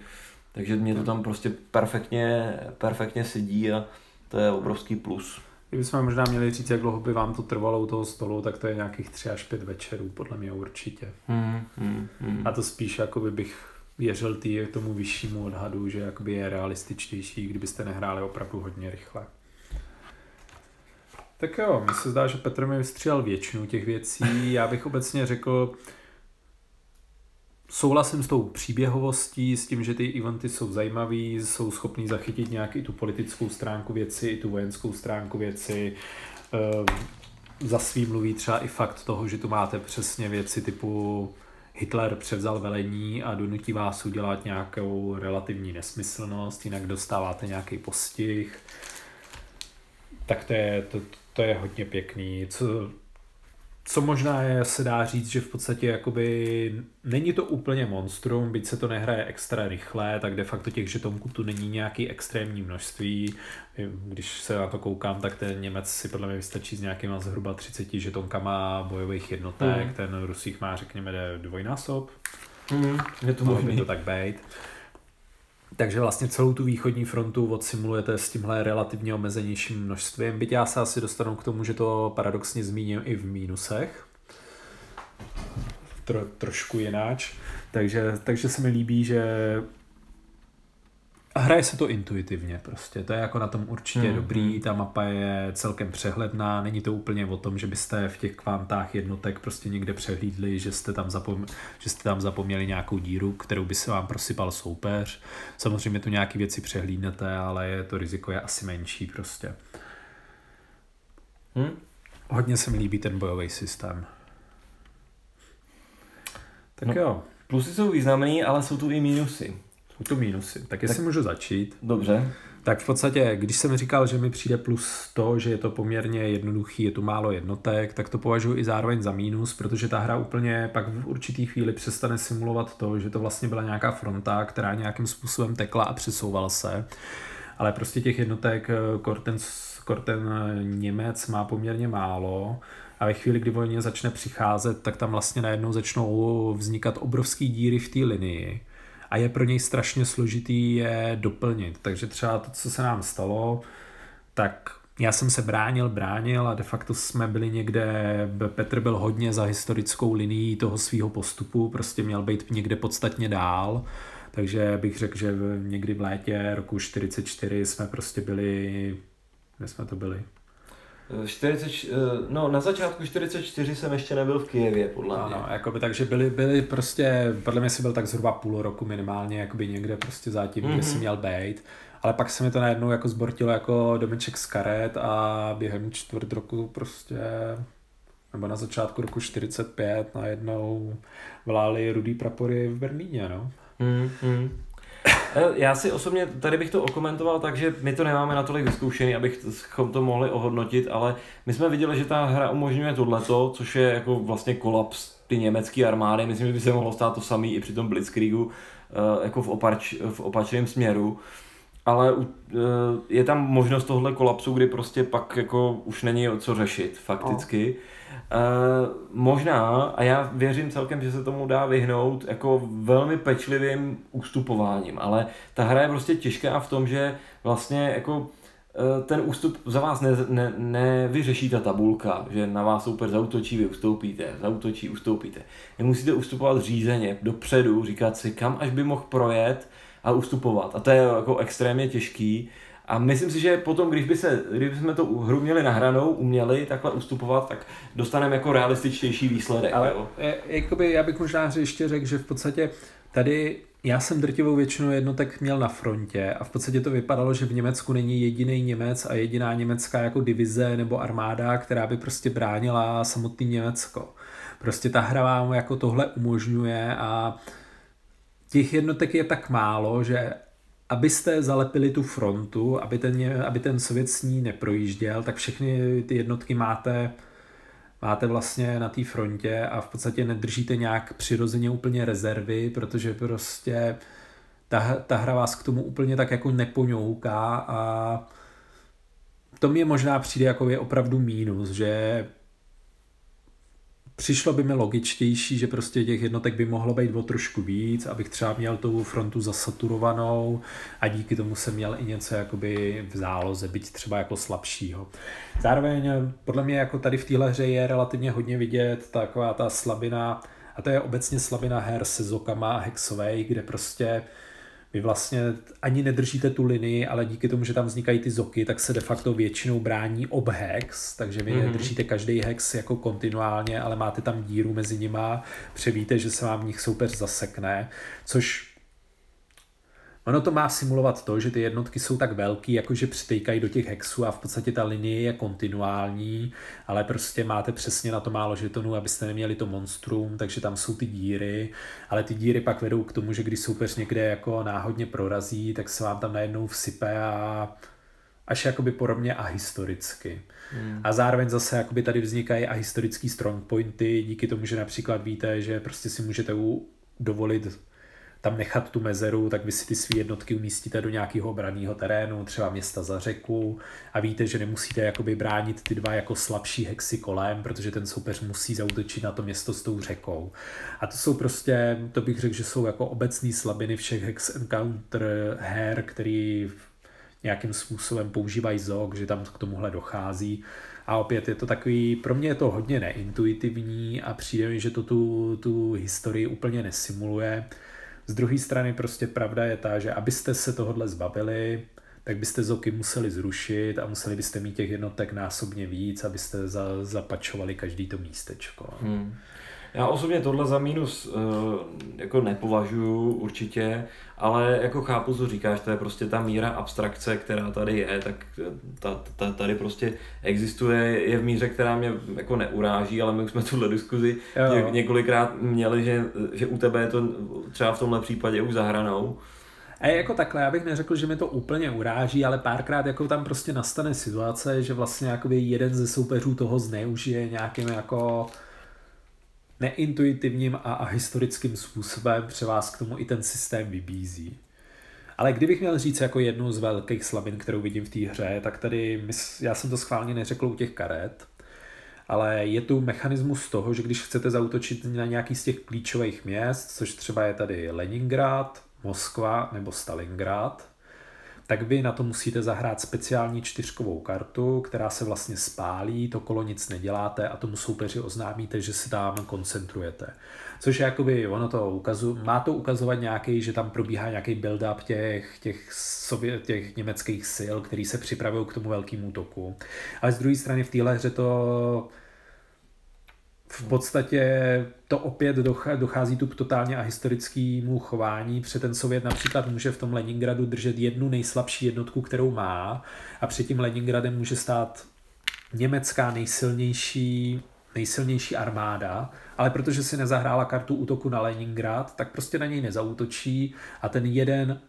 takže mě to tam prostě perfektně, perfektně sedí a to je obrovský plus. Kdybychom možná měli říct, jak dlouho by vám to trvalo u toho stolu, tak to je nějakých tři až pět večerů, podle mě určitě. Hmm, hmm, hmm. A to spíš jakoby bych věřil tý, tomu vyššímu odhadu, že jakoby je realističtější, kdybyste nehráli opravdu hodně rychle. Tak jo, mi se zdá, že Petr mi vystřílel většinu těch věcí. Já bych obecně řekl, souhlasím s tou příběhovostí, s tím, že ty eventy jsou zajímavý, jsou schopný zachytit nějak i tu politickou stránku věci, i tu vojenskou stránku věci. Ehm, za svý mluví třeba i fakt toho, že tu máte přesně věci typu Hitler převzal velení a donutí vás udělat nějakou relativní nesmyslnost, jinak dostáváte nějaký postih. Tak to je, to, to je hodně pěkný. Co, co možná je, se dá říct, že v podstatě jakoby není to úplně monstrum, byť se to nehraje extra rychle, tak de facto těch žetonků tu není nějaký extrémní množství. Když se na to koukám, tak ten Němec si podle mě vystačí s nějakýma zhruba 30 žetonkama bojových jednotek, mm. ten Rusích má řekněme dvojnásob. Mm, je to možný. to tak být. Takže vlastně celou tu východní frontu odsimulujete s tímhle relativně omezenějším množstvím. Byť já se asi dostanu k tomu, že to paradoxně zmíním i v mínusech. Tro, trošku jináč. Takže, takže se mi líbí, že a hraje se to intuitivně prostě, to je jako na tom určitě hmm. dobrý, hmm. ta mapa je celkem přehledná, není to úplně o tom, že byste v těch kvantách jednotek prostě někde přehlídli, že jste tam, zapom- že jste tam zapomněli nějakou díru, kterou by se vám prosypal soupeř. Samozřejmě tu nějaké věci přehlídnete, ale je to riziko je asi menší prostě. Hmm? Hodně se mi líbí ten bojový systém. Tak no, jo. Plusy jsou významný, ale jsou tu i mínusy. To mínusy. Tak jestli tak, můžu začít. Dobře. Tak v podstatě, když jsem říkal, že mi přijde plus to, že je to poměrně jednoduchý, je tu málo jednotek, tak to považuji i zároveň za mínus, protože ta hra úplně pak v určitý chvíli přestane simulovat to, že to vlastně byla nějaká fronta, která nějakým způsobem tekla a přesouvala se. Ale prostě těch jednotek eh, Korten, Korten eh, Němec má poměrně málo a ve chvíli, kdy vojně začne přicházet, tak tam vlastně najednou začnou vznikat obrovský díry v té linii a je pro něj strašně složitý je doplnit. Takže třeba to, co se nám stalo, tak já jsem se bránil, bránil a de facto jsme byli někde, Petr byl hodně za historickou linií toho svého postupu, prostě měl být někde podstatně dál, takže bych řekl, že někdy v létě roku 44 jsme prostě byli, kde jsme to byli? 40, eh, no na začátku 44 jsem ještě nebyl v Kijevě, podle mě. Ano, jakoby, takže byli, byli prostě, podle mě si byl tak zhruba půl roku minimálně, jakoby někde prostě zatím, mm-hmm. kde si mhm. měl být. Ale pak se mi to najednou jako zbortilo jako domeček z karet a během čtvrt roku prostě nebo na začátku roku 45 najednou vlály rudý prapory v Berlíně, no. Mm-hmm. Já si osobně, tady bych to okomentoval tak, že my to nemáme natolik vyzkoušený, abychom to mohli ohodnotit, ale my jsme viděli, že ta hra umožňuje tohleto, což je jako vlastně kolaps ty německé armády. Myslím, že by se mohlo stát to samý i při tom Blitzkriegu, eh, jako v, opač, v opačném směru. ale je tam možnost tohle kolapsu, kdy prostě pak jako už není co řešit fakticky. No. Uh, možná, a já věřím celkem, že se tomu dá vyhnout jako velmi pečlivým ústupováním, ale ta hra je prostě těžká v tom, že vlastně jako Eh, ten ústup za vás ne, ne, nevyřeší ta tabulka, že na vás super zautočí, vy ustoupíte, zautočí, ustoupíte. Vy musíte ustupovat řízeně, dopředu, říkat si, kam až by mohl projet a ustupovat. A to je jako extrémně těžký. A myslím si, že potom, když, by se, když jsme to hru měli nahranou, uměli takhle ustupovat, tak dostaneme jako realističtější výsledek. Ale je, jakoby, já bych možná ještě řekl, že v podstatě tady já jsem drtivou většinu jednotek měl na frontě a v podstatě to vypadalo, že v Německu není jediný Němec a jediná německá jako divize nebo armáda, která by prostě bránila samotný Německo. Prostě ta hra vám jako tohle umožňuje a těch jednotek je tak málo, že abyste zalepili tu frontu, aby ten, aby ten sovět s ní neprojížděl, tak všechny ty jednotky máte máte vlastně na té frontě a v podstatě nedržíte nějak přirozeně úplně rezervy, protože prostě ta, ta hra vás k tomu úplně tak jako nepoňouká a to mě možná přijde jako je opravdu mínus, že přišlo by mi logičtější, že prostě těch jednotek by mohlo být o trošku víc, abych třeba měl tu frontu zasaturovanou a díky tomu jsem měl i něco jakoby v záloze, byť třeba jako slabšího. Zároveň podle mě jako tady v téhle hře je relativně hodně vidět taková ta slabina, a to je obecně slabina her se zokama a hexovej, kde prostě vy vlastně ani nedržíte tu linii, ale díky tomu, že tam vznikají ty zoky, tak se de facto většinou brání ob hex, takže vy mm-hmm. nedržíte každý hex jako kontinuálně, ale máte tam díru mezi nima, převíte, že se vám v nich soupeř zasekne, což Ono to má simulovat to, že ty jednotky jsou tak velký, jakože přitejkají do těch hexů a v podstatě ta linie je kontinuální, ale prostě máte přesně na to málo žetonů, abyste neměli to monstrum, takže tam jsou ty díry, ale ty díry pak vedou k tomu, že když soupeř někde jako náhodně prorazí, tak se vám tam najednou vsype a až jakoby podobně a historicky. Hmm. A zároveň zase jakoby tady vznikají a historický strongpointy, díky tomu, že například víte, že prostě si můžete dovolit tam nechat tu mezeru, tak vy si ty své jednotky umístíte do nějakého obraného terénu, třeba města za řeku a víte, že nemusíte jakoby bránit ty dva jako slabší hexy kolem, protože ten soupeř musí zautočit na to město s tou řekou. A to jsou prostě, to bych řekl, že jsou jako obecné slabiny všech hex encounter her, který nějakým způsobem používají ZOG, že tam k tomuhle dochází. A opět je to takový, pro mě je to hodně neintuitivní a přijde mi, že to tu, tu historii úplně nesimuluje. Z druhé strany prostě pravda je ta, že abyste se tohodle zbavili, tak byste zoky museli zrušit a museli byste mít těch jednotek násobně víc, abyste za, zapačovali každý to místečko. Hmm. Já osobně tohle za mínus uh, jako nepovažuji určitě, ale jako chápu, co říkáš, to je prostě ta míra abstrakce, která tady je, tak ta, ta, tady prostě existuje, je v míře, která mě jako neuráží, ale my už jsme tuhle diskuzi jo. několikrát měli, že, že u tebe je to třeba v tomhle případě už zahranou. A jako takhle, já bych neřekl, že mi to úplně uráží, ale párkrát jako tam prostě nastane situace, že vlastně jakoby jeden ze soupeřů toho zneužije nějakým jako neintuitivním a, a historickým způsobem pře vás k tomu i ten systém vybízí. Ale kdybych měl říct jako jednu z velkých slabin, kterou vidím v té hře, tak tady, já jsem to schválně neřekl u těch karet, ale je tu mechanismus toho, že když chcete zautočit na nějaký z těch klíčových měst, což třeba je tady Leningrad, Moskva nebo Stalingrad, tak vy na to musíte zahrát speciální čtyřkovou kartu, která se vlastně spálí, to kolo nic neděláte a tomu soupeři oznámíte, že se tam koncentrujete. Což je jakoby, ono to ukazu, má to ukazovat nějaký, že tam probíhá nějaký build-up těch, těch, sobě, těch německých sil, který se připravují k tomu velkému útoku. Ale z druhé strany v téhle hře to v podstatě to opět dochází tu k totálně a historickému chování, protože ten Sovět například může v tom Leningradu držet jednu nejslabší jednotku, kterou má a před tím Leningradem může stát německá nejsilnější, nejsilnější armáda, ale protože si nezahrála kartu útoku na Leningrad, tak prostě na něj nezautočí a ten jeden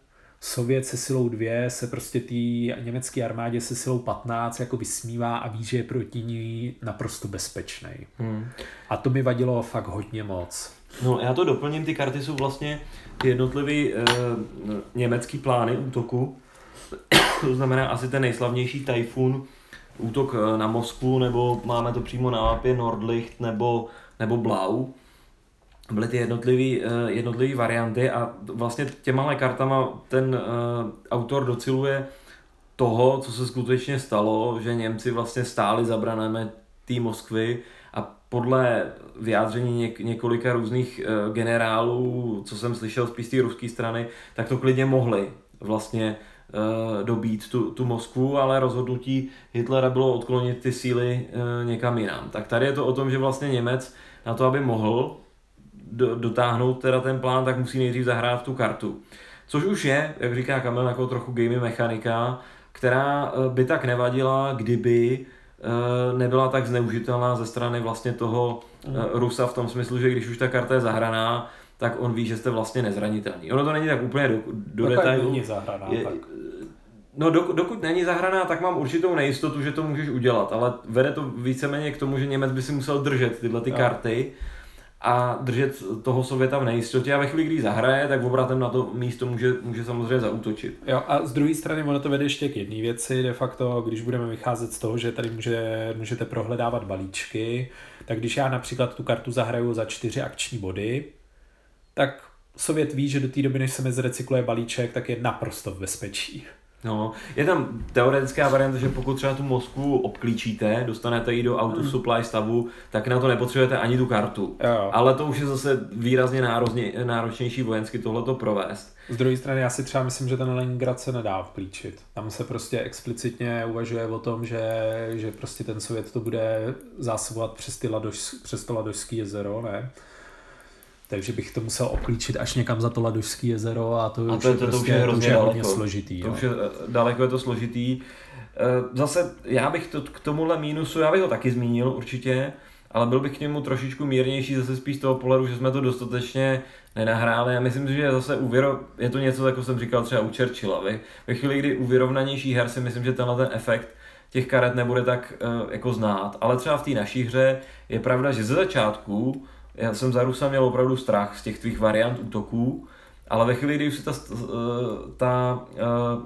Sovět se silou 2 se prostě té německé armádě se silou 15 jako vysmívá a ví, že je proti ní naprosto bezpečný. Hmm. A to mi vadilo fakt hodně moc. No já to doplním, ty karty jsou vlastně ty jednotlivé e, německé plány útoku, to znamená asi ten nejslavnější tajfun, útok eh, na Moskvu, nebo máme to přímo na mapě Nordlicht nebo, nebo Blau. Byly ty jednotlivé eh, jednotlivý varianty a vlastně těma kartama ten uh, autor dociluje toho, co se skutečně stalo, že Němci vlastně stáli za branami té Moskvy a podle vyjádření něk- několika různých uh, generálů, co jsem slyšel z té ruské strany, tak to klidně mohli vlastně uh, dobít tu, tu Moskvu, ale rozhodnutí Hitlera bylo odklonit ty síly uh, někam jinam. Tak tady je to o tom, že vlastně Němec na to, aby mohl do, dotáhnout teda ten plán, tak musí nejdřív zahrát tu kartu. Což už je, jak říká Kamil, jako trochu gamey mechanika, která by tak nevadila, kdyby nebyla tak zneužitelná ze strany vlastně toho mm. Rusa v tom smyslu, že když už ta karta je zahraná, tak on ví, že jste vlastně nezranitelný. Ono to není tak úplně do, do detailu. není zahraná, je, tak. No do, dokud není zahraná, tak mám určitou nejistotu, že to můžeš udělat, ale vede to víceméně k tomu, že Němec by si musel držet tyhle ty no. karty a držet toho Sověta v nejistotě a ve chvíli, kdy zahraje, tak obratem na to místo může, může samozřejmě zautočit. Jo a z druhé strany ono to vede ještě k jedné věci, de facto, když budeme vycházet z toho, že tady může, můžete prohledávat balíčky, tak když já například tu kartu zahraju za čtyři akční body, tak Sovět ví, že do té doby, než se mi zrecykluje balíček, tak je naprosto v bezpečí. No, je tam teoretická varianta, že pokud třeba tu Moskvu obklíčíte, dostanete ji do auto mm. supply stavu, tak na to nepotřebujete ani tu kartu. Jo. Ale to už je zase výrazně náročně, náročnější vojensky tohleto provést. Z druhé strany já si třeba myslím, že ten Leningrad se nedá vklíčit. Tam se prostě explicitně uvažuje o tom, že, že prostě ten Sovět to bude zásobovat přes, ty Ladoš, přes to Ladošský jezero, ne? Takže bych to musel obklíčit až někam za to Ladušský jezero a to, a to, už, to, prostě, to už je hrozně to je hodně složitý. To jo. už je, eh, daleko je to složitý. Eh, zase já bych to, k tomuhle mínusu, já bych ho taky zmínil určitě, ale byl bych k němu trošičku mírnější zase spíš z toho pohledu, že jsme to dostatečně nenahráli. Já myslím, že zase u vyro... je to něco, jako jsem říkal třeba u Churchilla. Ve chvíli, kdy u vyrovnanějších her si myslím, že tenhle ten efekt těch karet nebude tak uh, jako znát. Ale třeba v té naší hře je pravda, že ze začátku já jsem za Rusa měl opravdu strach z těch tvých variant útoků, ale ve chvíli, kdy už se ta, eh, ta uh,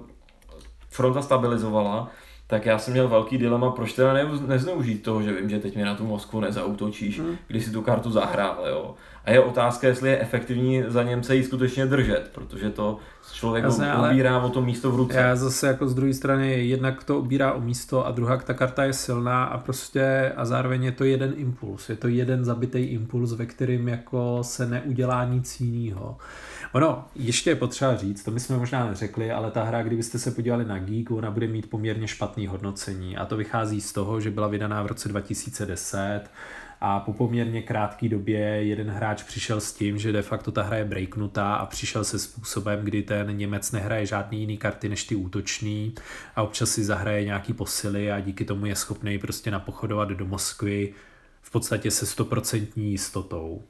fronta stabilizovala, tak já jsem měl velký dilema, proč teda ne, nezneužít toho, že vím, že teď mě na tu Moskvu nezautočíš, hmm. když si tu kartu zahrál, jo. A je otázka, jestli je efektivní za Němce ji skutečně držet, protože to člověk Jasně, obírá o to místo v ruce. Já zase jako z druhé strany jednak to obírá o místo a druhá ta karta je silná a prostě a zároveň je to jeden impuls, je to jeden zabitý impuls, ve kterým jako se neudělá nic jiného. Ono, ještě je potřeba říct, to my jsme možná neřekli, ale ta hra, kdybyste se podívali na Geek, ona bude mít poměrně špatný hodnocení a to vychází z toho, že byla vydaná v roce 2010 a po poměrně krátké době jeden hráč přišel s tím, že de facto ta hra je breaknutá a přišel se způsobem, kdy ten Němec nehraje žádný jiný karty než ty útoční a občas si zahraje nějaký posily a díky tomu je schopný prostě napochodovat do Moskvy v podstatě se stoprocentní jistotou.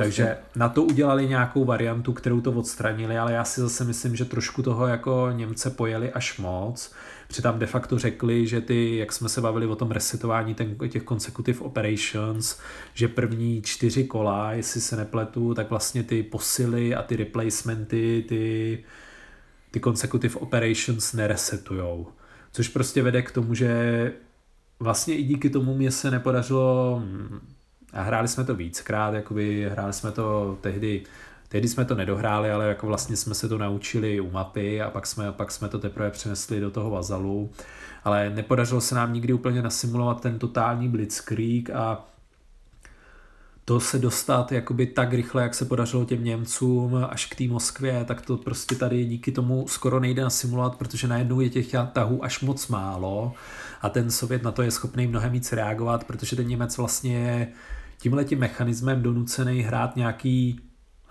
Přesně. Takže na to udělali nějakou variantu, kterou to odstranili, ale já si zase myslím, že trošku toho jako Němce pojeli až moc. Přitom de facto řekli, že ty, jak jsme se bavili o tom resetování ten, těch consecutive operations, že první čtyři kola, jestli se nepletu, tak vlastně ty posily a ty replacementy, ty, ty consecutive operations neresetujou. Což prostě vede k tomu, že vlastně i díky tomu mě se nepodařilo a hráli jsme to víckrát, jakoby hráli jsme to tehdy, tehdy jsme to nedohráli, ale jako vlastně jsme se to naučili u mapy a pak jsme, pak jsme to teprve přenesli do toho vazalu, ale nepodařilo se nám nikdy úplně nasimulovat ten totální blitzkrieg a to se dostat jakoby tak rychle, jak se podařilo těm Němcům až k té Moskvě, tak to prostě tady díky tomu skoro nejde nasimulovat, protože najednou je těch tahů až moc málo a ten Sovět na to je schopný mnohem víc reagovat, protože ten Němec vlastně je tímhletím mechanismem donucený hrát nějaký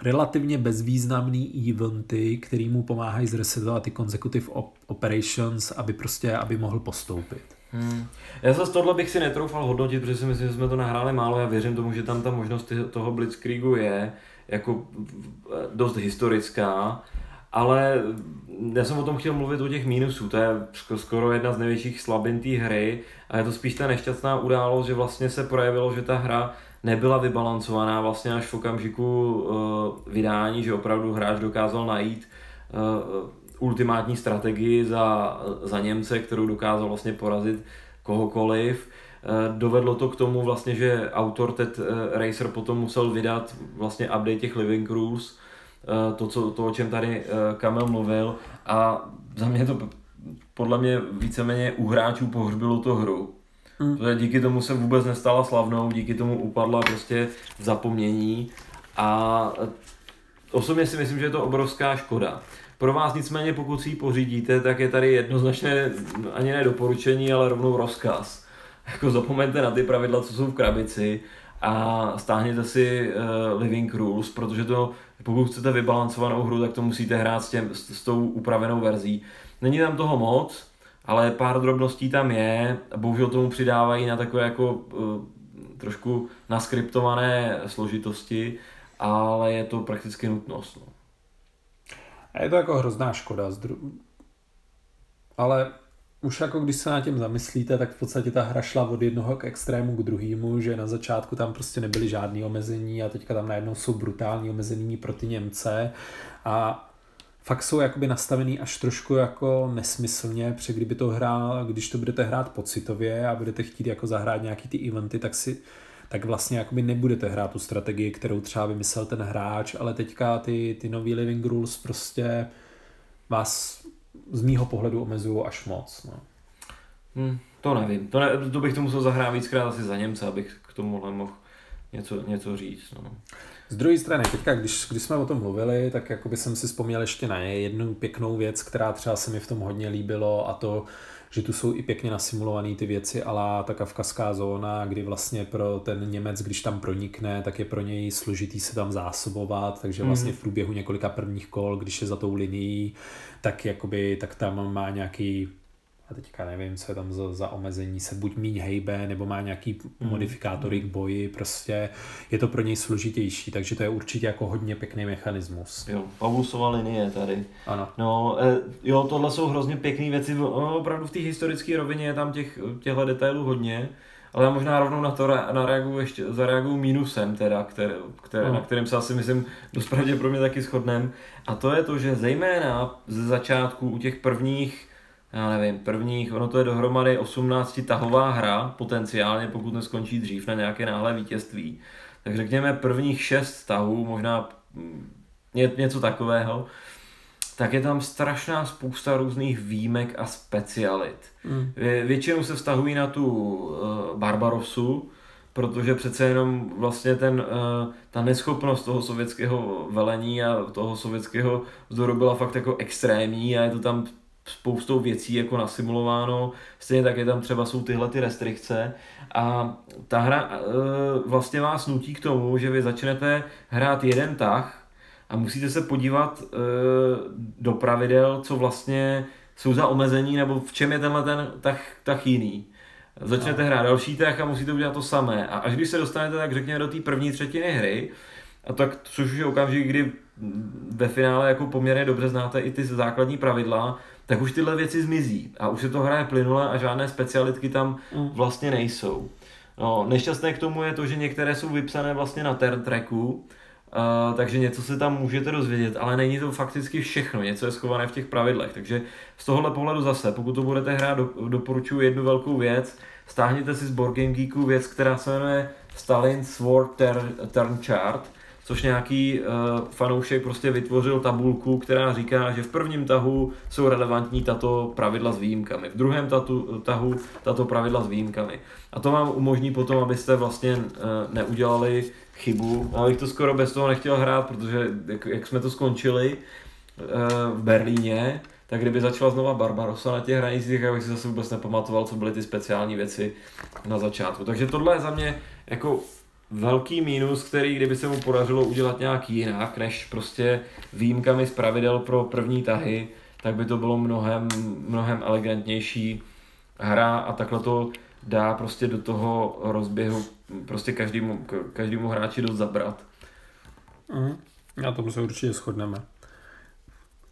relativně bezvýznamný eventy, který mu pomáhají zresetovat ty consecutive operations, aby prostě, aby mohl postoupit. Hmm. Já zase tohle bych si netroufal hodnotit, protože si myslím, že jsme to nahráli málo. Já věřím tomu, že tam ta možnost toho Blitzkriegu je jako dost historická, ale já jsem o tom chtěl mluvit o těch mínusů. To je skoro jedna z největších slabin té hry a je to spíš ta nešťastná událost, že vlastně se projevilo, že ta hra nebyla vybalancovaná vlastně až v okamžiku uh, vydání, že opravdu hráč dokázal najít uh, ultimátní strategii za, za Němce, kterou dokázal vlastně porazit kohokoliv. Eh, dovedlo to k tomu vlastně, že autor Ted Racer potom musel vydat vlastně update těch Living Rules, to, co, to o čem tady Kamel mluvil a za mě to podle mě víceméně u hráčů pohřbilo to hru. Mm. Protože díky tomu se vůbec nestala slavnou, díky tomu upadla prostě v zapomnění a osobně si myslím, že je to obrovská škoda. Pro vás nicméně, pokud si ji pořídíte, tak je tady jednoznačné ani ne doporučení, ale rovnou rozkaz. Jako zapomeňte na ty pravidla, co jsou v krabici a stáhněte si uh, Living Rules, protože to, pokud chcete vybalancovanou hru, tak to musíte hrát s, těm, s, s tou upravenou verzí. Není tam toho moc, ale pár drobností tam je, bohužel tomu přidávají na takové jako uh, trošku naskriptované složitosti, ale je to prakticky nutnost. No. A je to jako hrozná škoda. Ale už jako když se na tím zamyslíte, tak v podstatě ta hra šla od jednoho k extrému k druhému, že na začátku tam prostě nebyly žádné omezení a teďka tam najednou jsou brutální omezení pro ty Němce a fakt jsou jakoby nastavený až trošku jako nesmyslně, protože kdyby to hrál, když to budete hrát pocitově a budete chtít jako zahrát nějaký ty eventy, tak si tak vlastně jakoby nebudete hrát tu strategii, kterou třeba vymyslel ten hráč, ale teďka ty, ty nový living rules prostě vás z mýho pohledu omezují až moc. No. Hmm, to nevím. To, ne, to bych to musel zahrát víckrát asi za Němce, abych k tomu mohl něco, něco říct. No. Z druhé strany, teďka, když, když jsme o tom mluvili, tak jako by jsem si vzpomněl ještě na jednu pěknou věc, která třeba se mi v tom hodně líbilo a to, že tu jsou i pěkně nasimulované ty věci, ale ta kavkazská zóna, kdy vlastně pro ten Němec, když tam pronikne, tak je pro něj složitý se tam zásobovat, takže mhm. vlastně v průběhu několika prvních kol, když je za tou linií, tak jakoby, tak tam má nějaký a teďka nevím, co je tam za, za omezení, se buď míň hejbe, nebo má nějaký mm. modifikátory k boji, prostě je to pro něj složitější, takže to je určitě jako hodně pěkný mechanismus. Jo, Paulusova linie tady. Ano. No, e, jo, tohle jsou hrozně pěkné věci, no, opravdu v té historické rovině je tam těch, těchto detailů hodně, ale já možná rovnou na to nareaguju ještě, zareaguju mínusem teda, které, které, no. na kterém se asi myslím dost pravděpodobně taky shodnem. A to je to, že zejména ze začátku u těch prvních já nevím, prvních, ono to je dohromady 18 tahová hra, potenciálně, pokud neskončí dřív na nějaké náhle vítězství. Tak řekněme prvních 6 tahů, možná mm, něco takového, tak je tam strašná spousta různých výjimek a specialit. Mm. Většinou se vztahují na tu uh, Barbarosu, protože přece jenom vlastně ten, uh, ta neschopnost toho sovětského velení a toho sovětského vzdoru byla fakt jako extrémní a je to tam spoustou věcí jako nasimulováno, stejně tak je tam třeba jsou tyhle ty restrikce a ta hra e, vlastně vás nutí k tomu, že vy začnete hrát jeden tah a musíte se podívat e, do pravidel, co vlastně jsou za omezení nebo v čem je tenhle ten tah, tah jiný. Začnete no. hrát další tah a musíte udělat to samé. A až když se dostanete, tak řekněme, do té první třetiny hry, a tak, což už je okamžik, kdy ve finále jako poměrně dobře znáte i ty základní pravidla, tak už tyhle věci zmizí a už se to hraje plynule a žádné specialitky tam mm. vlastně nejsou. No, nešťastné k tomu je to, že některé jsou vypsané vlastně na turn tracku, uh, takže něco se tam můžete dozvědět, ale není to fakticky všechno, něco je schované v těch pravidlech. Takže z tohohle pohledu zase, pokud to budete hrát, do, doporučuji jednu velkou věc, stáhněte si z Board Game Geeku věc, která se jmenuje Stalin Sword Turn, turn Chart, což nějaký uh, fanoušek prostě vytvořil tabulku, která říká, že v prvním tahu jsou relevantní tato pravidla s výjimkami, v druhém tatu, tahu tato pravidla s výjimkami. A to vám umožní potom, abyste vlastně uh, neudělali chybu. Já bych to skoro bez toho nechtěl hrát, protože jak, jak jsme to skončili uh, v Berlíně, tak kdyby začala znova Barbarossa na těch hranicích, tak bych si zase vůbec nepamatoval, co byly ty speciální věci na začátku. Takže tohle je za mě jako velký mínus, který kdyby se mu podařilo udělat nějak jinak, než prostě výjimkami z pravidel pro první tahy, tak by to bylo mnohem, mnohem elegantnější hra a takhle to dá prostě do toho rozběhu prostě každému, každému hráči dost zabrat. Mm, na tom se určitě shodneme.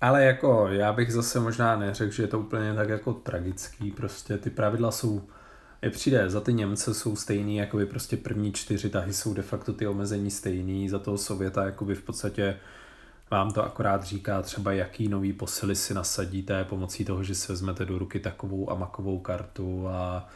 Ale jako já bych zase možná neřekl, že je to úplně tak jako tragický, prostě ty pravidla jsou je přijde, za ty Němce jsou stejný, jakoby prostě první čtyři tahy jsou de facto ty omezení stejný, za toho Sověta jakoby v podstatě vám to akorát říká třeba, jaký nový posily si nasadíte pomocí toho, že si vezmete do ruky takovou amakovou kartu a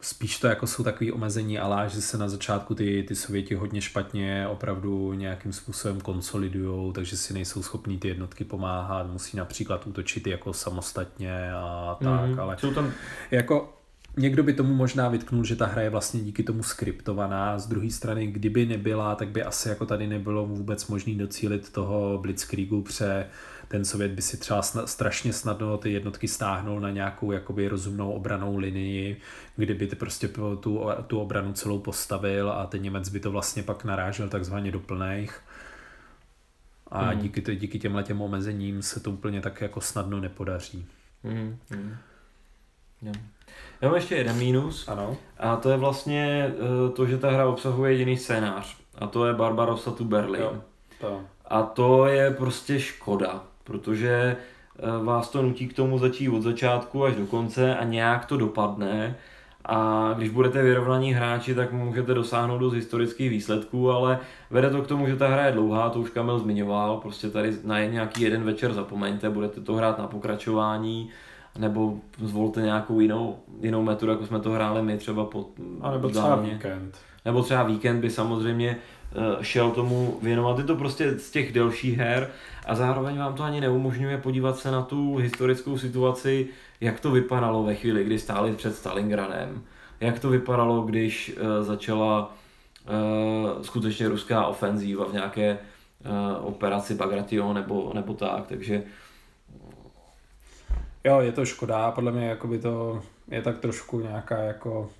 spíš to jako jsou takový omezení, ale že se na začátku ty, ty Sověti hodně špatně opravdu nějakým způsobem konsolidujou, takže si nejsou schopní ty jednotky pomáhat, musí například útočit jako samostatně a tak, mm, ale jsou tam... jako Někdo by tomu možná vytknul, že ta hra je vlastně díky tomu skriptovaná. Z druhé strany, kdyby nebyla, tak by asi jako tady nebylo vůbec možné docílit toho Blitzkriegu, pře ten Sovět by si třeba strašně snadno ty jednotky stáhnul na nějakou jakoby rozumnou obranou linii, kdyby ty prostě tu, tu obranu celou postavil a ten Němec by to vlastně pak narážel takzvaně do plných. A mm. díky, díky těmhle těm omezením se to úplně tak jako snadno nepodaří. Mm. Mm. Yeah. Já mám ještě jeden mínus. Ano. A to je vlastně eh, to, že ta hra obsahuje jediný scénář. A to je Barbarossa tu Berlin. Jo, to. A to je prostě škoda, protože eh, vás to nutí k tomu začít od začátku až do konce a nějak to dopadne. A když budete vyrovnaní hráči, tak můžete dosáhnout dost historických výsledků, ale vede to k tomu, že ta hra je dlouhá, to už Kamil zmiňoval, prostě tady na nějaký jeden večer zapomeňte, budete to hrát na pokračování nebo zvolte nějakou jinou, jinou metodu, jako jsme to hráli my třeba po A nebo třeba víkend. Nebo třeba víkend by samozřejmě eh, šel tomu věnovat. Je to prostě z těch delších her a zároveň vám to ani neumožňuje podívat se na tu historickou situaci, jak to vypadalo ve chvíli, kdy stáli před Stalingradem, jak to vypadalo, když uh, začala uh, skutečně ruská ofenzíva v nějaké operaci Bagration nebo, nebo tak, takže Jo, je to škoda, podle mě jakoby to je tak trošku nějaká jako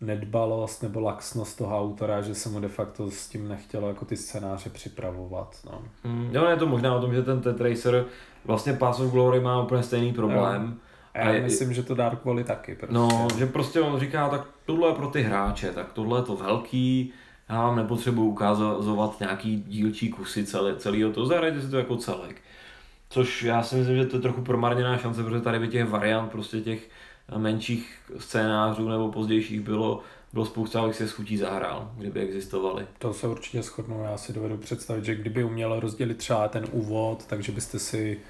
nedbalost nebo laxnost toho autora, že se mu de facto s tím nechtělo jako ty scénáře připravovat. No. Mm, jo, je to možná o tom, že ten Ted Racer vlastně Pass of Glory má úplně stejný problém. Jo. A já a je, myslím, že to Dark Valley taky. Prostě. No, že prostě on říká, tak tohle je pro ty hráče, tak tohle je to velký, já vám nepotřebuji ukázat nějaký dílčí kusy celé, celého to, zahrajte si to jako celek. Což já si myslím, že to je trochu promarněná šance, protože tady by těch variant, prostě těch menších scénářů nebo pozdějších bylo, bylo spousta, abych se schutí zahrál, kdyby existovaly. To se určitě shodnu, já si dovedu představit, že kdyby uměl rozdělit třeba ten úvod, takže byste si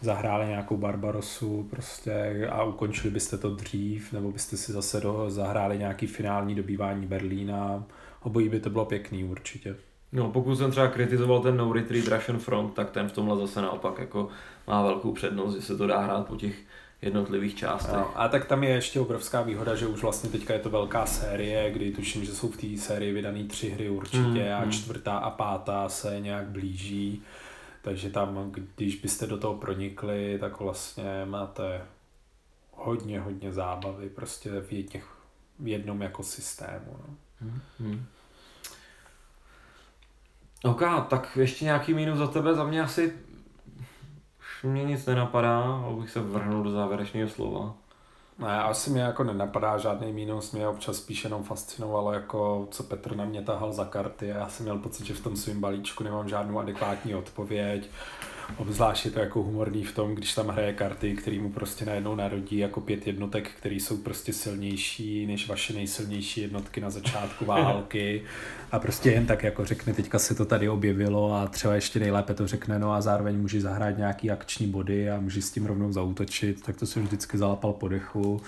zahráli nějakou Barbarosu prostě a ukončili byste to dřív, nebo byste si zase do, zahráli nějaký finální dobývání Berlína. Obojí by to bylo pěkný určitě. No, pokud jsem třeba kritizoval ten No Retreat Russian Front, tak ten v tomhle zase naopak jako má velkou přednost, že se to dá hrát po těch jednotlivých částech. No, a tak tam je ještě obrovská výhoda, že už vlastně teďka je to velká série, kdy tuším, že jsou v té sérii vydané tři hry určitě mm, a mm. čtvrtá a pátá se nějak blíží. Takže tam, když byste do toho pronikli, tak vlastně máte hodně, hodně zábavy prostě v, jedných, v jednom jako systému. No. Mm, mm. OK, tak ještě nějaký mínus za tebe, za mě asi už mě nic nenapadá, abych se vrhnul do závěrečného slova. Ne, asi mě jako nenapadá žádný mínus, mě občas spíš jenom fascinovalo, jako co Petr na mě tahal za karty a já jsem měl pocit, že v tom svém balíčku nemám žádnou adekvátní odpověď. Obzvlášť je to jako humorný v tom, když tam hraje karty, který mu prostě najednou narodí jako pět jednotek, které jsou prostě silnější než vaše nejsilnější jednotky na začátku války. A prostě jen tak jako řekne, teďka se to tady objevilo a třeba ještě nejlépe to řekne, no a zároveň může zahrát nějaký akční body a může s tím rovnou zautočit, tak to jsem vždycky zalapal po dechu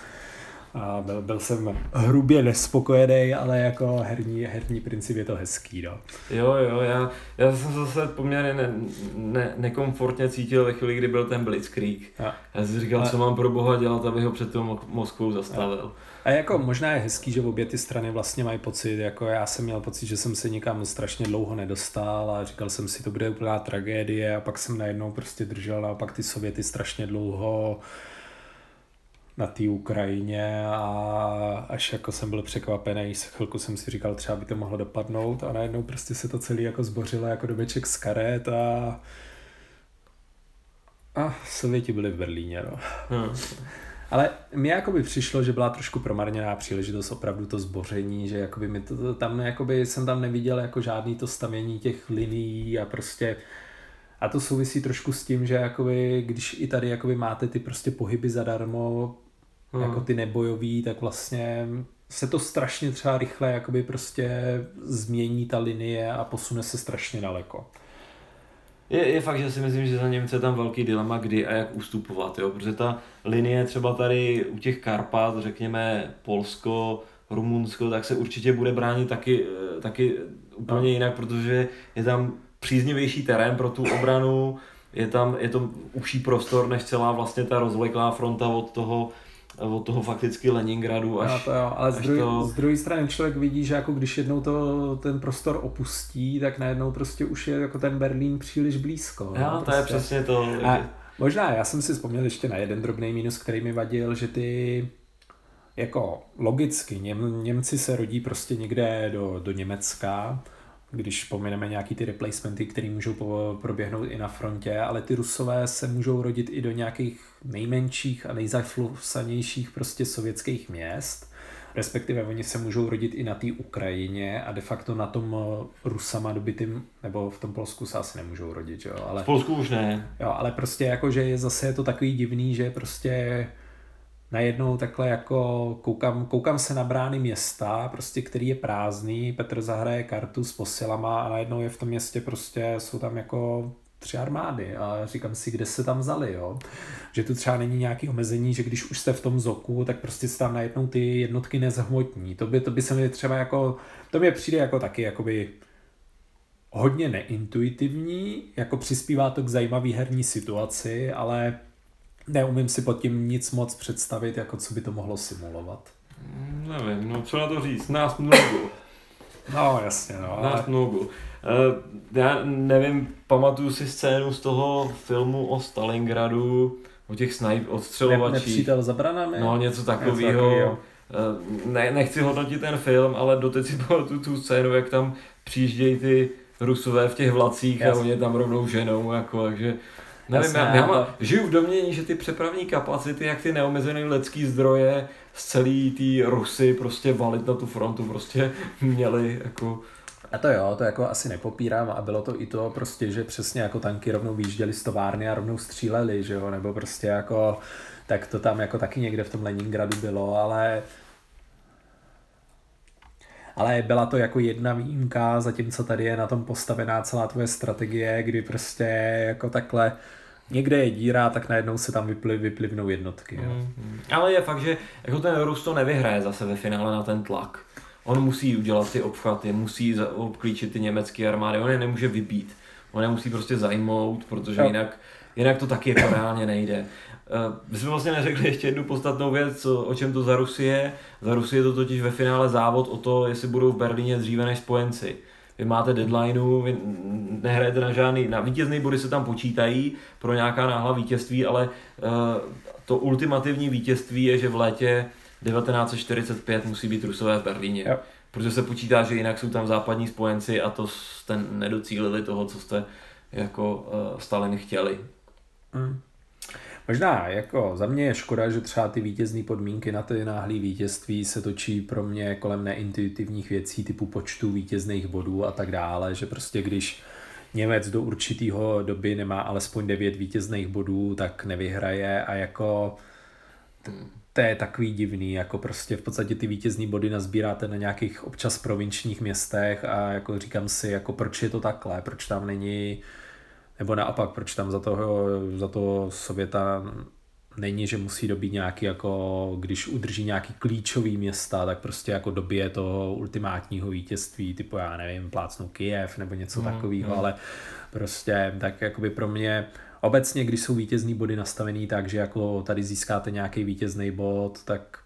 a byl, byl jsem hrubě nespokojený, ale jako herní, herní princip je to hezký, no. Jo, jo, já, já jsem zase poměrně ne, ne, nekomfortně cítil ve chvíli, kdy byl ten Blitzkrieg. A. Já jsem říkal, a... co mám pro boha dělat, abych ho před tou Moskvou zastavil. A. a jako možná je hezký, že obě ty strany vlastně mají pocit, jako já jsem měl pocit, že jsem se nikam strašně dlouho nedostal a říkal jsem si, to bude úplná tragédie a pak jsem najednou prostě držel a pak ty Sověty strašně dlouho na té Ukrajině a až jako jsem byl překvapený, chvilku jsem si říkal, třeba by to mohlo dopadnout a najednou prostě se to celé jako zbořilo jako dobeček z karet a a Sověti byli v Berlíně, no. Hmm. Ale mi jako by přišlo, že byla trošku promarněná příležitost opravdu to zboření, že jakoby mi to, to tam jakoby jsem tam neviděl jako žádný to stavění těch linií a prostě a to souvisí trošku s tím, že jakoby, když i tady jakoby máte ty prostě pohyby zadarmo, hmm. jako ty nebojový, tak vlastně se to strašně třeba rychle jakoby prostě změní ta linie a posune se strašně daleko. je, je fakt, že si myslím, že za Němce je tam velký dilema, kdy a jak ustupovat, jo? protože ta linie třeba tady u těch Karpat, řekněme Polsko, Rumunsko, tak se určitě bude bránit taky, eh, taky úplně no. jinak, protože je tam příznivější terén pro tu obranu, je tam je to užší prostor než celá vlastně ta rozvleklá fronta od toho od toho fakticky Leningradu až, no to jo, ale z, druhé, to... z druhé strany člověk vidí, že jako když jednou to, ten prostor opustí, tak najednou prostě už je jako ten Berlín příliš blízko. Jo, no, to prostě. je přesně to. A možná, já jsem si vzpomněl ještě na jeden drobný mínus, který mi vadil, že ty jako logicky Něm, Němci se rodí prostě někde do, do Německa, když pomineme nějaký ty replacementy, které můžou proběhnout i na frontě, ale ty Rusové se můžou rodit i do nějakých nejmenších a nejzaflusanějších prostě sovětských měst, respektive oni se můžou rodit i na té Ukrajině a de facto na tom eh, Rusama dobytým, nebo v tom Polsku se asi nemůžou rodit, jo, ale... V Polsku už ne. Jo, ale prostě jako, že je zase je to takový divný, že prostě najednou takhle jako koukám, koukám se na brány města, prostě který je prázdný, Petr zahraje kartu s posilama a najednou je v tom městě prostě, jsou tam jako tři armády a říkám si, kde se tam vzali, jo. Že tu třeba není nějaký omezení, že když už jste v tom zoku, tak prostě se tam najednou ty jednotky nezhmotní. To by, to by se mi třeba jako, to mi přijde jako taky jakoby hodně neintuitivní, jako přispívá to k zajímavý herní situaci, ale neumím si pod tím nic moc představit, jako co by to mohlo simulovat. Mm, nevím, no co na to říct, nás mnogo. No jasně, no. Nás ale... mnogo. Uh, já nevím, pamatuju si scénu z toho filmu o Stalingradu, o těch snajp, odstřelovačích. Ne, nepřítel za branami? No, něco takového. Eh, ne, nechci hodnotit ten film, ale doteď si pamatuju tu scénu, jak tam přijíždějí ty Rusové v těch vlacích Jasně. a oni tam rovnou ženou, jako, takže Nevím, já, já má, žiju v domění, že ty přepravní kapacity, jak ty neomezené lidský zdroje z celý ty Rusy prostě valit na tu frontu prostě měli jako... A to jo, to jako asi nepopírám a bylo to i to prostě, že přesně jako tanky rovnou výjížděli z továrny a rovnou stříleli, že jo, nebo prostě jako, tak to tam jako taky někde v tom Leningradu bylo, ale ale byla to jako jedna výjimka, zatímco tady je na tom postavená celá tvoje strategie, kdy prostě jako takhle někde je díra, tak najednou se tam vypli, vyplivnou jednotky. Jo. Mm, ale je fakt, že jako ten Rus to nevyhraje zase ve finále na ten tlak. On musí udělat ty obchvaty, musí obklíčit ty německé armády, on je nemůže vybít. On je musí prostě zajmout, protože jo. jinak, jinak to taky jako reálně nejde. Eh, my jsme vlastně neřekli ještě jednu podstatnou věc, o čem to za Rusy je. Za Rusy je to totiž ve finále závod o to, jestli budou v Berlíně dříve než spojenci. Vy máte deadlineu, vy nehrajete na žádný, na vítězný body se tam počítají pro nějaká náhla vítězství, ale uh, to ultimativní vítězství je, že v létě 1945 musí být Rusové v Berlíně. Jo. Protože se počítá, že jinak jsou tam západní spojenci a to jste nedocílili toho, co jste jako uh, Stalin chtěli. Mm. Možná jako za mě je škoda, že třeba ty vítězné podmínky na ty náhlé vítězství se točí pro mě kolem neintuitivních věcí typu počtu vítězných bodů a tak dále, že prostě když Němec do určitého doby nemá alespoň 9 vítězných bodů, tak nevyhraje a jako to je takový divný, jako prostě v podstatě ty vítězní body nazbíráte na nějakých občas provinčních městech a jako říkám si, jako proč je to takhle, proč tam není nebo naopak, proč tam za toho, za toho Sověta není, že musí dobít nějaký jako, když udrží nějaký klíčový města, tak prostě jako dobije toho ultimátního vítězství, typu já nevím, plácnu Kijev nebo něco mm, takového, mm. ale prostě tak jakoby pro mě obecně, když jsou vítězný body nastavený tak, že jako tady získáte nějaký vítězný bod, tak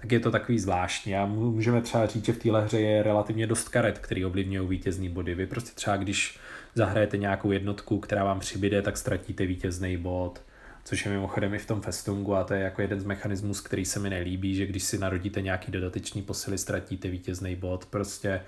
tak je to takový zvláštní. A můžeme třeba říct, že v téhle hře je relativně dost karet, který ovlivňují vítězný body. Vy prostě třeba, když zahrajete nějakou jednotku, která vám přibyde, tak ztratíte vítězný bod, což je mimochodem i v tom festungu a to je jako jeden z mechanismů, který se mi nelíbí, že když si narodíte nějaký dodatečný posily, ztratíte vítězný bod, prostě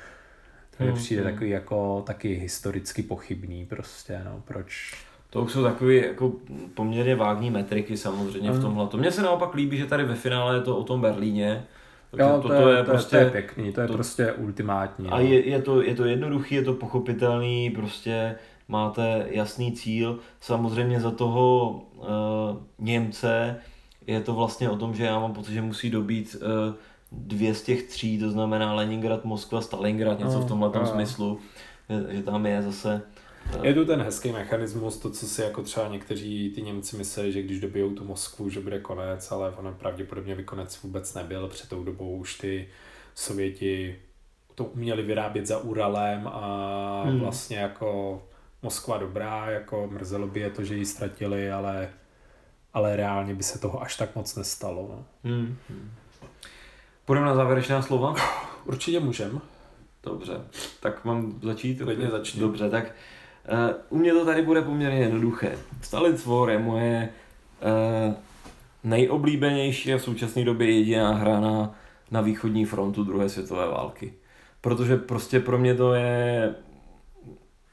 to mi hmm, přijde hmm. takový jako taky historicky pochybný prostě, no, proč... To už jsou takové jako poměrně vágní metriky samozřejmě hmm. v tomhle. To mně se naopak líbí, že tady ve finále je to o tom Berlíně, takže jo, to, to, je, je, to, prostě, to je pěkný, to je to, prostě ultimátní. A je, je, to, je to jednoduchý, je to pochopitelný, prostě máte jasný cíl. Samozřejmě za toho uh, Němce je to vlastně o tom, že já mám pocit, že musí dobít uh, dvě z těch tří, to znamená Leningrad, Moskva, Stalingrad, něco v tomhle tom smyslu, že, že tam je zase Je tu ten hezký mechanismus, to, co si jako třeba někteří ty Němci mysleli, že když dobijou tu Moskvu, že bude konec, ale ono pravděpodobně by konec vůbec nebyl. Před tou dobou už ty Sověti to uměli vyrábět za Uralem a hmm. vlastně jako Moskva dobrá, jako mrzelo by je to, že ji ztratili, ale, ale reálně by se toho až tak moc nestalo. No. Hmm. Půjdeme na závěrečná slova? Určitě můžem. Dobře, tak mám začít? Klidně začni. Dobře, tak uh, u mě to tady bude poměrně jednoduché. Stalin War je moje uh, nejoblíbenější a v současné době jediná hra na, na východní frontu druhé světové války. Protože prostě pro mě to je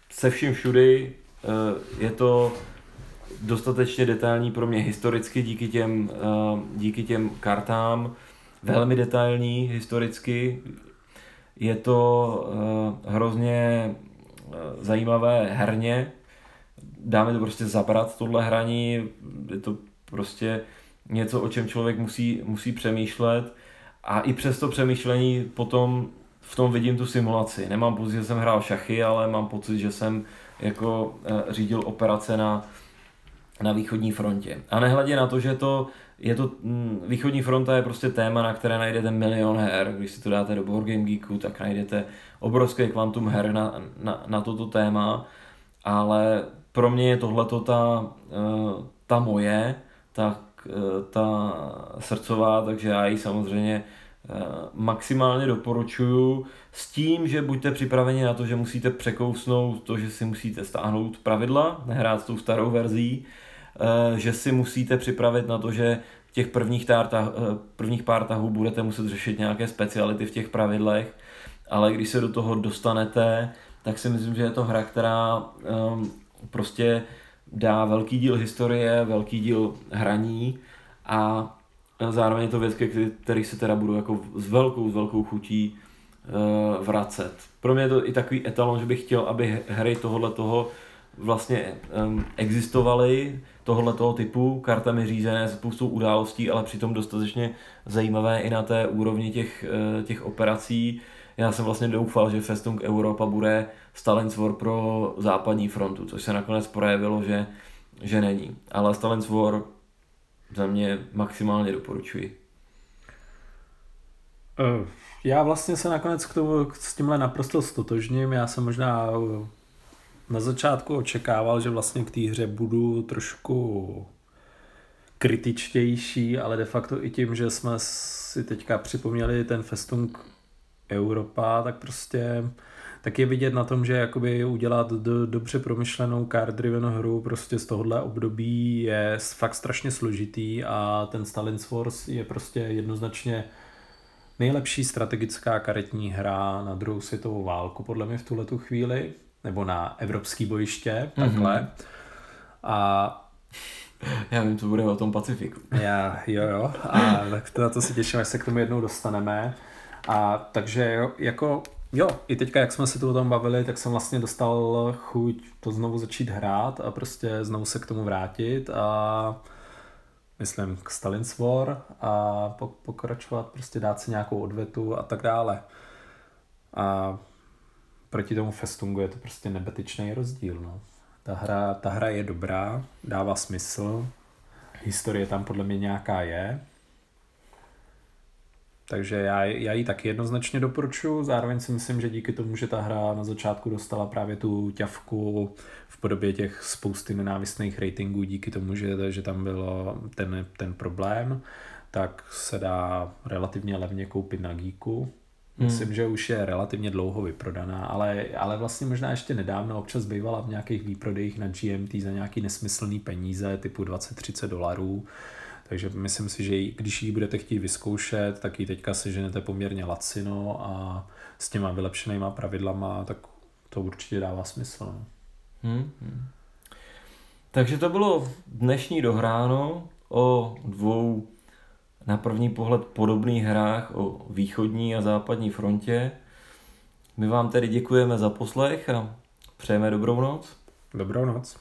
se vším všudy, uh, je to dostatečně detailní pro mě historicky díky těm, uh, díky těm kartám, velmi detailní historicky, je to uh, hrozně zajímavé herně. Dáme to prostě zabrat, tohle hraní. Je to prostě něco, o čem člověk musí, musí přemýšlet. A i přes to přemýšlení potom v tom vidím tu simulaci. Nemám pocit, že jsem hrál šachy, ale mám pocit, že jsem jako uh, řídil operace na, na východní frontě. A nehledě na to, že to je to, mm, východní fronta je prostě téma, na které najdete milion her. Když si to dáte do Board Game Geeku, tak najdete obrovské kvantum her na, na, na toto téma, ale pro mě je tohleto ta, eh, ta moje, ta, eh, ta srdcová, takže já ji samozřejmě eh, maximálně doporučuju s tím, že buďte připraveni na to, že musíte překousnout to, že si musíte stáhnout pravidla, nehrát s tou starou verzí, že si musíte připravit na to, že v těch prvních, tár, tah, eh, prvních pár tahů budete muset řešit nějaké speciality v těch pravidlech, ale když se do toho dostanete, tak si myslím, že je to hra, která um, prostě dá velký díl historie, velký díl hraní a zároveň je to věc, který se teda budu jako s velkou, s velkou chutí vracet. Pro mě je to i takový etalon, že bych chtěl, aby hry tohohle toho vlastně um, existovaly, tohle toho typu, kartami řízené, spoustou událostí, ale přitom dostatečně zajímavé i na té úrovni těch, eh, těch operací. Já jsem vlastně doufal, že Festung Europa bude Stalin's War pro západní frontu, což se nakonec projevilo, že, že není. Ale Stalin's War za mě maximálně doporučuji. Eh, já vlastně se nakonec k tomu, s tímhle naprosto stotožním. Já jsem možná na začátku očekával, že vlastně k té hře budu trošku kritičtější, ale de facto i tím, že jsme si teďka připomněli ten Festung Europa, tak prostě tak je vidět na tom, že jakoby udělat do, dobře promyšlenou card-driven hru prostě z tohohle období je fakt strašně složitý a ten Stalin's Wars je prostě jednoznačně nejlepší strategická karetní hra na druhou světovou válku podle mě v tuhle tu chvíli nebo na evropský bojiště, mm-hmm. takhle. A já vím, co bude o tom Pacifiku. Já, jo, jo. A tak to, na to si těším, až se k tomu jednou dostaneme. A takže jo, jako, jo, i teďka, jak jsme se tu o tom bavili, tak jsem vlastně dostal chuť to znovu začít hrát a prostě znovu se k tomu vrátit a myslím k Stalin's War a pokračovat, prostě dát si nějakou odvetu a tak dále. A proti tomu Festungu je to prostě nebetyčný rozdíl. No. Ta, hra, ta hra je dobrá, dává smysl, historie tam podle mě nějaká je, takže já, já ji taky jednoznačně doporučuji, zároveň si myslím, že díky tomu, že ta hra na začátku dostala právě tu ťavku v podobě těch spousty nenávistných ratingů, díky tomu, že, že tam byl ten, ten problém, tak se dá relativně levně koupit na Geeku, Hmm. Myslím, že už je relativně dlouho vyprodaná, ale, ale vlastně možná ještě nedávno občas bývala v nějakých výprodejích na GMT za nějaký nesmyslný peníze typu 20-30 dolarů. Takže myslím si, že když ji budete chtít vyzkoušet, tak ji teďka seženete poměrně lacino a s těma vylepšenýma pravidlama, tak to určitě dává smysl. No. Hmm. Hmm. Takže to bylo dnešní dohráno o dvou na první pohled podobných hrách o východní a západní frontě. My vám tedy děkujeme za poslech a přejeme dobrou noc. Dobrou noc.